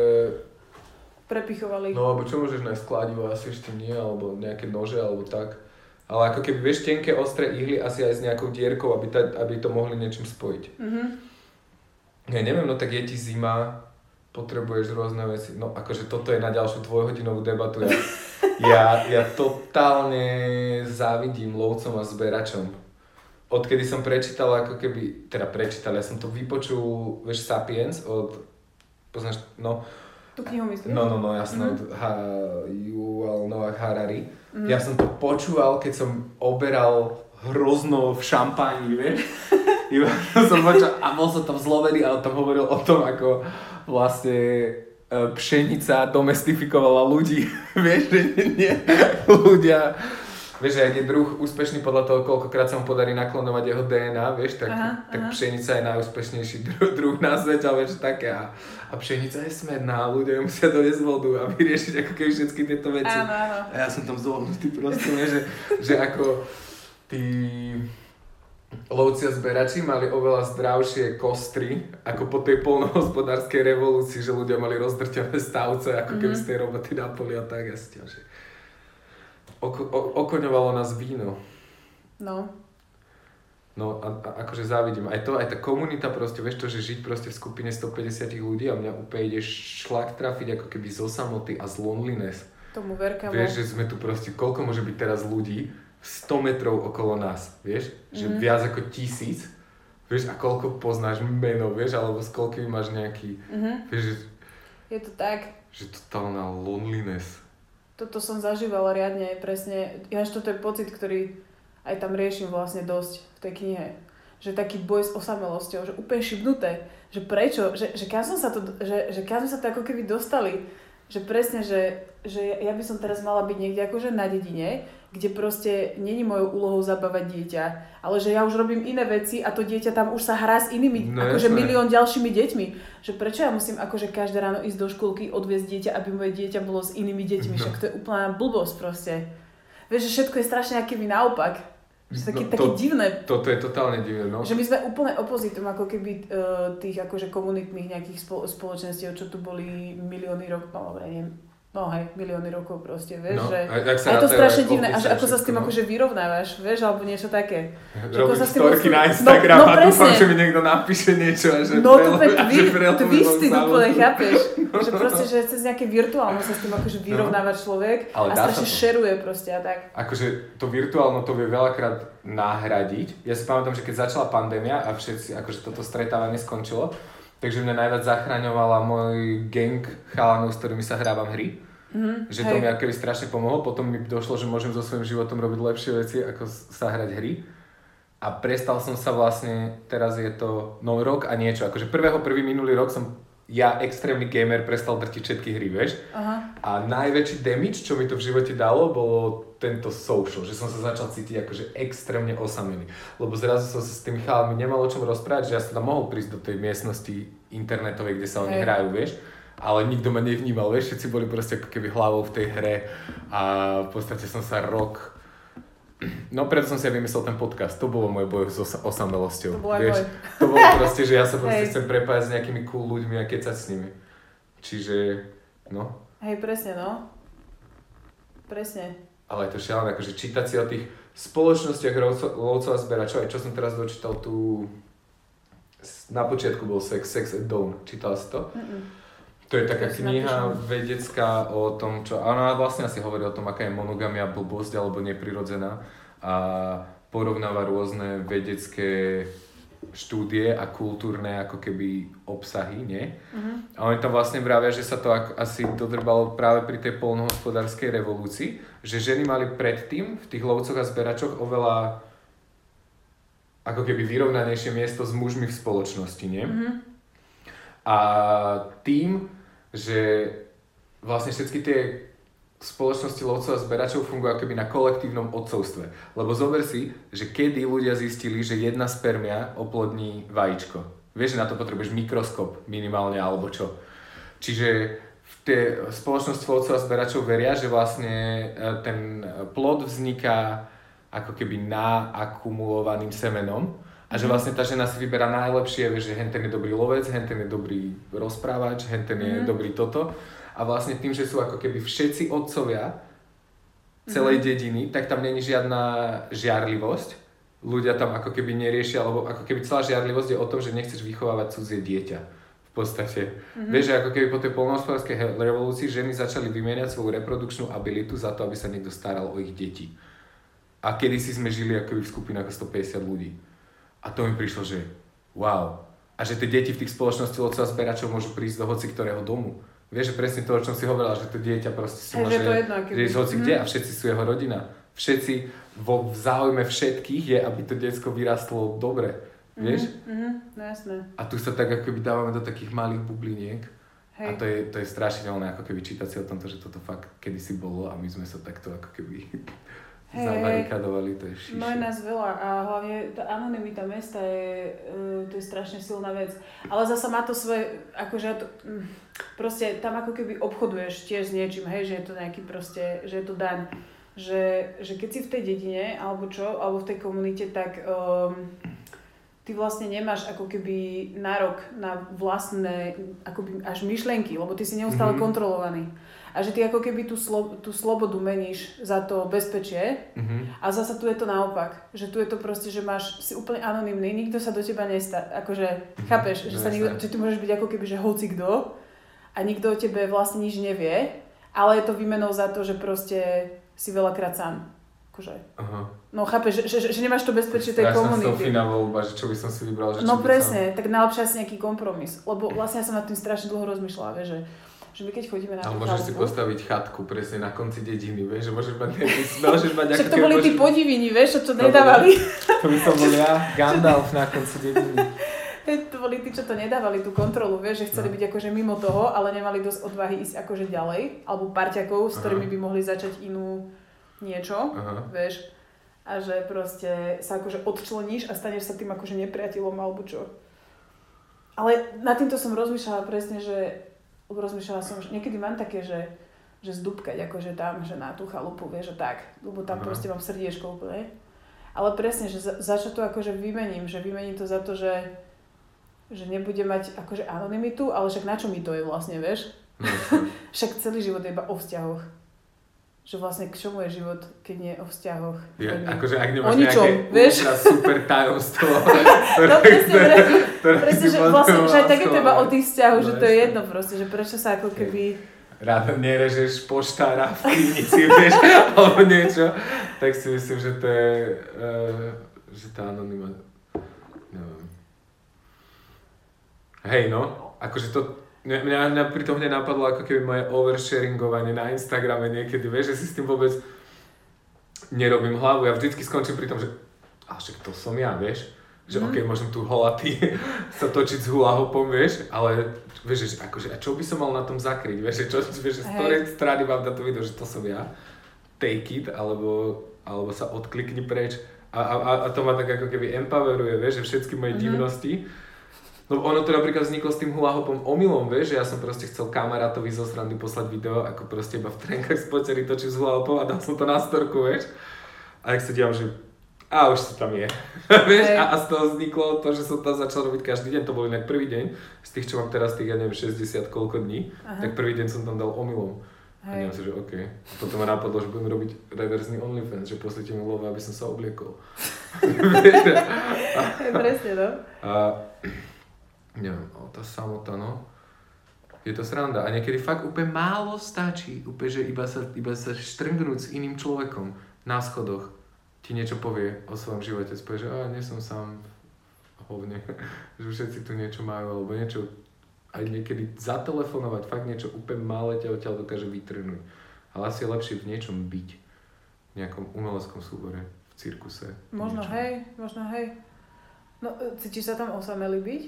Prepichovali. no alebo čo môžeš nájsť kladivo, asi ešte nie, alebo nejaké nože, alebo tak. Ale ako keby, vieš, tenké, ostré ihly asi aj s nejakou dierkou, aby, ta, aby to mohli niečím spojiť. Mhm. Ja neviem, no tak je ti zima, potrebuješ rôzne veci. No akože toto je na ďalšiu dvojhodinovú debatu. Ja, ja, ja totálne závidím lovcom a zberačom. Odkedy som prečítal, ako keby, teda prečítal, ja som to vypočul, vieš, Sapiens od, poznáš, no, Tú knihu myslíš? No, no, no, ha, Yuval Noah Harari. Mm-hmm. Ja som to počúval, keď som oberal hrozno v šampáni, vieš? Iba som počul, a bol som tam zlomený a on tam hovoril o tom, ako vlastne e, pšenica domestifikovala ľudí, vieš, že nie, ľudia, vieš, ak je druh úspešný podľa toho, koľkokrát sa mu podarí naklonovať jeho DNA, vieš, tak, Aha, tak aha. pšenica je najúspešnejší druh, druh na svete, ale vieš, také a, a pšenica je smedná, a ľudia musia doniesť vodu a vyriešiť ako keby všetky tieto veci. Áno, áno. A ja som tam zlomnutý proste, vieš, že, že ako tí lovci a zberači mali oveľa zdravšie kostry ako po tej polnohospodárskej revolúcii, že ľudia mali rozdrťané stavce, ako keby z tej roboty na poli a tak. Ja si ťa, že oko, o, okoňovalo nás víno. No. No a, a akože závidím. Aj to, aj tá komunita proste, vieš to, že žiť proste v skupine 150 ľudí a mňa úplne ide šlak trafiť ako keby zo samoty a z loneliness. Tomu verkamo. Vieš, že sme tu proste, koľko môže byť teraz ľudí 100 metrov okolo nás, vieš? Že Mhm. viac ako tisíc, vieš, a koľko poznáš meno, vieš, alebo s koľkými máš nejaký, Mhm. vieš, že, Je to tak. že totálna loneliness. Toto som zažívala riadne, presne. Ináč toto je pocit, ktorý aj tam riešim vlastne dosť v tej knihe. Že taký boj s osamelosťou, že úplne šibnuté. Že prečo? Že, že kam sme sa to, že, že kam sme sa to ako keby dostali. Že presne, že, že ja by som teraz mala byť niekde akože na dedine, kde proste není mojou úlohou zabávať dieťa, ale že ja už robím iné veci a to dieťa tam už sa hrá s inými, No akože jasné. milión ďalšími deťmi. Že prečo ja musím akože každé ráno ísť do škôlky, odviezť dieťa, aby moje dieťa bolo s inými deťmi, No. však to je úplná blbosť proste. Vieš, že všetko je strašne aký naopak. Že také, No, také to- divné. Toto je totálne divné, no. Že my sme úplne opozitom ako keby uh, tých akože komunitných nejakých spolo- spoločenstiev, čo tu boli milióny no dobre, neviem, no hej, milióny rokov proste, vieš, No, že... a jak sa A je to strašne divné, a že podpisy a ako sa s tým no. akože vyrovnávaš, vieš, alebo niečo také. Robím sa storky oslo- na No- Instagram no a dúfam, že mi niekto napíše niečo a že No to vy, twisted som úplne, chápeš? Že proste, že cez nejaké virtuálne sa s tým akože vyrovnáva človek Ale a strašne to. šeruje proste a tak. Akože to virtuálno to vie veľakrát nahradiť. Ja si pamätám, že keď začala pandémia a všetci, akože toto stretávanie skončilo, takže mňa najviac zachraňovala môj gang chalanov, s ktorými sa hrávam hry. Mhm, Že to hej. mi akoby strašne pomohlo, potom mi došlo, že môžem so svojím životom robiť lepšie veci, ako sa hrať hry. A prestal som sa vlastne, teraz je to no rok a niečo, akože prvého prvý minulý rok som ja, extrémny gamer, prestal drtiť všetky hry, vieš? Aha. A najväčší damage, čo mi to v živote dalo, bolo tento social, že som sa začal cítiť akože extrémne osamený. Lebo zrazu som sa s tými chalami nemal o čom rozprávať, že ja som tam mohol prísť do tej miestnosti internetovej, kde sa oni Hej. hrajú, vieš. Ale nikto ma nevnímal, vieš, všetci boli proste ako keby hlavou v tej hre a v podstate som sa rok... No preto som si aj vymyslel ten podcast, to bolo môj boj s osa- osamelosťou, To bol vieš. To bolo proste, že ja sa proste Hej. chcem prepájať s nejakými cool ľuďmi a kecať s nimi. Čiže, no, Hej, presne, no. Presne. Ale je to šialené, akože čítať si o tých spoločnostiach lovco- lovcov a zberačov, aj čo som teraz dočítal tu, na počiatku bol Sex, Sex at Dawn, čítal si to? Mm-mm. To je taká kniha vedecká o tom, čo, ona vlastne asi hovorí o tom, aká je monogamia blbosť alebo neprirodzená a porovnáva rôzne vedecké štúdie a kultúrne ako keby obsahy, nie? Mhm. A oni tam vlastne vravia, že sa to ak, asi dodrbalo práve pri tej polnohospodárskej revolúcii, že ženy mali predtým v tých lovcoch a zberačoch oveľa ako keby vyrovnanejšie miesto s mužmi v spoločnosti, nie? Mhm. A tým, že vlastne všetky tie spoločnosti lovcov a zberačov fungujú akoby na kolektívnom odcovstve. Lebo zober si, že kedy ľudia zistili, že jedna spermia oplodní vajíčko. Vieš, že na to potrebuješ mikroskop minimálne alebo čo. Čiže tej spoločnosti lovcov a zberačov veria, že vlastne e, ten plod vzniká ako keby naakumulovaným semenom a že vlastne tá žena si vyberá najlepšie, vieš, že henten je dobrý lovec, henten je dobrý rozprávač, henten je Mhm. dobrý toto. A vlastne tým, že sú ako keby všetci otcovia celej dediny, tak tam není žiadna žiarlivosť. Ľudia tam ako keby neriešia, alebo ako keby celá žiarlivosť je o tom, že nechceš vychovávať cudzie dieťa. V podstate. Mm-hmm. Vieš, že ako keby po tej polnohospodárskej revolúcii ženy začali vymieňať svoju reprodukčnú abilitu za to, aby sa niekto staral o ich deti. A kedysi sme žili ako v skupinách 150 ľudí. A to mi prišlo, že wow. A že tie deti v tých spoločnosti otca zberačov môžu prísť do hoci ktorého domu. Vieš, že presne to, o čom si hovorila, že to dieťa proste si môže ísť hoci kde Mhm. a všetci sú jeho rodina. Všetci vo záujme všetkých je, aby to diecko vyrastlo dobre. Vieš? Mhm, no jasné. A tu sa tak ako keby dávame do takých malých bubliniek. Hej. A to je, to je strašidelné, ako keby čítať si o tomto, že toto fakt kedysi bolo a my sme sa takto ako keby Hej, zabarikadovali, to je. No je nás veľa a hlavne tá anonimita mesta je, e, to je strašne silná vec. Ale zasa má to svoje, akože to, mm, proste tam ako keby obchoduješ tiež s niečím, hej, že je to nejaký proste, že je to daň. Že, že keď si v tej dedine, alebo čo, alebo v tej komunite, tak um, ty vlastne nemáš ako keby nárok na vlastné akoby až myšlienky, lebo ty si neustále Mhm. mm-hmm. kontrolovaný. A že ty ako keby tú, slo, tú slobodu meníš za to bezpečie Mhm. a zasa tu je to naopak. Že tu je to proste, že máš, si úplne anonymný, nikto sa do teba nestá, akože, chápeš, že, sa Jasné. nikto, že ty môžeš byť ako keby, že hoci kto a nikto o tebe vlastne nič nevie, ale je to výmenou za to, že proste si veľakrát sám. Akože, Aha. no chápeš, že, že, že nemáš to bezpečie tej Strašná komunity. Sofína voľba, že čo by som si vybral, že No čo by presne, tak najlepšie asi nejaký kompromis. Lebo vlastne ja som nad tým strašne dlho rozmýšľala, vieš, že, že my keď chodíme na. Ale môžeš si postaviť chatku presne na konci dediny, vieš, že môžeš mať nejaký, môžeš mať Však to boli tí môžeš- podiviny, vieš, čo to nedávali. To by som bol ja, Gandalf na konci dediny. to boli tí, čo to nedávali, tú kontrolu, vieš, že chceli No. byť akože mimo toho, ale nemali dosť odvahy ísť akože ďalej, alebo parťakov, s Aha. ktorými by mohli začať inú niečo, Aha. vieš. A že proste sa akože odčleníš a staneš sa tým akože nepriateľom alebo čo. Ale nad týmto som rozmýšľala presne, že rozmýšľala som, že niekedy mám také, že, že zdúbkať akože tam, že na tú chalupu, vieš, že tak, lebo tam Aha. proste mám srdiečko úplne. Ale presne, že za, za čo to akože vymením, že vymením to za to, že, že nebude mať akože anonymitu, ale však na čo mi to je vlastne, vieš? No, Však celý život je iba o vzťahoch. Že vlastne k čomu je život, keď nie je o vzťahoch? je, Ani- akože ak O nemáš ničom, nejaké vieš? super tajomstvo, No presne, presne, že vlastne už aj mal také to iba o tých vzťahoch, že No to je jedno proste, že prečo sa ako keby... rád nerežeš poštára v klinici, vieš, alebo niečo, tak si myslím, že to je, uh, že tá anonyma, neviem. Hej no, akože to, mňa, mňa, pri tom hneď napadlo ako keby moje oversharingovanie na Instagrame niekedy, vieš, že si s tým vôbec nerobím hlavu, ja vždycky skončím pri tom, že a však to som ja, vieš, že mm. ok, môžem tu holatý sa točiť s hula hopom, vieš, ale vieš, že akože, a čo by som mal na tom zakryť, vieš, že čo, vieš, že z ktorej strany mám na to video, že to som ja, take it, alebo, alebo sa odklikni preč. A, a, a- to ma tak ako keby empoweruje, vieš, že všetky moje mm-hmm. divnosti, No ono to napríklad vzniklo s tým hula hopom omylom, vieš, že ja som proste chcel kamarátovi zo srandy poslať video, ako proste iba v trenkách spotený točím s hula hopom a dal som to na storku, vieš. A jak sa dívam, že a už to tam je. vieš, a, a z toho vzniklo to, že som to začal robiť každý deň, to bol inak prvý deň, z tých, čo mám teraz, tých, ja neviem, 60 koľko dní, Aha. tak prvý deň som tam dal omylom. A neviem si, že OK. Potom ma napadlo, že budem robiť reverzný OnlyFans, že poslite mi love, aby som sa obliekol. Presne, no. A neviem, ale tá samota, no. Je to sranda. A niekedy fakt úplne málo stačí. Úplne, že iba sa, iba sa štrngnúť s iným človekom na schodoch. Ti niečo povie o svojom živote. Spôj, že a, nie som sám hovne. že všetci tu niečo majú, alebo niečo aj niekedy zatelefonovať, fakt niečo úplne malé ťa odtiaľ dokáže vytrhnúť. Ale asi je lepšie v niečom byť. V nejakom umeleckom súbore, v cirkuse. Možno niečom. hej, možno hej. No, e, cítiš sa tam osamelý byť?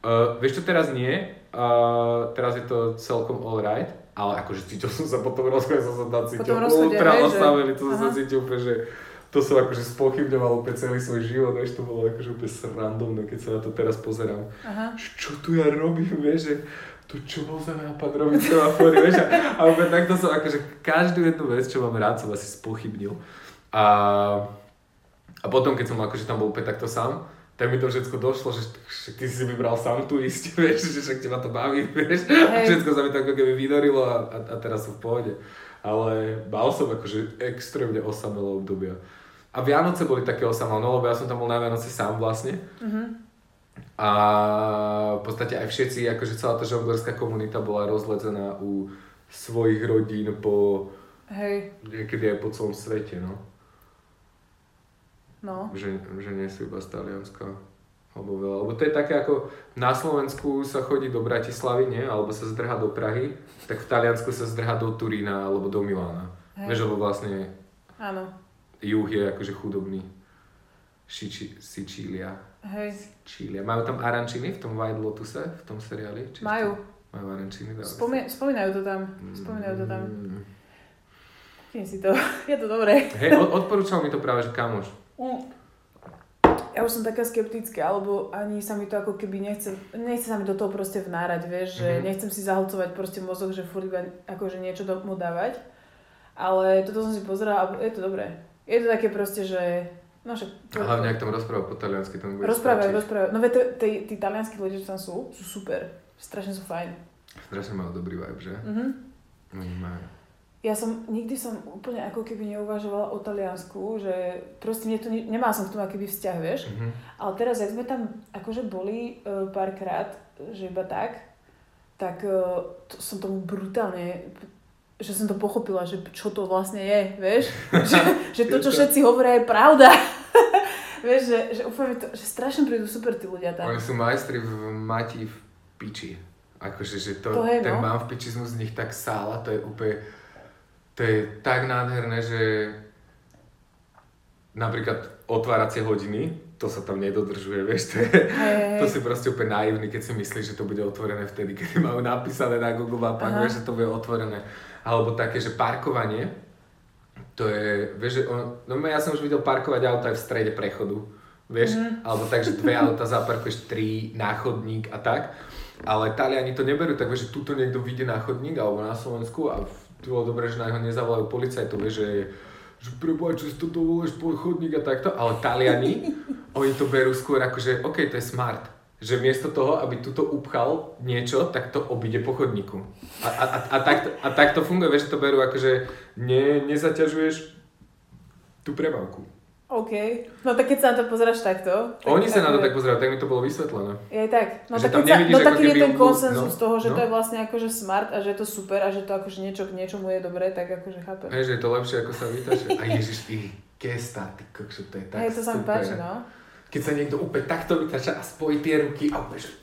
Uh, vieš čo, teraz nie. Uh, teraz je to celkom alright. Ale akože cítil som sa po tom rozchode, som sa tam cítil ultra osamelý, to som sa cítil úplne, že to som akože spochybňoval úplne celý svoj život, vieš, to bolo akože úplne srandovné, keď sa na to teraz pozerám. Aha. Čo tu ja robím, vieš, že to čo bol za nápad robiť semafory, vieš, a, a úplne takto som akože každú jednu vec, čo mám rád, som asi spochybnil. A, a potom, keď som akože tam bol úplne takto sám, tak mi to všetko došlo, že, ty si vybral sám tu ísť, vieš, že však teba to baví, vieš. Hey. Všetko sa mi tak ako keby vydorilo a, a, a teraz sú v pohode. Ale mal som akože extrémne osamelé obdobia. A Vianoce boli také osamelé, no lebo ja som tam bol na Vianoce sám vlastne. Mm-hmm. A v podstate aj všetci, akože celá tá žonglerská komunita bola rozledzená u svojich rodín po... Hej. Niekedy aj po celom svete, no. No. Že, že nie sú iba z Talianska. Alebo veľa. Lebo to je také ako na Slovensku sa chodí do Bratislavy, nie? Alebo sa zdrha do Prahy. Tak v Taliansku sa zdrha do Turína alebo do Milána. Vieš, lebo vlastne Áno. juh je akože chudobný. Šiči, Sicília. Hej. Sicília. Majú tam arančiny v tom White Lotuse, v tom seriáli? Či Majú. Majú arančiny, Spomie- spomínajú to tam. Spomínajú to tam. Kým si to. Je to dobré. Hej, od, odporúčal mi to práve, že kamoš. Mm. Ja už som taká skeptická, alebo ani sa mi to ako keby nechce, nechce sa mi do toho proste vnárať, vieš, že Mhm. nechcem si zahlcovať proste mozog, že furt iba akože niečo do, mu dávať. Ale toto som si pozerala a je to dobré. Je to také proste, že... No však... A hlavne, ak tam rozpráva po taliansky, to mi bude Rozprávajú, rozprávajú. No veď tí talianskí ľudia, čo tam sú, sú super. Strašne sú fajn. Strašne majú dobrý vibe, že? Mhm. Oni majú. Ja som, nikdy som úplne ako keby neuvažovala o Taliansku, že proste mne to, ne, nemala som k tomu akýby vzťah, vieš. Mhm. Ale teraz, jak sme tam akože boli uh, párkrát, že iba tak, tak uh, to som tomu brutálne, že som to pochopila, že čo to vlastne je, vieš. že, že to, čo všetci hovoria, je pravda. vieš, že, že úplne to, že strašne prídu super tí ľudia tam. Oni sú majstri v mati v piči. Akože, že to, To hej, ten no. mám v pičizmus z nich tak sála, to je úplne, to je tak nádherné, že napríklad otváracie hodiny, to sa tam nedodržuje, vieš, to je, to si proste úplne naivný, keď si myslíš, že to bude otvorené vtedy, keď majú napísané na Google Mapách, vieš, že to bude otvorené. Alebo také, že parkovanie, to je, vieš, že on, no ja som už videl parkovať auto aj v strede prechodu, vieš, mm-hmm. alebo tak, že dve auta zaparkuješ, tri na chodník a tak. Ale Taliani to neberú, tak vieš, že tuto niekto vyjde na chodník alebo na Slovensku a tu dobré, že na neho nezavolajú policajtov, vieš, že že preboha, čo si to dovolíš chodník a takto, ale Taliani, oni to berú skôr ako, že OK, to je smart. Že miesto toho, aby tuto upchal niečo, tak to obíde po chodníku. A, a, a, a, tak, a tak to funguje, vieš, že to berú ako, že ne, nezaťažuješ tú premávku. OK. No tak keď sa na to pozeráš takto... tak Oni sa na to tak pozerajú, tak mi to bolo vysvetlené. Je tak. No, Že tak keď sa, no taký je ten konsenzus no, toho, že no. to je vlastne akože smart a že je to super a že to akože niečo k niečomu je dobré, tak akože chápem. Hej, že je to lepšie, ako sa vítaš. A ježiš, ty gesta, ty kokšo, to je tak Hej, to sa mi páči, no. Keď sa niekto úplne takto vytača a spojí tie ruky a úplne, že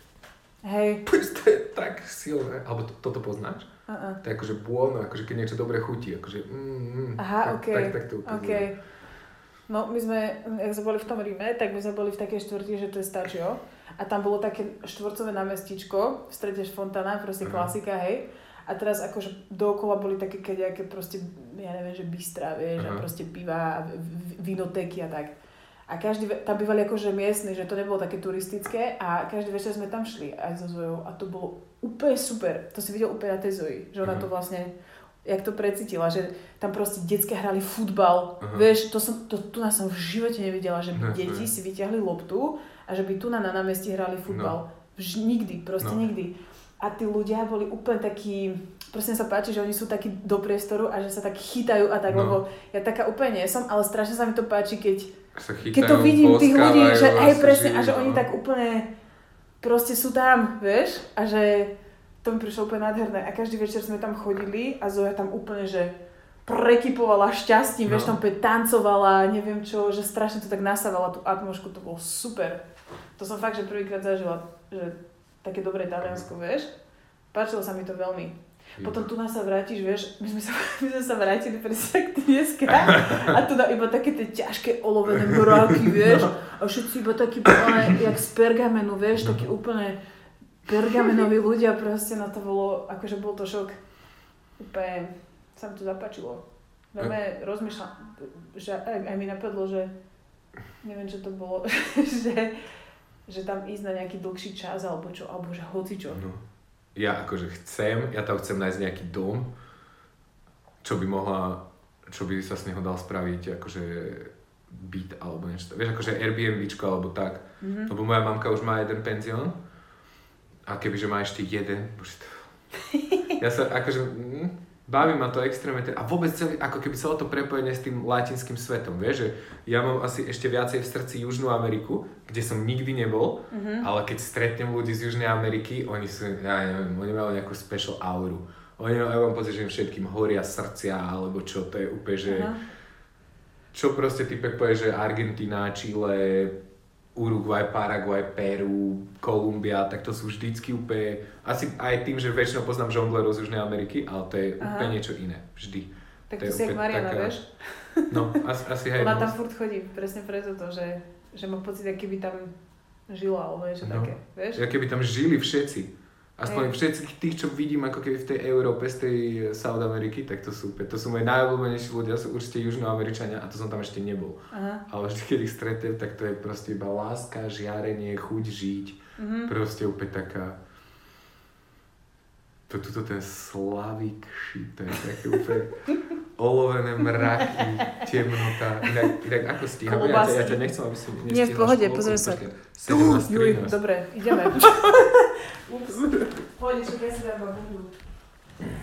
Hej. to je tak silné. Alebo to, toto poznáš? Uh-uh. To je akože buono, akože keď niečo dobre chutí, akože mm, mm, Aha, tak, OK. tak, tak to ukazuje. No my sme, jak sme boli v tom Ríme, tak my sme boli v takej štvrti, že to je Stačio. A tam bolo také štvorcové námestičko, v strede Fontana, proste Aha. klasika, hej. A teraz akože dookola boli také keďaké proste, ja neviem, že bystra, vieš, a proste piva, a v- v- vinotéky a tak. A každý, tam bývali akože miestni, že to nebolo také turistické a každý večer sme tam šli aj so Zojou a to bolo úplne super. To si videl úplne na tej Zoji, že ona Aha. to vlastne, jak to precítila, že tam proste detské hrali futbal, Aha. vieš, to som, to, tu nás som v živote nevidela, že by Ne, deti ne. si vyťahli loptu a že by tu na, na námestí hrali futbal. Vž, nikdy, proste No. nikdy. A tí ľudia boli úplne takí, proste sa páči, že oni sú takí do priestoru a že sa tak chytajú a tak, No. lebo ja taká úplne nie som, ale strašne sa mi to páči, keď, chytajú, keď to vidím tých ľudí, že a sú presne, a živí, že oni no. tak úplne proste sú tam, vieš, a že to mi prišlo úplne nádherné. A každý večer sme tam chodili a Zoja tam úplne, že prekypovala šťastím, vieš, No. tam úplne tancovala, neviem čo, že strašne to tak nasávala tú atmosféru, to bolo super. To som fakt, že prvýkrát zažila, že také dobré Taliansko, vieš. Páčilo sa mi to veľmi. Potom tu nás sa vrátiš, vieš, my sme sa, my sme sa vrátili presne tak dneska a tu iba také tie ťažké olovené boráky, vieš, a všetci iba takí jak z pergamenu, vieš, takí úplne pergamenoví ľudia proste, no to bolo, akože bol to šok. Úplne sa mi to zapáčilo. Veľmi rozmýšľam, že aj, aj mi napadlo, že neviem, čo to bolo, že, že tam ísť na nejaký dlhší čas, alebo čo, alebo že hoci čo. No. Ja akože chcem, ja tam chcem nájsť nejaký dom, čo by mohla, čo by sa z neho dal spraviť akože byt alebo niečo. Vieš, akože Airbnbčko alebo tak. Mm-hmm. Lebo moja mamka už má jeden penzión a kebyže má ešte jeden, bože to... Ja sa akože... Mm, baví ma to extrémne a vôbec celý, ako keby celé to prepojenie s tým latinským svetom, vieš, že ja mám asi ešte viacej v srdci Južnú Ameriku, kde som nikdy nebol, mm-hmm. ale keď stretnem ľudí z Južnej Ameriky, oni sú, ja neviem, oni majú nejakú special auru. Oni, ja mám pocit, že im všetkým horia srdcia, alebo čo, to je úplne, že... Aha. Čo proste typek povie, že Argentina, Chile, Uruguay, Paraguay, Peru, Kolumbia, tak to sú vždycky úplne, asi aj tým, že väčšinou poznám žonglerov z Južnej Ameriky, ale to je Aha. úplne niečo iné, vždy. Tak to, to si jak Mariana, taká... vieš? No, asi, asi hej. Ona no. tam furt chodí, presne preto to, že, že má pocit, aký by tam žila, alebo niečo no. také, vieš? Aký by tam žili všetci. Aspoň všetkých tých, čo vidím ako keby v tej Európe z tej South Ameriky, tak to sú, to sú moje najobľúbenejší ľudia, sú určite južnoameričania a to som tam ešte nebol. Aha. Ale vždy, keď ich stretnem, tak to je proste iba láska, žiarenie, chuť žiť. Mm-hmm. Proste úplne taká... To, tuto ten slavík je také úplne olovené mraky, temnota. Inak, inak ako stíham? Ja, ja ťa nechcem, aby si Nie, v pohode, pozrieme sa. Dobre, ideme. Ups. Freundin, ich vergesse dein Babundu.